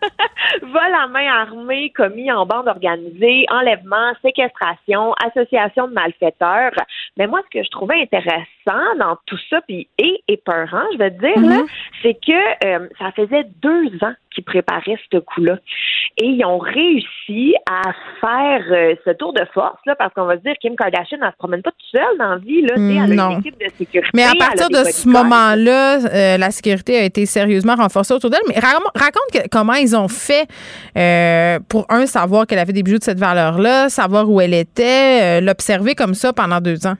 vol à main armée commis en bande organisée, enlèvement, séquestration, association de malfaiteurs. Mais moi, ce que je trouvais intéressant dans tout ça, puis et épeurant, je te dire, là, c'est que euh, ça faisait deux ans qu'ils préparaient ce coup-là. Et ils ont réussi à faire euh, ce tour de force, là, parce qu'on va se dire, Kim Kardashian, elle se promène pas toute seule dans la vie, là, elle a Non. une équipe de sécurité. Mais à partir de ce moment-là, euh, la sécurité a été sérieusement renforcée autour d'elle. Mais ra- raconte que- comment ils ont fait euh, pour, un, savoir qu'elle avait des bijoux de cette valeur-là, savoir où elle était, euh, l'observer comme ça pendant deux ans.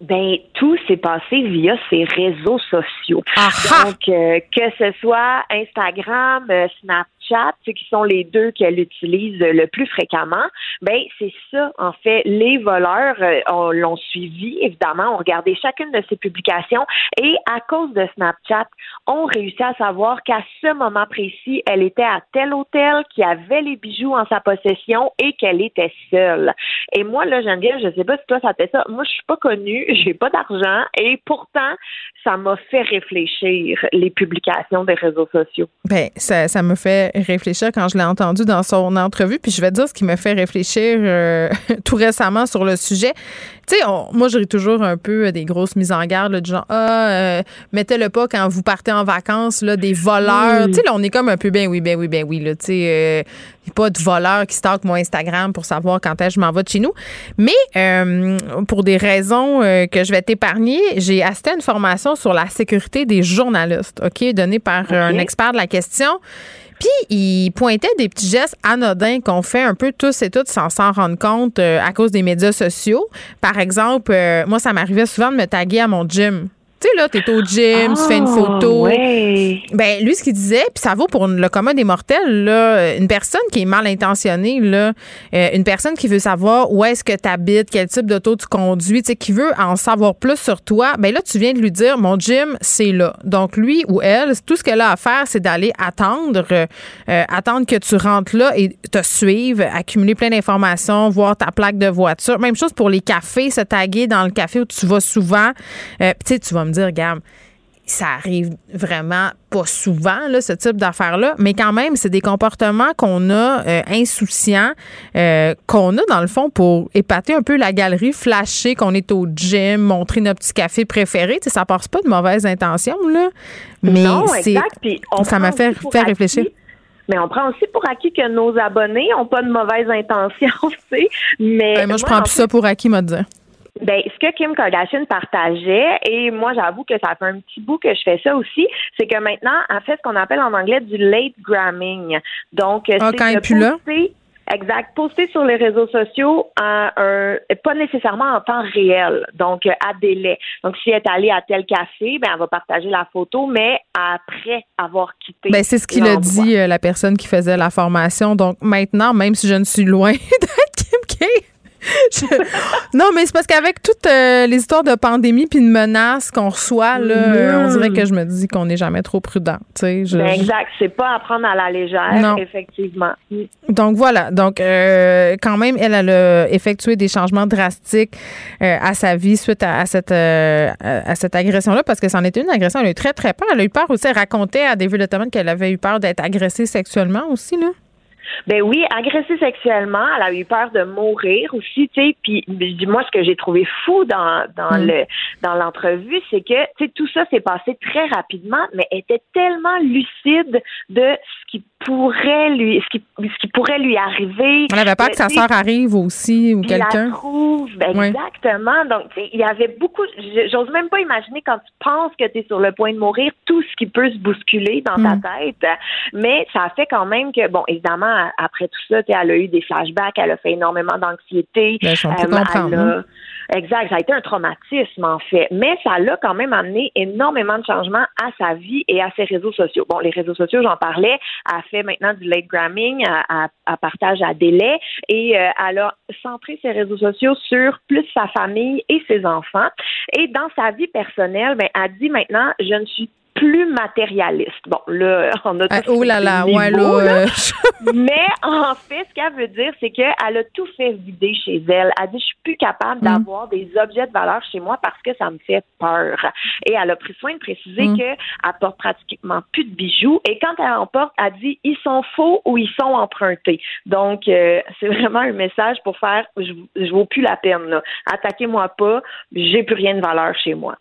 Ben, tout s'est passé via ses réseaux sociaux. Aha! Donc, euh, que ce soit Instagram, euh, Snapchat, qui sont les deux qu'elle utilise le plus fréquemment, ben c'est ça, en fait. Les voleurs euh, on- l'ont suivi, évidemment, ont regardé chacune de ses publications et à cause de Snapchat, ont réussi à savoir qu'à ce moment précis, elle était à tel hôtel, qui avait les bijoux en sa possession et qu'elle était seule. Et moi, là, Geneviève, je sais pas si toi ça fait ça. Moi, je suis pas connue, j'ai pas d'argent et pourtant, ça m'a fait réfléchir les publications des réseaux sociaux. Ben, ça, ça me fait réfléchir quand je l'ai entendu dans son entrevue. Puis je vais te dire ce qui me fait réfléchir euh, tout récemment sur le sujet. Tu sais, on- moi, j'ai toujours un peu des grosses mises en garde, là, du genre, ah, euh, mettez-le pas quand vous partez en vacances, là, des voleurs. Tu sais, là, on est comme un peu, ben oui, ben oui, ben oui, là, tu sais, euh, y a pas de voleurs qui stalkent mon Instagram pour savoir quand est-ce que je m'en vais de chez nous. Mais euh, pour des raisons euh, que je vais t'épargner, j'ai assisté à une formation sur la sécurité des journalistes, OK, donnée par euh, un expert de la question. Puis, il pointait des petits gestes anodins qu'on fait un peu tous et toutes sans s'en rendre compte euh, à cause des médias sociaux. Par exemple, euh, moi, ça m'arrivait souvent de me taguer à mon gym. Tu sais, là, t'es au gym, tu fais une Ah, photo. ouais. Ben, lui, ce qu'il disait, puis ça vaut pour le commun des mortels, là, une personne qui est mal intentionnée, là, euh, une personne qui veut savoir où est-ce que tu habites, quel type d'auto tu conduis, tu sais, qui veut en savoir plus sur toi, ben là, tu viens de lui dire, mon gym, c'est là. Donc, lui ou elle, tout ce qu'elle a à faire, c'est d'aller attendre, euh, attendre que tu rentres là et te suivre, accumuler plein d'informations, voir ta plaque de voiture. Même chose pour les cafés, se taguer dans le café où tu vas souvent. Euh, tu sais, tu vas me dire, regarde, ça arrive vraiment pas souvent, là, ce type d'affaires-là, mais quand même, c'est des comportements qu'on a euh, insouciants, euh, qu'on a dans le fond pour épater un peu la galerie, flasher qu'on est au gym, montrer notre petit café préféré. Tu sais, ça passe pas de mauvaises intentions, là. Mais non, c'est, exact. Puis on ça m'a fait acquis- réfléchir. Mais on prend aussi pour acquis que nos abonnés n'ont pas de mauvaises intentions, tu sais. Mais Ben, moi, je prends en plus ça pour acquis, dit. Ben, ce que Kim Kardashian partageait, et moi j'avoue que ça fait un petit bout que je fais ça aussi, c'est que maintenant, elle fait ce qu'on appelle en anglais du late gramming. Donc, Ah, c'est quand de plus là? Exact. Poster sur les réseaux sociaux, un, pas nécessairement en temps réel, donc à délai. Donc, si elle est allée à tel café, ben, elle va partager la photo, mais après avoir quitté. Ben, c'est ce qu'il a dit, la personne qui faisait la formation. Donc, maintenant, même si je ne suis loin d'être Kim K, non, mais c'est parce qu'avec toutes euh, les histoires de pandémie puis de menaces qu'on reçoit, là, mm-hmm. on dirait que je me dis qu'on n'est jamais trop prudent. Je, ben exact. C'est pas à prendre à la légère, effectivement. Donc voilà. Donc, euh, quand même, elle, a effectué des changements drastiques euh, à sa vie suite à, cette, à cette agression-là parce que c'en était une agression. Elle a eu très, très peur. Elle a eu peur aussi. Elle racontait à David Letterman qu'elle avait eu peur d'être agressée sexuellement aussi, là. Ben oui, agressée sexuellement, elle a eu peur de mourir aussi, tu sais. Puis moi, ce que j'ai trouvé fou dans dans mm. le dans l'entrevue, c'est que tu sais tout ça s'est passé très rapidement, mais elle était tellement lucide de ce qui pourrait lui ce qui ce qui pourrait lui arriver. On avait peur que sa sœur arrive aussi ou quelqu'un. trouve ben, exactement. Donc tu sais, il y avait beaucoup. J'ose même pas imaginer quand tu penses que tu es sur le point de mourir, tout ce qui peut se bousculer dans ta mm. tête. Mais ça a fait quand même que bon, évidemment après tout ça, elle a eu des flashbacks, elle a fait énormément d'anxiété. Ben, hein. Exact, ça a été un traumatisme en fait, mais ça l'a quand même amené énormément de changements à sa vie et à ses réseaux sociaux. Bon, les réseaux sociaux, j'en parlais, elle fait maintenant du late gramming, à, partage à délai et euh, elle a centré ses réseaux sociaux sur plus sa famille et ses enfants. Et dans sa vie personnelle, ben, elle dit maintenant, je ne suis plus matérialiste. Bon, là, on a ah, Oh là là, ouais, là. Euh, Mais en fait, ce qu'elle veut dire, c'est qu'elle a tout fait vider chez elle. Elle dit, je suis plus capable mm. d'avoir des objets de valeur chez moi parce que ça me fait peur. Et elle a pris soin de préciser mm. qu'elle porte pratiquement plus de bijoux. Et quand elle en porte, elle dit, ils sont faux ou ils sont empruntés. Donc, euh, c'est vraiment un message pour faire, je, je vaux plus la peine. Attaquez-moi pas, j'ai plus rien de valeur chez moi.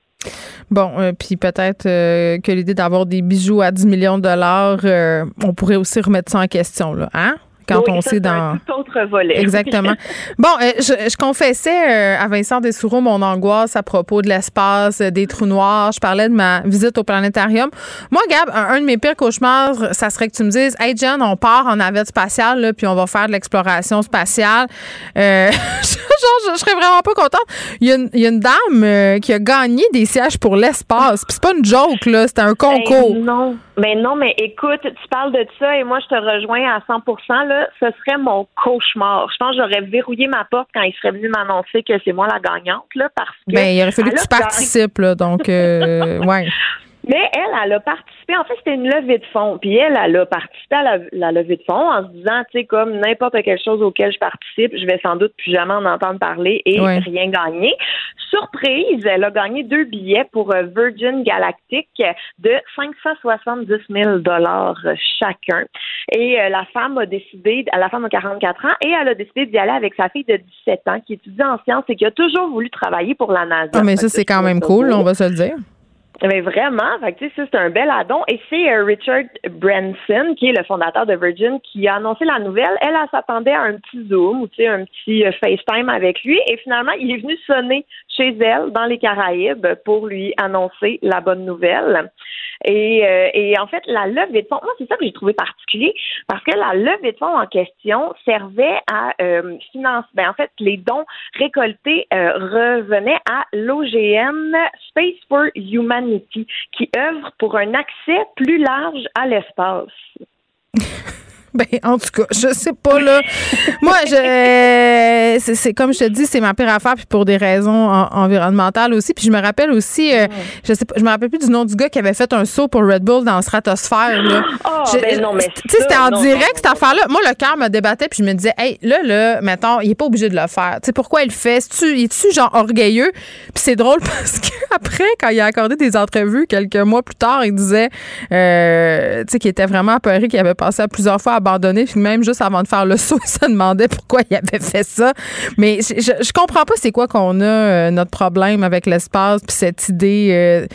Bon, euh, puis peut-être euh, que l'idée d'avoir des bijoux à 10 millions de dollars, euh, on pourrait aussi remettre ça en question, là, hein? Quand on sait dans. Un tout autre volet. Exactement. bon, euh, je, confessais euh, à Vincent Dessoureau mon angoisse à propos de l'espace, euh, des trous noirs. Je parlais de ma visite au planétarium. Moi, Gab, un, de mes pires cauchemars, ça serait que tu me dises Hey, Jen, on part en navette spatiale, là, puis on va faire de l'exploration spatiale. genre, je, serais vraiment pas contente. Il y a une, il y a une dame qui a gagné des sièges pour l'espace. Puis c'est pas une joke, là, c'était un concours. non. Mais non, mais écoute, tu parles de ça et moi, je te rejoins à 100% là, ce serait mon cauchemar. Je pense que j'aurais verrouillé ma porte quand il serait venu m'annoncer que c'est moi la gagnante, là, parce que. Ben, il aurait fallu que tu participes, là, donc, euh, ouais. Mais elle, elle a participé. En fait, c'était une levée de fonds. Puis elle, elle a participé à la, levée de fonds en se disant, tu sais, comme n'importe quelle chose auquel je participe, je vais sans doute plus jamais en entendre parler et rien gagner. Surprise, elle a gagné deux billets pour euh, Virgin Galactic de 570 000 dollars chacun. Et euh, la femme a décidé, la femme a 44 ans, et elle a décidé d'y aller avec sa fille de 17 ans qui étudie en sciences et qui a toujours voulu travailler pour la NASA. Ah, mais ça, c'est quand même cool, on va se le dire. Mais vraiment, fait que, ça, c'est un bel addon. Et c'est euh, Richard Branson, qui est le fondateur de Virgin, qui a annoncé la nouvelle. Elle, elle s'attendait à un petit Zoom ou un petit euh, FaceTime avec lui. Et finalement, il est venu sonner chez elle dans les Caraïbes pour lui annoncer la bonne nouvelle. Et, euh, et en fait, la levée de fonds, moi, c'est ça que j'ai trouvé particulier, parce que la levée de fonds en question servait à euh, financer, ben, en fait, les dons récoltés euh, revenaient à l'OGM Space for Humanity, qui œuvre pour un accès plus large à l'espace. Ben, en tout cas, je sais pas, là. Moi, je, c'est, comme je te dis, c'est ma pire affaire, puis pour des raisons environnementales aussi. Puis je me rappelle aussi, euh, je sais pas, je me rappelle plus du nom du gars qui avait fait un saut pour Red Bull dans la stratosphère, là. Oh, ben non, mais. Tu sais, c'était en direct, cette affaire-là. Moi, le cœur me débattait, puis je me disais, hey, là, là, mettons, il est pas obligé de le faire. Tu sais, pourquoi il le fait? tu est-tu genre orgueilleux? Puis c'est drôle parce qu'après, quand il a accordé des entrevues quelques mois plus tard, il disait, euh, tu sais, qu'il était vraiment apeuré, qu'il avait passé à plusieurs fois abandonné. Puis même juste avant de faire le saut, il se demandait pourquoi il avait fait ça. Mais je, je comprends pas c'est quoi qu'on a euh, notre problème avec l'espace puis cette idée euh,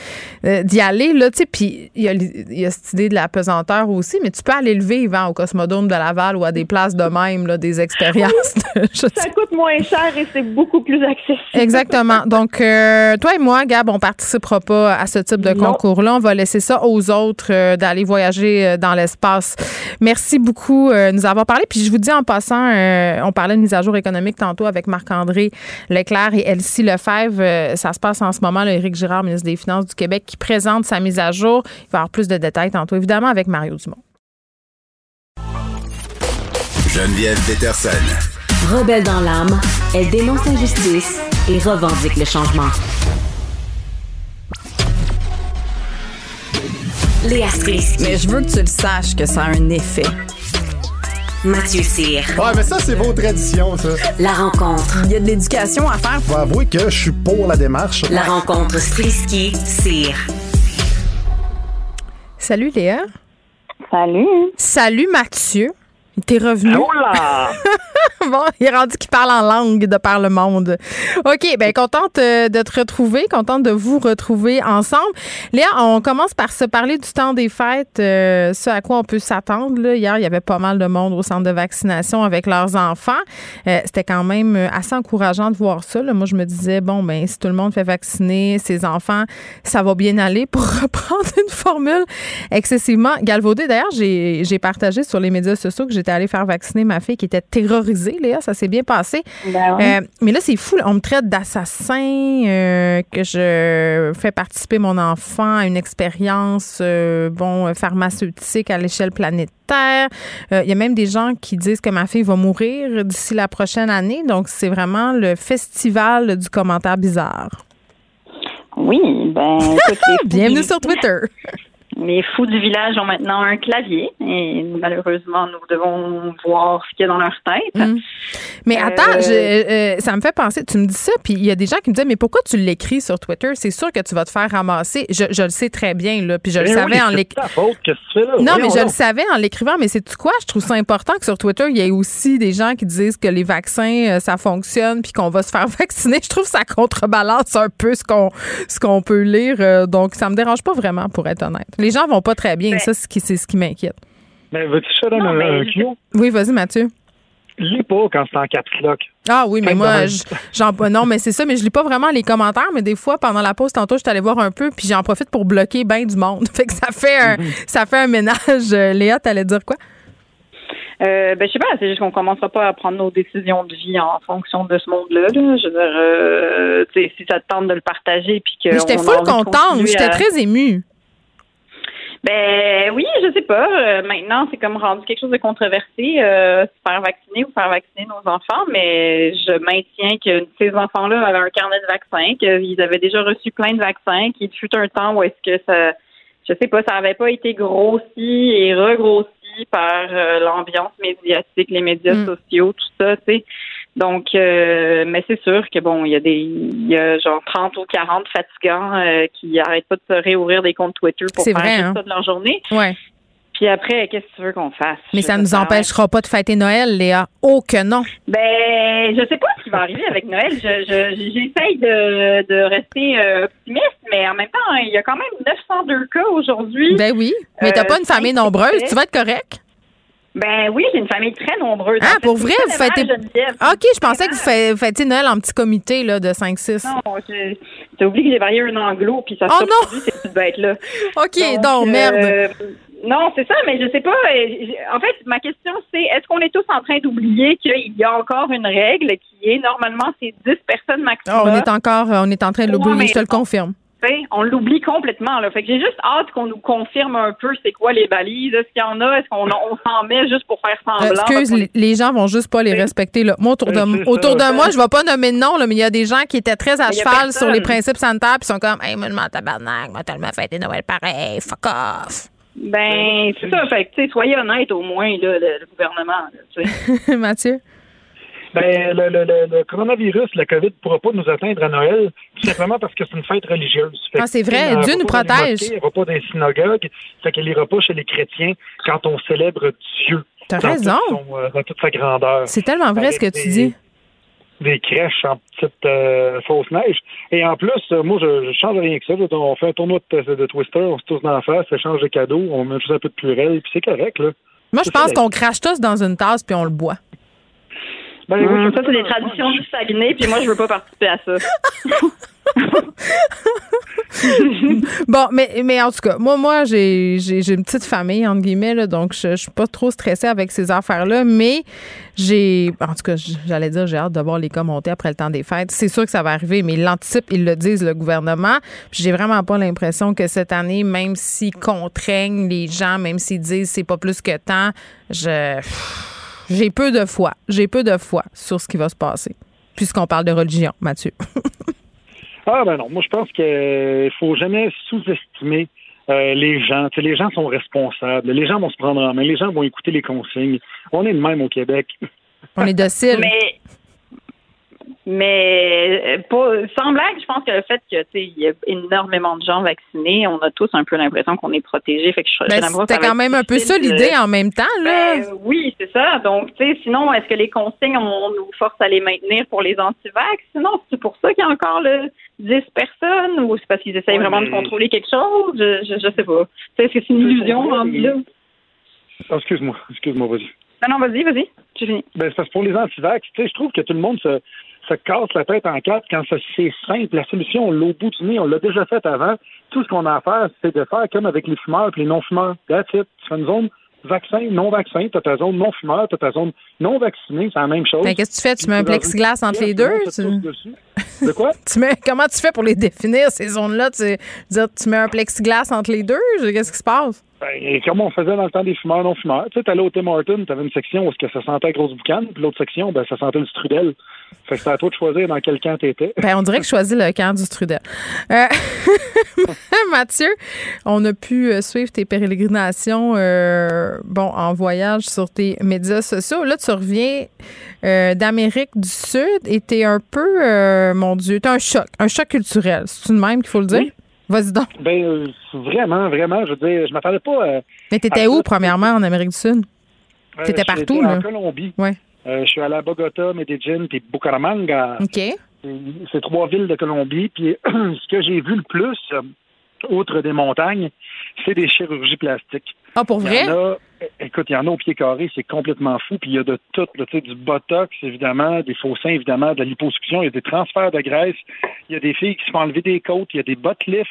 euh, d'y aller là, tu sais. Puis il y, a, cette idée de la pesanteur aussi, mais tu peux aller le vivre hein, au Cosmodome de Laval ou à des places de même là, des expériences. ça coûte moins cher et c'est beaucoup plus accessible. Exactement. Donc toi et moi, Gab, on participera pas à ce type de concours-là. On va laisser ça aux autres d'aller voyager dans l'espace. Merci beaucoup beaucoup de nous avoir parlé. Puis je vous dis en passant, on parlait de mise à jour économique tantôt avec Marc-André Leclerc et Elsie Lefebvre. ça se passe en ce moment. Là, Éric Girard, ministre des Finances du Québec, qui présente sa mise à jour. Il va y avoir plus de détails tantôt, évidemment, avec Mario Dumont. Geneviève Peterson. Rebelle dans l'âme, elle dénonce l'injustice et revendique le changement. Léa Strisky. Mais je veux que tu le saches que ça a un effet. Mathieu Cyr. Ouais, mais ça, c'est vos traditions, ça. La rencontre. Il y a de l'éducation à faire. Faut avouer que je suis pour la démarche. La rencontre Strisky-Cyr. Salut Léa. Salut. Salut Mathieu. T'es revenu? Là! bon, il est rendu qu'il parle en langue de par le monde. OK, bien, contente euh, de te retrouver, contente de vous retrouver ensemble. Léa, on commence par se parler du temps des fêtes, euh, ce à quoi on peut s'attendre. Hier, il y avait pas mal de monde au centre de vaccination avec leurs enfants. Euh, c'était quand même assez encourageant de voir ça. Moi, je me disais, bon, ben si tout le monde fait vacciner ses enfants, ça va bien aller pour reprendre une formule excessivement galvaudée. D'ailleurs, j'ai partagé sur les médias sociaux que j'ai aller faire vacciner ma fille qui était terrorisée, Léa. Ça s'est bien passé. Ben euh, mais là, c'est fou. On me traite d'assassin, euh, que je fais participer mon enfant à une expérience euh, bon pharmaceutique à l'échelle planétaire. Il y a même des gens qui disent que ma fille va mourir d'ici la prochaine année. Donc, c'est vraiment le festival du commentaire bizarre. Oui, ben. Bienvenue sur Twitter. Les fous du village ont maintenant un clavier et malheureusement, nous devons voir ce qu'il y a dans leur tête. Mm. Mais attends, euh, euh, ça me fait penser, tu me dis ça, puis il y a des gens qui me disent, mais pourquoi tu l'écris sur Twitter? C'est sûr que tu vas te faire ramasser. Je, le sais très bien, là, puis je le savais en l'écrivant. Non, mais je le savais en l'écrivant, mais c'est quoi? Je trouve ça important que sur Twitter, il y ait aussi des gens qui disent que les vaccins, euh, ça fonctionne, puis qu'on va se faire vacciner. Je trouve que ça contrebalance un peu ce qu'on ce qu'on peut lire. donc, ça me dérange pas vraiment, pour être honnête. Les gens vont pas très bien. Ben ça, c'est ce qui m'inquiète. Mais veux-tu donne un? Oui, vas-y, Mathieu. Lis pas quand c'est en caps lock. Ah oui, mais moi, j'en non, mais c'est ça, mais je lis pas vraiment les commentaires, mais des fois, pendant la pause, tantôt, je suis allée voir un peu, puis j'en profite pour bloquer bien du monde. Fait que ça fait un, mm-hmm. ça fait un ménage. Léa, t'allais dire quoi? Euh, ben, je sais pas, c'est juste qu'on commencera pas à prendre nos décisions de vie en fonction de ce monde-là. Je veux dire, euh, si ça te tente de le partager, puis que. J'étais full contente, j'étais très émue. Ben oui, je sais pas. Euh, maintenant, c'est comme rendu quelque chose de controversé, euh, faire vacciner ou faire vacciner nos enfants, mais je maintiens que ces enfants-là avaient un carnet de vaccins, qu'ils avaient déjà reçu plein de vaccins, qu'il fut un temps où est-ce que ça, je sais pas, ça avait pas été grossi et regrossi par euh, l'ambiance médiatique, les médias mm. sociaux, tout ça, tu sais. Donc, euh, mais c'est sûr que bon, il y a des, il y a genre 30 ou 40 fatigants euh, qui arrêtent pas de se réouvrir des comptes Twitter pour faire vrai, hein? ça de leur journée. Ouais. Puis après, qu'est-ce que tu veux qu'on fasse? Mais ça ne nous empêchera pas de fêter Noël, Léa. Oh que non! Ben, je sais pas ce qui va arriver avec Noël. J'essaye de, de rester euh, optimiste, mais en même temps, il y a quand même 902 cas aujourd'hui. Ben oui. Mais t'as pas une famille nombreuse, tu vas être correct? Ben oui, j'ai une famille très nombreuse. Ah, pour vrai, vous fêtez. OK, je pensais que vous fêtiez Noël en petit comité là, de 5-6. Non, j'ai oublié que j'ai varié un anglo, puis ça oh non! cette petite bête-là. OK, donc, merde. Euh, non, c'est ça, mais je sais pas. Euh, en fait, ma question, c'est est-ce qu'on est tous en train d'oublier qu'il y a encore une règle qui est normalement c'est 10 personnes maximum? Oh, on est encore, euh, on est en train de l'oublier, je te le confirme on l'oublie complètement. Là. Fait que j'ai juste hâte qu'on nous confirme un peu c'est quoi les balises. Est-ce qu'il y en a? Est-ce qu'on on, s'en met juste pour faire semblant? excuse, les gens vont juste pas les respecter. Là. Moi, autour de, euh, autour de moi, je vais pas nommer de nom, là, mais il y a des gens qui étaient très à cheval sur les principes sanitaires puis sont comme Hey, moi, je tabarnak, moi, tellement fêté Noël pareil, fuck off. Ben, c'est ça. Fait que, soyez honnête au moins, là, le, gouvernement. Mathieu? Ben, le, le, le, coronavirus, la COVID, ne pourra pas nous atteindre à Noël, tout simplement parce que c'est une fête religieuse. ah, c'est vrai, Dieu nous protège. Elle n'ira pas dans les synagogues, fait qu'elle n'ira pas chez les chrétiens quand on célèbre Dieu. T'as raison. Euh, dans toute sa grandeur. C'est tellement vrai ce que tu dis des crèches en petite euh, fausse neige. Et en plus, euh, moi, je, je change rien que ça. On fait un tournoi de, de Twister, on se touche dans la face, ça change de cadeaux, on met juste un peu de purée, puis c'est correct, là. Moi, je pense qu'on crache tous dans une tasse puis on le boit. Ben, oui, Hum, je- ça, c'est des traditions du Saguenay, puis moi, je veux pas participer à ça. Bon, mais, mais en tout cas, moi, moi, j'ai, j'ai, j'ai une petite famille, entre guillemets, là, donc je, je suis pas trop stressée avec ces affaires-là, mais j'ai, en tout cas, j'allais dire, j'ai hâte de voir les cas monter après le temps des fêtes. C'est sûr que ça va arriver, mais ils l'anticipent, ils le disent, le gouvernement. J'ai vraiment pas l'impression que cette année, même s'ils contraignent les gens, même s'ils disent c'est pas plus que temps, je, j'ai peu de foi. J'ai peu de foi sur ce qui va se passer. Puisqu'on parle de religion, Mathieu. Ah ben non, moi je pense qu'il faut jamais sous-estimer euh, les gens. Tu sais, les gens sont responsables. Les gens vont se prendre en main. Les gens vont écouter les consignes. On est de même au Québec. On est docile. Mais, mais euh, pas, sans blague, je pense que le fait que tu sais, il y a énormément de gens vaccinés, on a tous un peu l'impression qu'on est protégés. Fait que je, Ben, c'était quand même un peu ça de- l'idée en même temps, là. Ben, oui, c'est ça. Donc, tu sais, sinon, est-ce que les consignes, on nous force à les maintenir pour les antivax? Sinon, c'est pour ça qu'il y a encore le 10 personnes ou c'est parce qu'ils essayent vraiment mais- de contrôler quelque chose? Je, je, je sais pas. Tu sais, Est-ce que c'est une illusion là? Ah, excuse-moi, excuse-moi, vas-y. Non, non, vas-y, vas-y. J'ai fini. Ben, c'est parce que pour les antivax, tu sais, je trouve que tout le monde se, se casse la tête en quatre quand ça- c'est simple. La solution, on l'a au bout du nez, on l'a déjà fait avant. Tout ce qu'on a à faire, c'est de faire comme avec les fumeurs et les non-fumeurs. That's it. Tu fais une zone vaccin, non-vaccin, t'as ta zone non-fumeur, t'as ta zone non-vaccinée, c'est la même chose. Ben, qu'est-ce que tu fais? Tu mets un plexiglas entre les deux? tu-. De quoi? Tu mets, comment tu fais pour les définir, ces zones-là? Tu, dire, tu mets un plexiglas entre les deux? Qu'est-ce qui se passe? Ben, et comme on faisait dans le temps des fumeurs non-fumeurs. Tu sais, t'allais au Tim Hortons, t'avais une section où est-ce que ça sentait la grosse boucane, puis l'autre section, ben, ça sentait le strudel. Fait que c'était à toi de choisir dans quel camp t'étais. Ben, on dirait que je choisis le camp du Strudel. Euh, Mathieu, on a pu euh, suivre tes pérégrinations euh, bon, en voyage sur tes médias sociaux. Là, tu reviens euh, d'Amérique du Sud et t'es un peu, euh, mon Dieu, t'as un choc, un choc culturel. C'est une même qu'il faut le dire? Oui. Vas-y donc. Ben, euh, vraiment, vraiment, je veux dire, je m'attendais pas à. Mais t'étais où, ça. premièrement, en Amérique du Sud? Euh, T'étais partout, là? en Colombie. Ouais. Euh, je suis allé à Bogota, Medellín, puis Bucaramanga. OK. C'est trois villes de Colombie. Puis ce que j'ai vu le plus, euh, outre des montagnes, c'est des chirurgies plastiques. Ah, pour Il vrai? y en a, écoute, il y en a au pied carré, c'est complètement fou. Puis il y a de tout, là, sais, du botox, évidemment, des faux seins, évidemment, de la liposuction, il y a des transferts de graisse, il y a des filles qui se font enlever des côtes, il y a des butt lifts,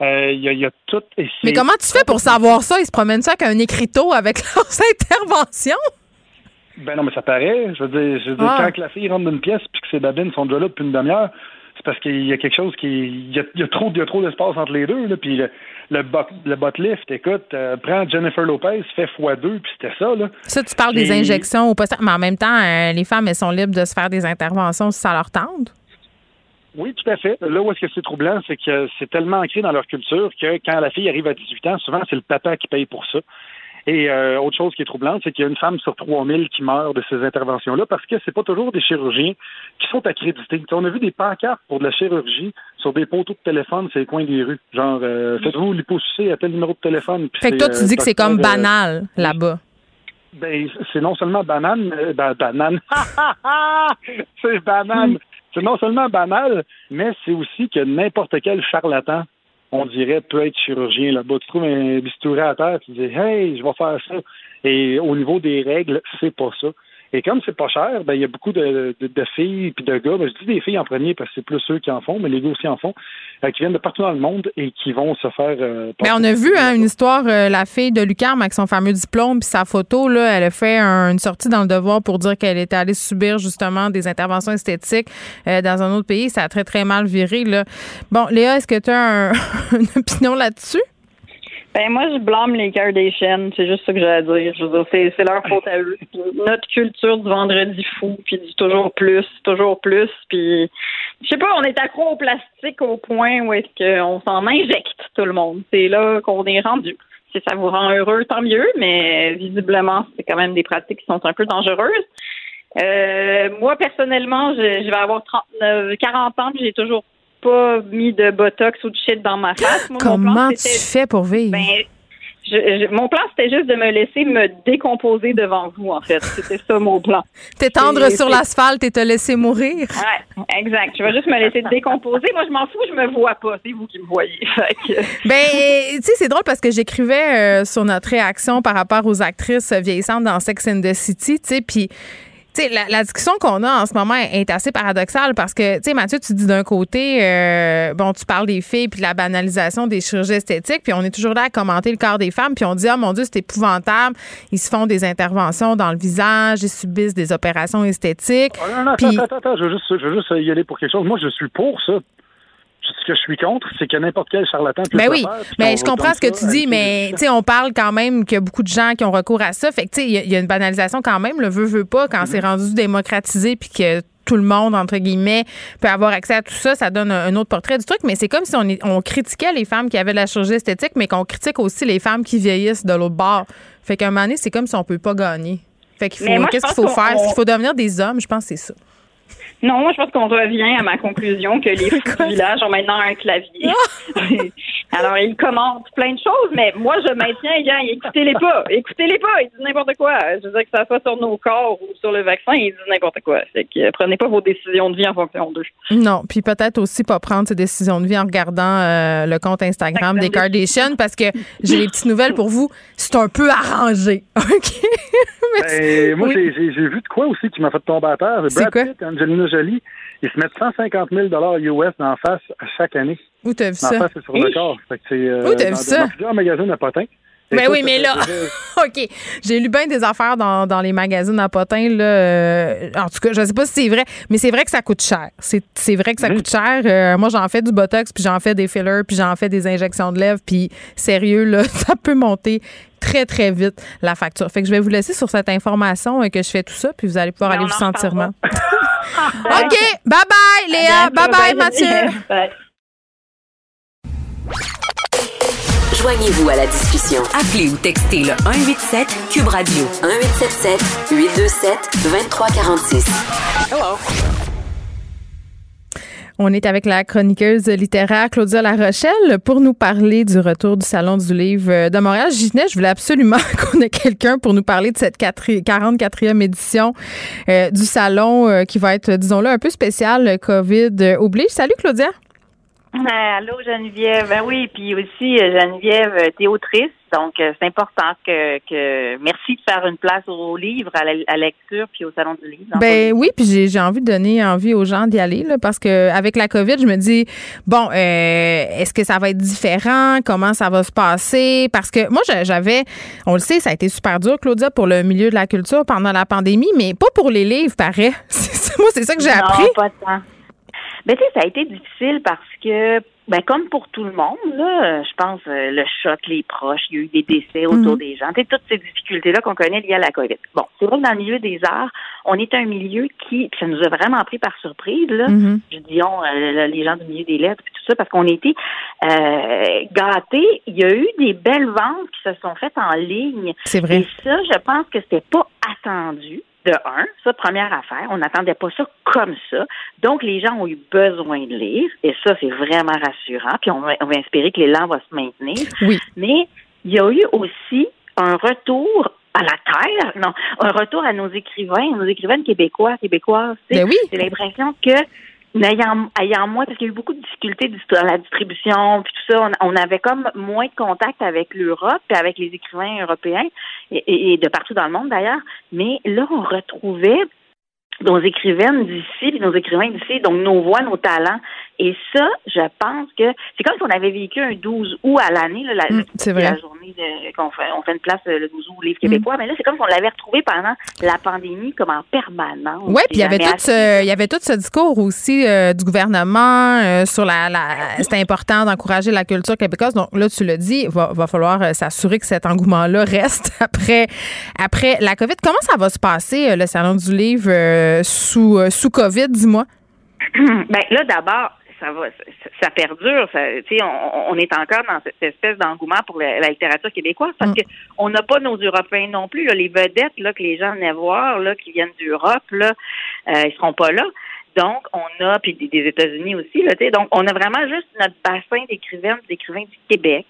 euh, il, y a, il y a tout. et Mais comment tu fais pour savoir ça? Ils se promènent ça avec un écriteau avec leurs interventions? Ben non, mais ça paraît. Je veux dire, je veux dire, Ah. quand la fille rentre d'une pièce puis que ses babines sont déjà là depuis une demi-heure, c'est parce qu'il y a quelque chose qui. Il y a, il y a trop, il y a trop d'espace entre les deux. Là, puis le, le, bot, le bot lift, écoute, euh, prends Jennifer Lopez, fait x2, puis c'était ça. Là. Ça, tu parles des injections au poste, mais en même temps, euh, les femmes, elles sont libres de se faire des interventions si ça leur tente? Oui, tout à fait. Là où est-ce que c'est troublant, c'est que c'est tellement ancré dans leur culture que quand la fille arrive à 18 ans, souvent c'est le papa qui paye pour ça. Et euh, autre chose qui est troublante, c'est qu'il y a une femme sur 3000 qui meurt de ces interventions-là parce que c'est pas toujours des chirurgiens qui sont accrédités. On a vu des pancartes pour de la chirurgie sur des poteaux de téléphone sur les coins des rues. Genre, euh, faites-vous l'hyposucer à tel numéro de téléphone. Fait que toi, tu euh, dis que c'est comme banal là-bas. ben, c'est non seulement banane, ben, banane. c'est banane. C'est non seulement banal, mais c'est aussi que n'importe quel charlatan, on dirait, peut être chirurgien là-bas. Tu trouves un bistouri à terre, tu dis, hey, je vais faire ça. Et au niveau des règles, c'est pas ça. Et comme c'est pas cher, ben il y a beaucoup de, de, de filles puis de gars. Ben, je dis des filles en premier parce que c'est plus ceux qui en font, mais les gars aussi en font, euh, qui viennent de partout dans le monde et qui vont se faire. euh, Mais on a vu hein, une histoire, euh, la fille de Lucarme avec son fameux diplôme puis sa photo, là, elle a fait un- une sortie dans le devoir pour dire qu'elle était allée subir justement des interventions esthétiques euh, dans un autre pays. Ça a très, très mal viré. Là. Bon, Léa, est-ce que tu as un- une opinion là-dessus? Ben moi je blâme les Kardashians, c'est juste ça que j'ai à dire. Je veux dire, c'est, leur faute à eux. Notre culture du vendredi fou, puis du toujours plus, toujours plus, puis je sais pas, on est accro au plastique au point où est-ce qu'on s'en injecte tout le monde. C'est là qu'on est rendu. Si ça vous rend heureux, tant mieux, mais visiblement c'est quand même des pratiques qui sont un peu dangereuses. Euh, moi personnellement, je, je vais avoir 39, 40 ans, j'ai toujours pas mis de botox ou de shit dans ma face. Moi, mon plan, Comment tu fais pour vivre? ben, je, je- mon plan, c'était juste de me laisser me décomposer devant vous, en fait. C'était ça, mon plan. T'étendre sur l'asphalte et te laisser mourir? Ouais, exact. Je vais juste me laisser décomposer. Moi, je m'en fous, je me vois pas. C'est vous qui me voyez. Ben, tu sais, c'est drôle parce que j'écrivais euh, sur notre réaction par rapport aux actrices vieillissantes dans Sex and the City, tu sais, puis sais, la, la discussion qu'on a en ce moment est assez paradoxale parce que, tu sais, Mathieu, tu dis d'un côté, euh, bon, tu parles des filles puis de la banalisation des chirurgies esthétiques, puis on est toujours là à commenter le corps des femmes, puis on dit, oh mon Dieu, c'est épouvantable. Ils se font des interventions dans le visage, ils subissent des opérations esthétiques. Ah, non, non, Puis- attends, attends, attends, je veux, juste, je veux juste y aller pour quelque chose. Moi, je suis pour ça. Ce que je suis contre, c'est que n'importe quel charlatan puisse Ben oui, faire, mais je comprends ce que tu dis, mais tu sais, on parle quand même qu'il y a beaucoup de gens qui ont recours à ça. Fait que tu sais, il y a- il y, a une banalisation quand même, le veut veut pas, quand c'est Mm-hmm. rendu démocratisé puis que tout le monde entre guillemets peut avoir accès à tout ça, ça donne un, un autre portrait du truc. Mais c'est comme si on, critiquait les femmes qui avaient de la chirurgie esthétique, mais qu'on critique aussi les femmes qui vieillissent de l'autre bord. Fait qu'à un moment donné, c'est comme si on peut pas gagner. Fait qu'il faut, qu'est-ce qu'il faut qu'on- faire? Qu'il faut devenir des hommes? Je pense que c'est ça. Non, moi, je pense qu'on revient à ma conclusion que les fous du village ont maintenant un clavier. Alors, ils commentent plein de choses, mais moi, je maintiens, gars, écoutez-les pas. Écoutez-les pas. Ils disent n'importe quoi. Je veux dire que ça soit sur nos corps ou sur le vaccin, ils disent n'importe quoi. Fait que euh, prenez pas vos décisions de vie en fonction d'eux. Non, puis peut-être aussi pas prendre ses décisions de vie en regardant euh, le compte Instagram des Kardashians parce que j'ai des petites nouvelles pour vous. C'est un peu arrangé. OK? Ben, moi, j'ai- vu de quoi aussi qui m'a fait tomber à terre. C'est Brad Pitt Angelina Jolie, ils se mettent 150 000 US dans face à chaque année. Où t'as vu Dans ça? face et sur le corps. Fait que c'est, euh, Où t'as vu dans- ça? Dans plusieurs magazines à potins. Ben oui, mais là, OK. J'ai lu bien des affaires dans, dans les magazines à potins. Là, euh, en tout cas, je sais pas si c'est vrai, mais c'est vrai que ça coûte cher. C'est c'est vrai que ça coûte cher. Euh, moi, j'en fais du Botox, puis j'en fais des fillers, puis j'en fais des injections de lèvres, puis sérieux, là, ça peut monter très, très vite la facture. Fait que je vais vous laisser sur cette information euh, que je fais tout ça, puis vous allez pouvoir aller vous en sentir mal. OK. Bye-bye, Léa. bientôt. Bye-bye, Bye, Mathieu. Bye. Joignez-vous à la discussion. Appelez ou textez le 187 Cube Radio 1877 827 2346. Hello. On est avec la chroniqueuse littéraire Claudia Larochelle pour nous parler du retour du Salon du livre de Montréal. Venais, je voulais absolument qu'on ait quelqu'un pour nous parler de cette 44e édition euh, du Salon euh, qui va être, disons-le, un peu spécial, euh, COVID oblige. Salut Claudia. Allô Geneviève. Ben oui, puis aussi euh, Geneviève, euh, t'es autrice, donc euh, c'est important que, que merci de faire une place au livre, à la, à la lecture, puis au salon du livre. Ben oui, puis j'ai, j'ai envie de donner envie aux gens d'y aller là, parce que avec la COVID, je me dis bon, euh, est-ce que ça va être différent? Comment ça va se passer? Parce que moi, j'a- j'avais, on le sait, ça a été super dur, Claudia, pour le milieu de la culture pendant la pandémie, mais pas pour les livres, paraît. Moi, c'est ça que j'ai appris. pas. Ben, tu sais, ça a été difficile parce que, ben, comme pour tout le monde, là, je pense, euh, le choc, les proches, il y a eu des décès autour Mhm. des gens, tu sais, toutes ces difficultés-là qu'on connaît liées à la COVID. Bon, c'est vrai que dans le milieu des arts, on est un milieu qui, ça nous a vraiment pris par surprise, là, Mhm. je dis on, euh, les gens du milieu des lettres, puis tout ça, parce qu'on était euh, gâtés. Il y a eu des belles ventes qui se sont faites en ligne. C'est vrai. Et ça, je pense que c'était pas attendu. De un, ça, première affaire, on n'attendait pas ça comme ça. Donc, les gens ont eu besoin de lire, et ça, c'est vraiment rassurant. Puis, on va, on va espérer que l'élan va se maintenir. Oui. Mais il y a eu aussi un retour à la terre, non, un retour à nos écrivains, nos écrivaines québécois, québécoises. Ben oui. J'ai l'impression que n'ayant ayant moins, parce qu'il y a eu beaucoup de difficultés dans la distribution, puis tout ça, on, avait comme moins de contact avec l'Europe et avec les écrivains européens et, et- et de partout dans le monde d'ailleurs. Mais là, on retrouvait nos écrivaines d'ici, puis nos écrivains d'ici, donc nos voix, nos talents. Et ça, je pense que c'est comme si on avait vécu un 12 août à l'année, là, la, Mm, c'est vrai. la journée de- qu'on fait, on fait une place euh, le 12 août au livre québécois, mais là, c'est comme si on l'avait retrouvé pendant la pandémie, comme en permanence. Oui, puis il y avait tout ce, il y avait tout ce discours aussi euh, du gouvernement euh, sur la, la c'était important d'encourager la culture québécoise. Donc là, tu l'as dit, va, va falloir euh, s'assurer que cet engouement-là reste après après la COVID. Comment ça va se passer euh, le salon du livre euh, sous euh, sous COVID, dis-moi? ben là, d'abord, ça va, ça, ça perdure. Ça, on, on est encore dans cette espèce d'engouement pour la, la littérature québécoise parce que on n'a pas nos Européens non plus. Là, les vedettes là que les gens venaient voir, là, qui viennent d'Europe, là, euh, ils seront pas là. Donc, on a, puis des, États-Unis aussi, là, tu sais, donc on a vraiment juste notre bassin d'écrivaines, d'écrivains du Québec.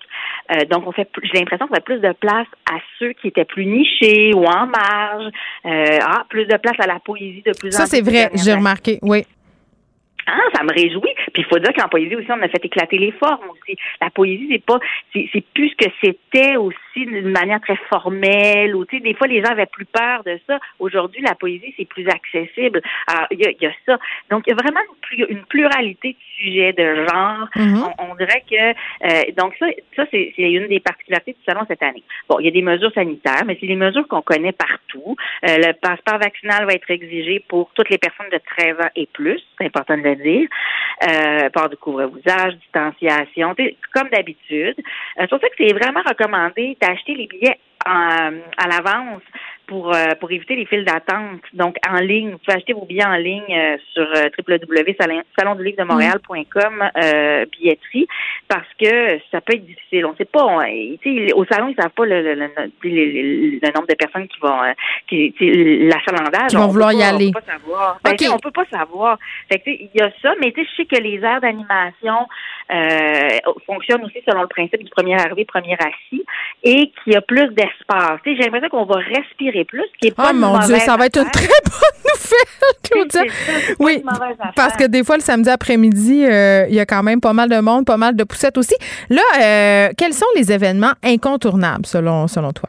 Euh, donc, on fait, j'ai l'impression qu'on fait plus de place à ceux qui étaient plus nichés ou en marge. Euh, ah, plus de place à la poésie de plus en Ça plus. c'est ces vrai, j'ai remarqué. Oui. Ah, ça me réjouit. Puis il faut dire qu'en poésie aussi, on a fait éclater les formes. La poésie, c'est pas, c'est plus ce que c'était aussi aussi d'une manière très formelle ou tu sais des fois les gens avaient plus peur de ça. Aujourd'hui, la poésie c'est plus accessible. Alors il y y a ça. Donc il y a vraiment une, plu- une pluralité de sujets, de genres. Mhm. on, on dirait que euh, donc ça, ça c'est une des particularités du salon cette année. Bon, il y a des mesures sanitaires, mais c'est des mesures qu'on connaît partout. Euh, le passeport vaccinal va être exigé pour toutes les personnes de 13 ans et plus, c'est important de le dire. Euh, port de couvre-visage, distanciation, tu sais, comme d'habitude. Euh, c'est pour ça que c'est vraiment recommandé d'acheter les billets en- à l'avance pour euh, pour éviter les files d'attente. Donc en ligne, vous pouvez acheter vos billets en ligne euh, sur euh, www.salondulivre-de-montréal.com euh, billetterie parce que ça peut être difficile. On sait pas. on- au salon, ils savent pas le, le, le- le- le- le nombre de personnes qui vont qui l'achalandage. Qui vont on vouloir y pas- aller. On peut pas savoir. Ben, on peut pas savoir. Fait que, il y a ça, mais je sais que les aires d'animation fonctionnent aussi selon le principe du premier arrivé, premier assis, et qu'il y a plus d'espace. J'ai l'impression qu'on va respirer plus, qui est pas Oh mon Dieu, ça va être une très bonne nouvelle, ça, Oui, parce que des fois, le samedi après-midi, euh, il y a quand même pas mal de monde, pas mal de poussettes aussi. Là, euh, quels sont les événements incontournables selon, selon toi?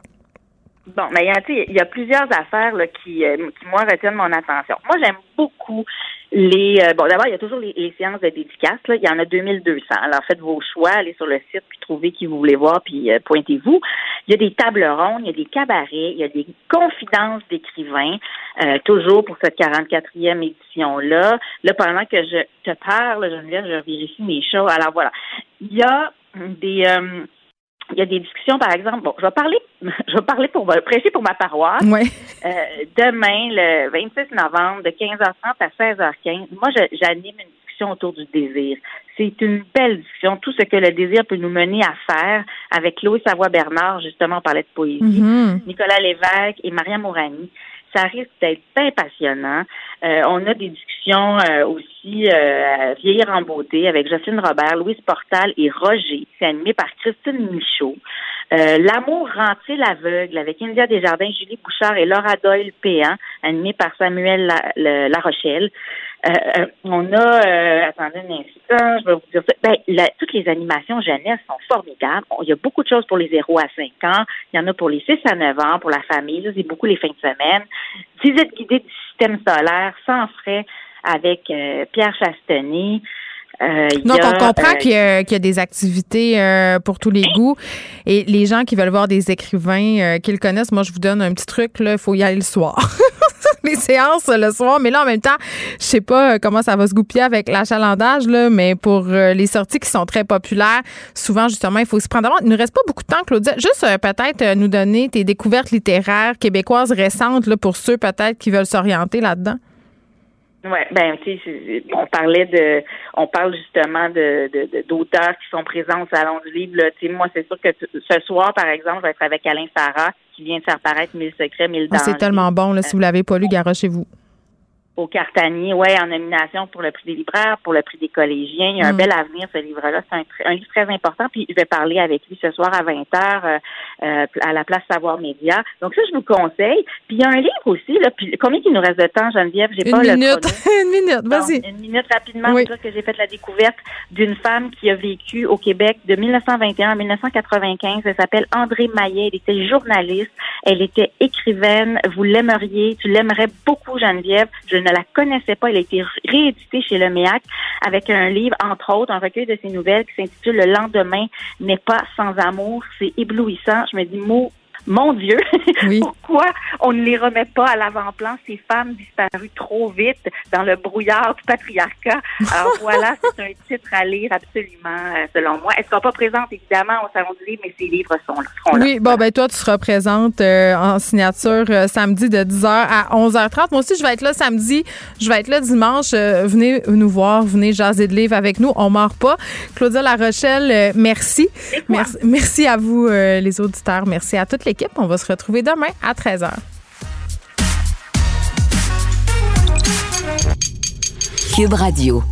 Bon, mais il y a, tu sais, il y a plusieurs affaires là, qui, euh, qui, moi, retiennent mon attention. Moi, j'aime beaucoup les... euh, bon, d'abord, il y a toujours les, séances de dédicaces. Là. Il y en a 2200. Alors, faites vos choix, allez sur le site, puis trouvez qui vous voulez voir, puis euh, pointez-vous. Il y a des tables rondes, il y a des cabarets, il y a des confidences d'écrivains, euh, toujours pour cette 44e édition-là. Là, pendant que je te parle, Geneviève, je vérifie mes choses. Alors, voilà. Il y a des... il y a des discussions, par exemple. Bon, je vais parler, je vais parler pour prêcher pour ma paroisse. Ouais. Euh, demain, le 26 novembre, de 15h30 à 16h15, moi, j'anime une discussion autour du désir. C'est une belle discussion, tout ce que le désir peut nous mener à faire avec Chloé Savoie-Bernard, justement, on parlait de poésie, Mhm. Nicolas Lévesque et Maria Mourani. Ça risque d'être bien passionnant. Euh, on a des discussions euh, aussi euh, Vieillir en beauté avec Jocelyne Robert, Louise Portal et Roger. C'est animé par Christine Michaud. Euh, L'amour rend-il aveugle avec India Desjardins, Julie Bouchard et Laura Doyle Péan, animé par Samuel La Rochelle. Euh, euh, on a, euh, attendez un instant, je vais vous dire ça. Ben, la- toutes les animations jeunesse sont formidables. Il y a beaucoup de choses pour les 0 à 5 ans. Il y en a pour les 6 à 9 ans, pour la famille. C'est beaucoup les fins de semaine. Visite guidée du système solaire sans frais avec euh, Pierre Chastenay. Euh, il y Donc, a, on comprend euh, qu'il y, a- qu'il y a des activités euh, pour tous les goûts. Et les gens qui veulent voir des écrivains euh, qu'ils connaissent, moi, je vous donne un petit truc, il faut y aller le soir. les séances le soir. Mais là, en même temps, je sais pas euh, comment ça va se goupiller avec l'achalandage, là, mais pour euh, les sorties qui sont très populaires, souvent, justement, il faut se prendre d'avance. Il ne nous reste pas beaucoup de temps, Claudia. Juste euh, peut-être nous donner tes découvertes littéraires québécoises récentes là, pour ceux peut-être qui veulent s'orienter là-dedans. Ouais, ben tu sais, on parlait de, on parle justement de de- de- d'auteurs qui sont présents au salon du livre. Là. Tu sais, moi, c'est sûr que ce soir, par exemple, je vais être avec Alain Sarah qui vient de faire paraître Mille secrets, mille Ah, dangers. c'est tellement bon. Là, si vous l'avez pas lu, garochez-vous. Au Cartanier, ouais, en nomination pour le prix des libraires, pour le prix des collégiens. Il y a un Mm. bel avenir, ce livre-là. C'est un, un livre très important. Puis je vais parler avec lui ce soir à 20h à la place Savoir Média. Donc ça, je vous conseille. Puis il y a un livre aussi. Là, puis combien il nous reste de temps, Geneviève? J'ai Une pas le minute. Une minute, vas-y. Une minute rapidement, Oui. que j'ai fait la découverte d'une femme qui a vécu au Québec de 1921 à 1995. Elle s'appelle André Maillet. Elle était journaliste. Elle était écrivaine. Vous l'aimeriez. Tu l'aimerais beaucoup, Geneviève. Je ne la connaissais pas. Elle a été rééditée chez le MEAC avec un livre, entre autres, un recueil de ses nouvelles qui s'intitule Le lendemain n'est pas sans amour. C'est éblouissant. Je me dis, mot mon Dieu, pourquoi on ne les remet pas à l'avant-plan, ces femmes disparues trop vite dans le brouillard du patriarcat? Alors voilà, c'est un titre à lire absolument, euh, selon moi. Elle sera pas présente, évidemment, au Salon du Livre, mais ses livres sont là. seront là. Oui, bon, ben toi, tu seras présente euh, en signature euh, samedi de 10h à 11h30. Moi aussi, je vais être là samedi. Je vais être là dimanche. Euh, venez nous voir, venez jaser de livres avec nous. On mord pas. Claudia La Rochelle, merci. merci. Merci à vous, les auditeurs. Merci à l'équipe. On va se retrouver demain à 13h. Cube Radio.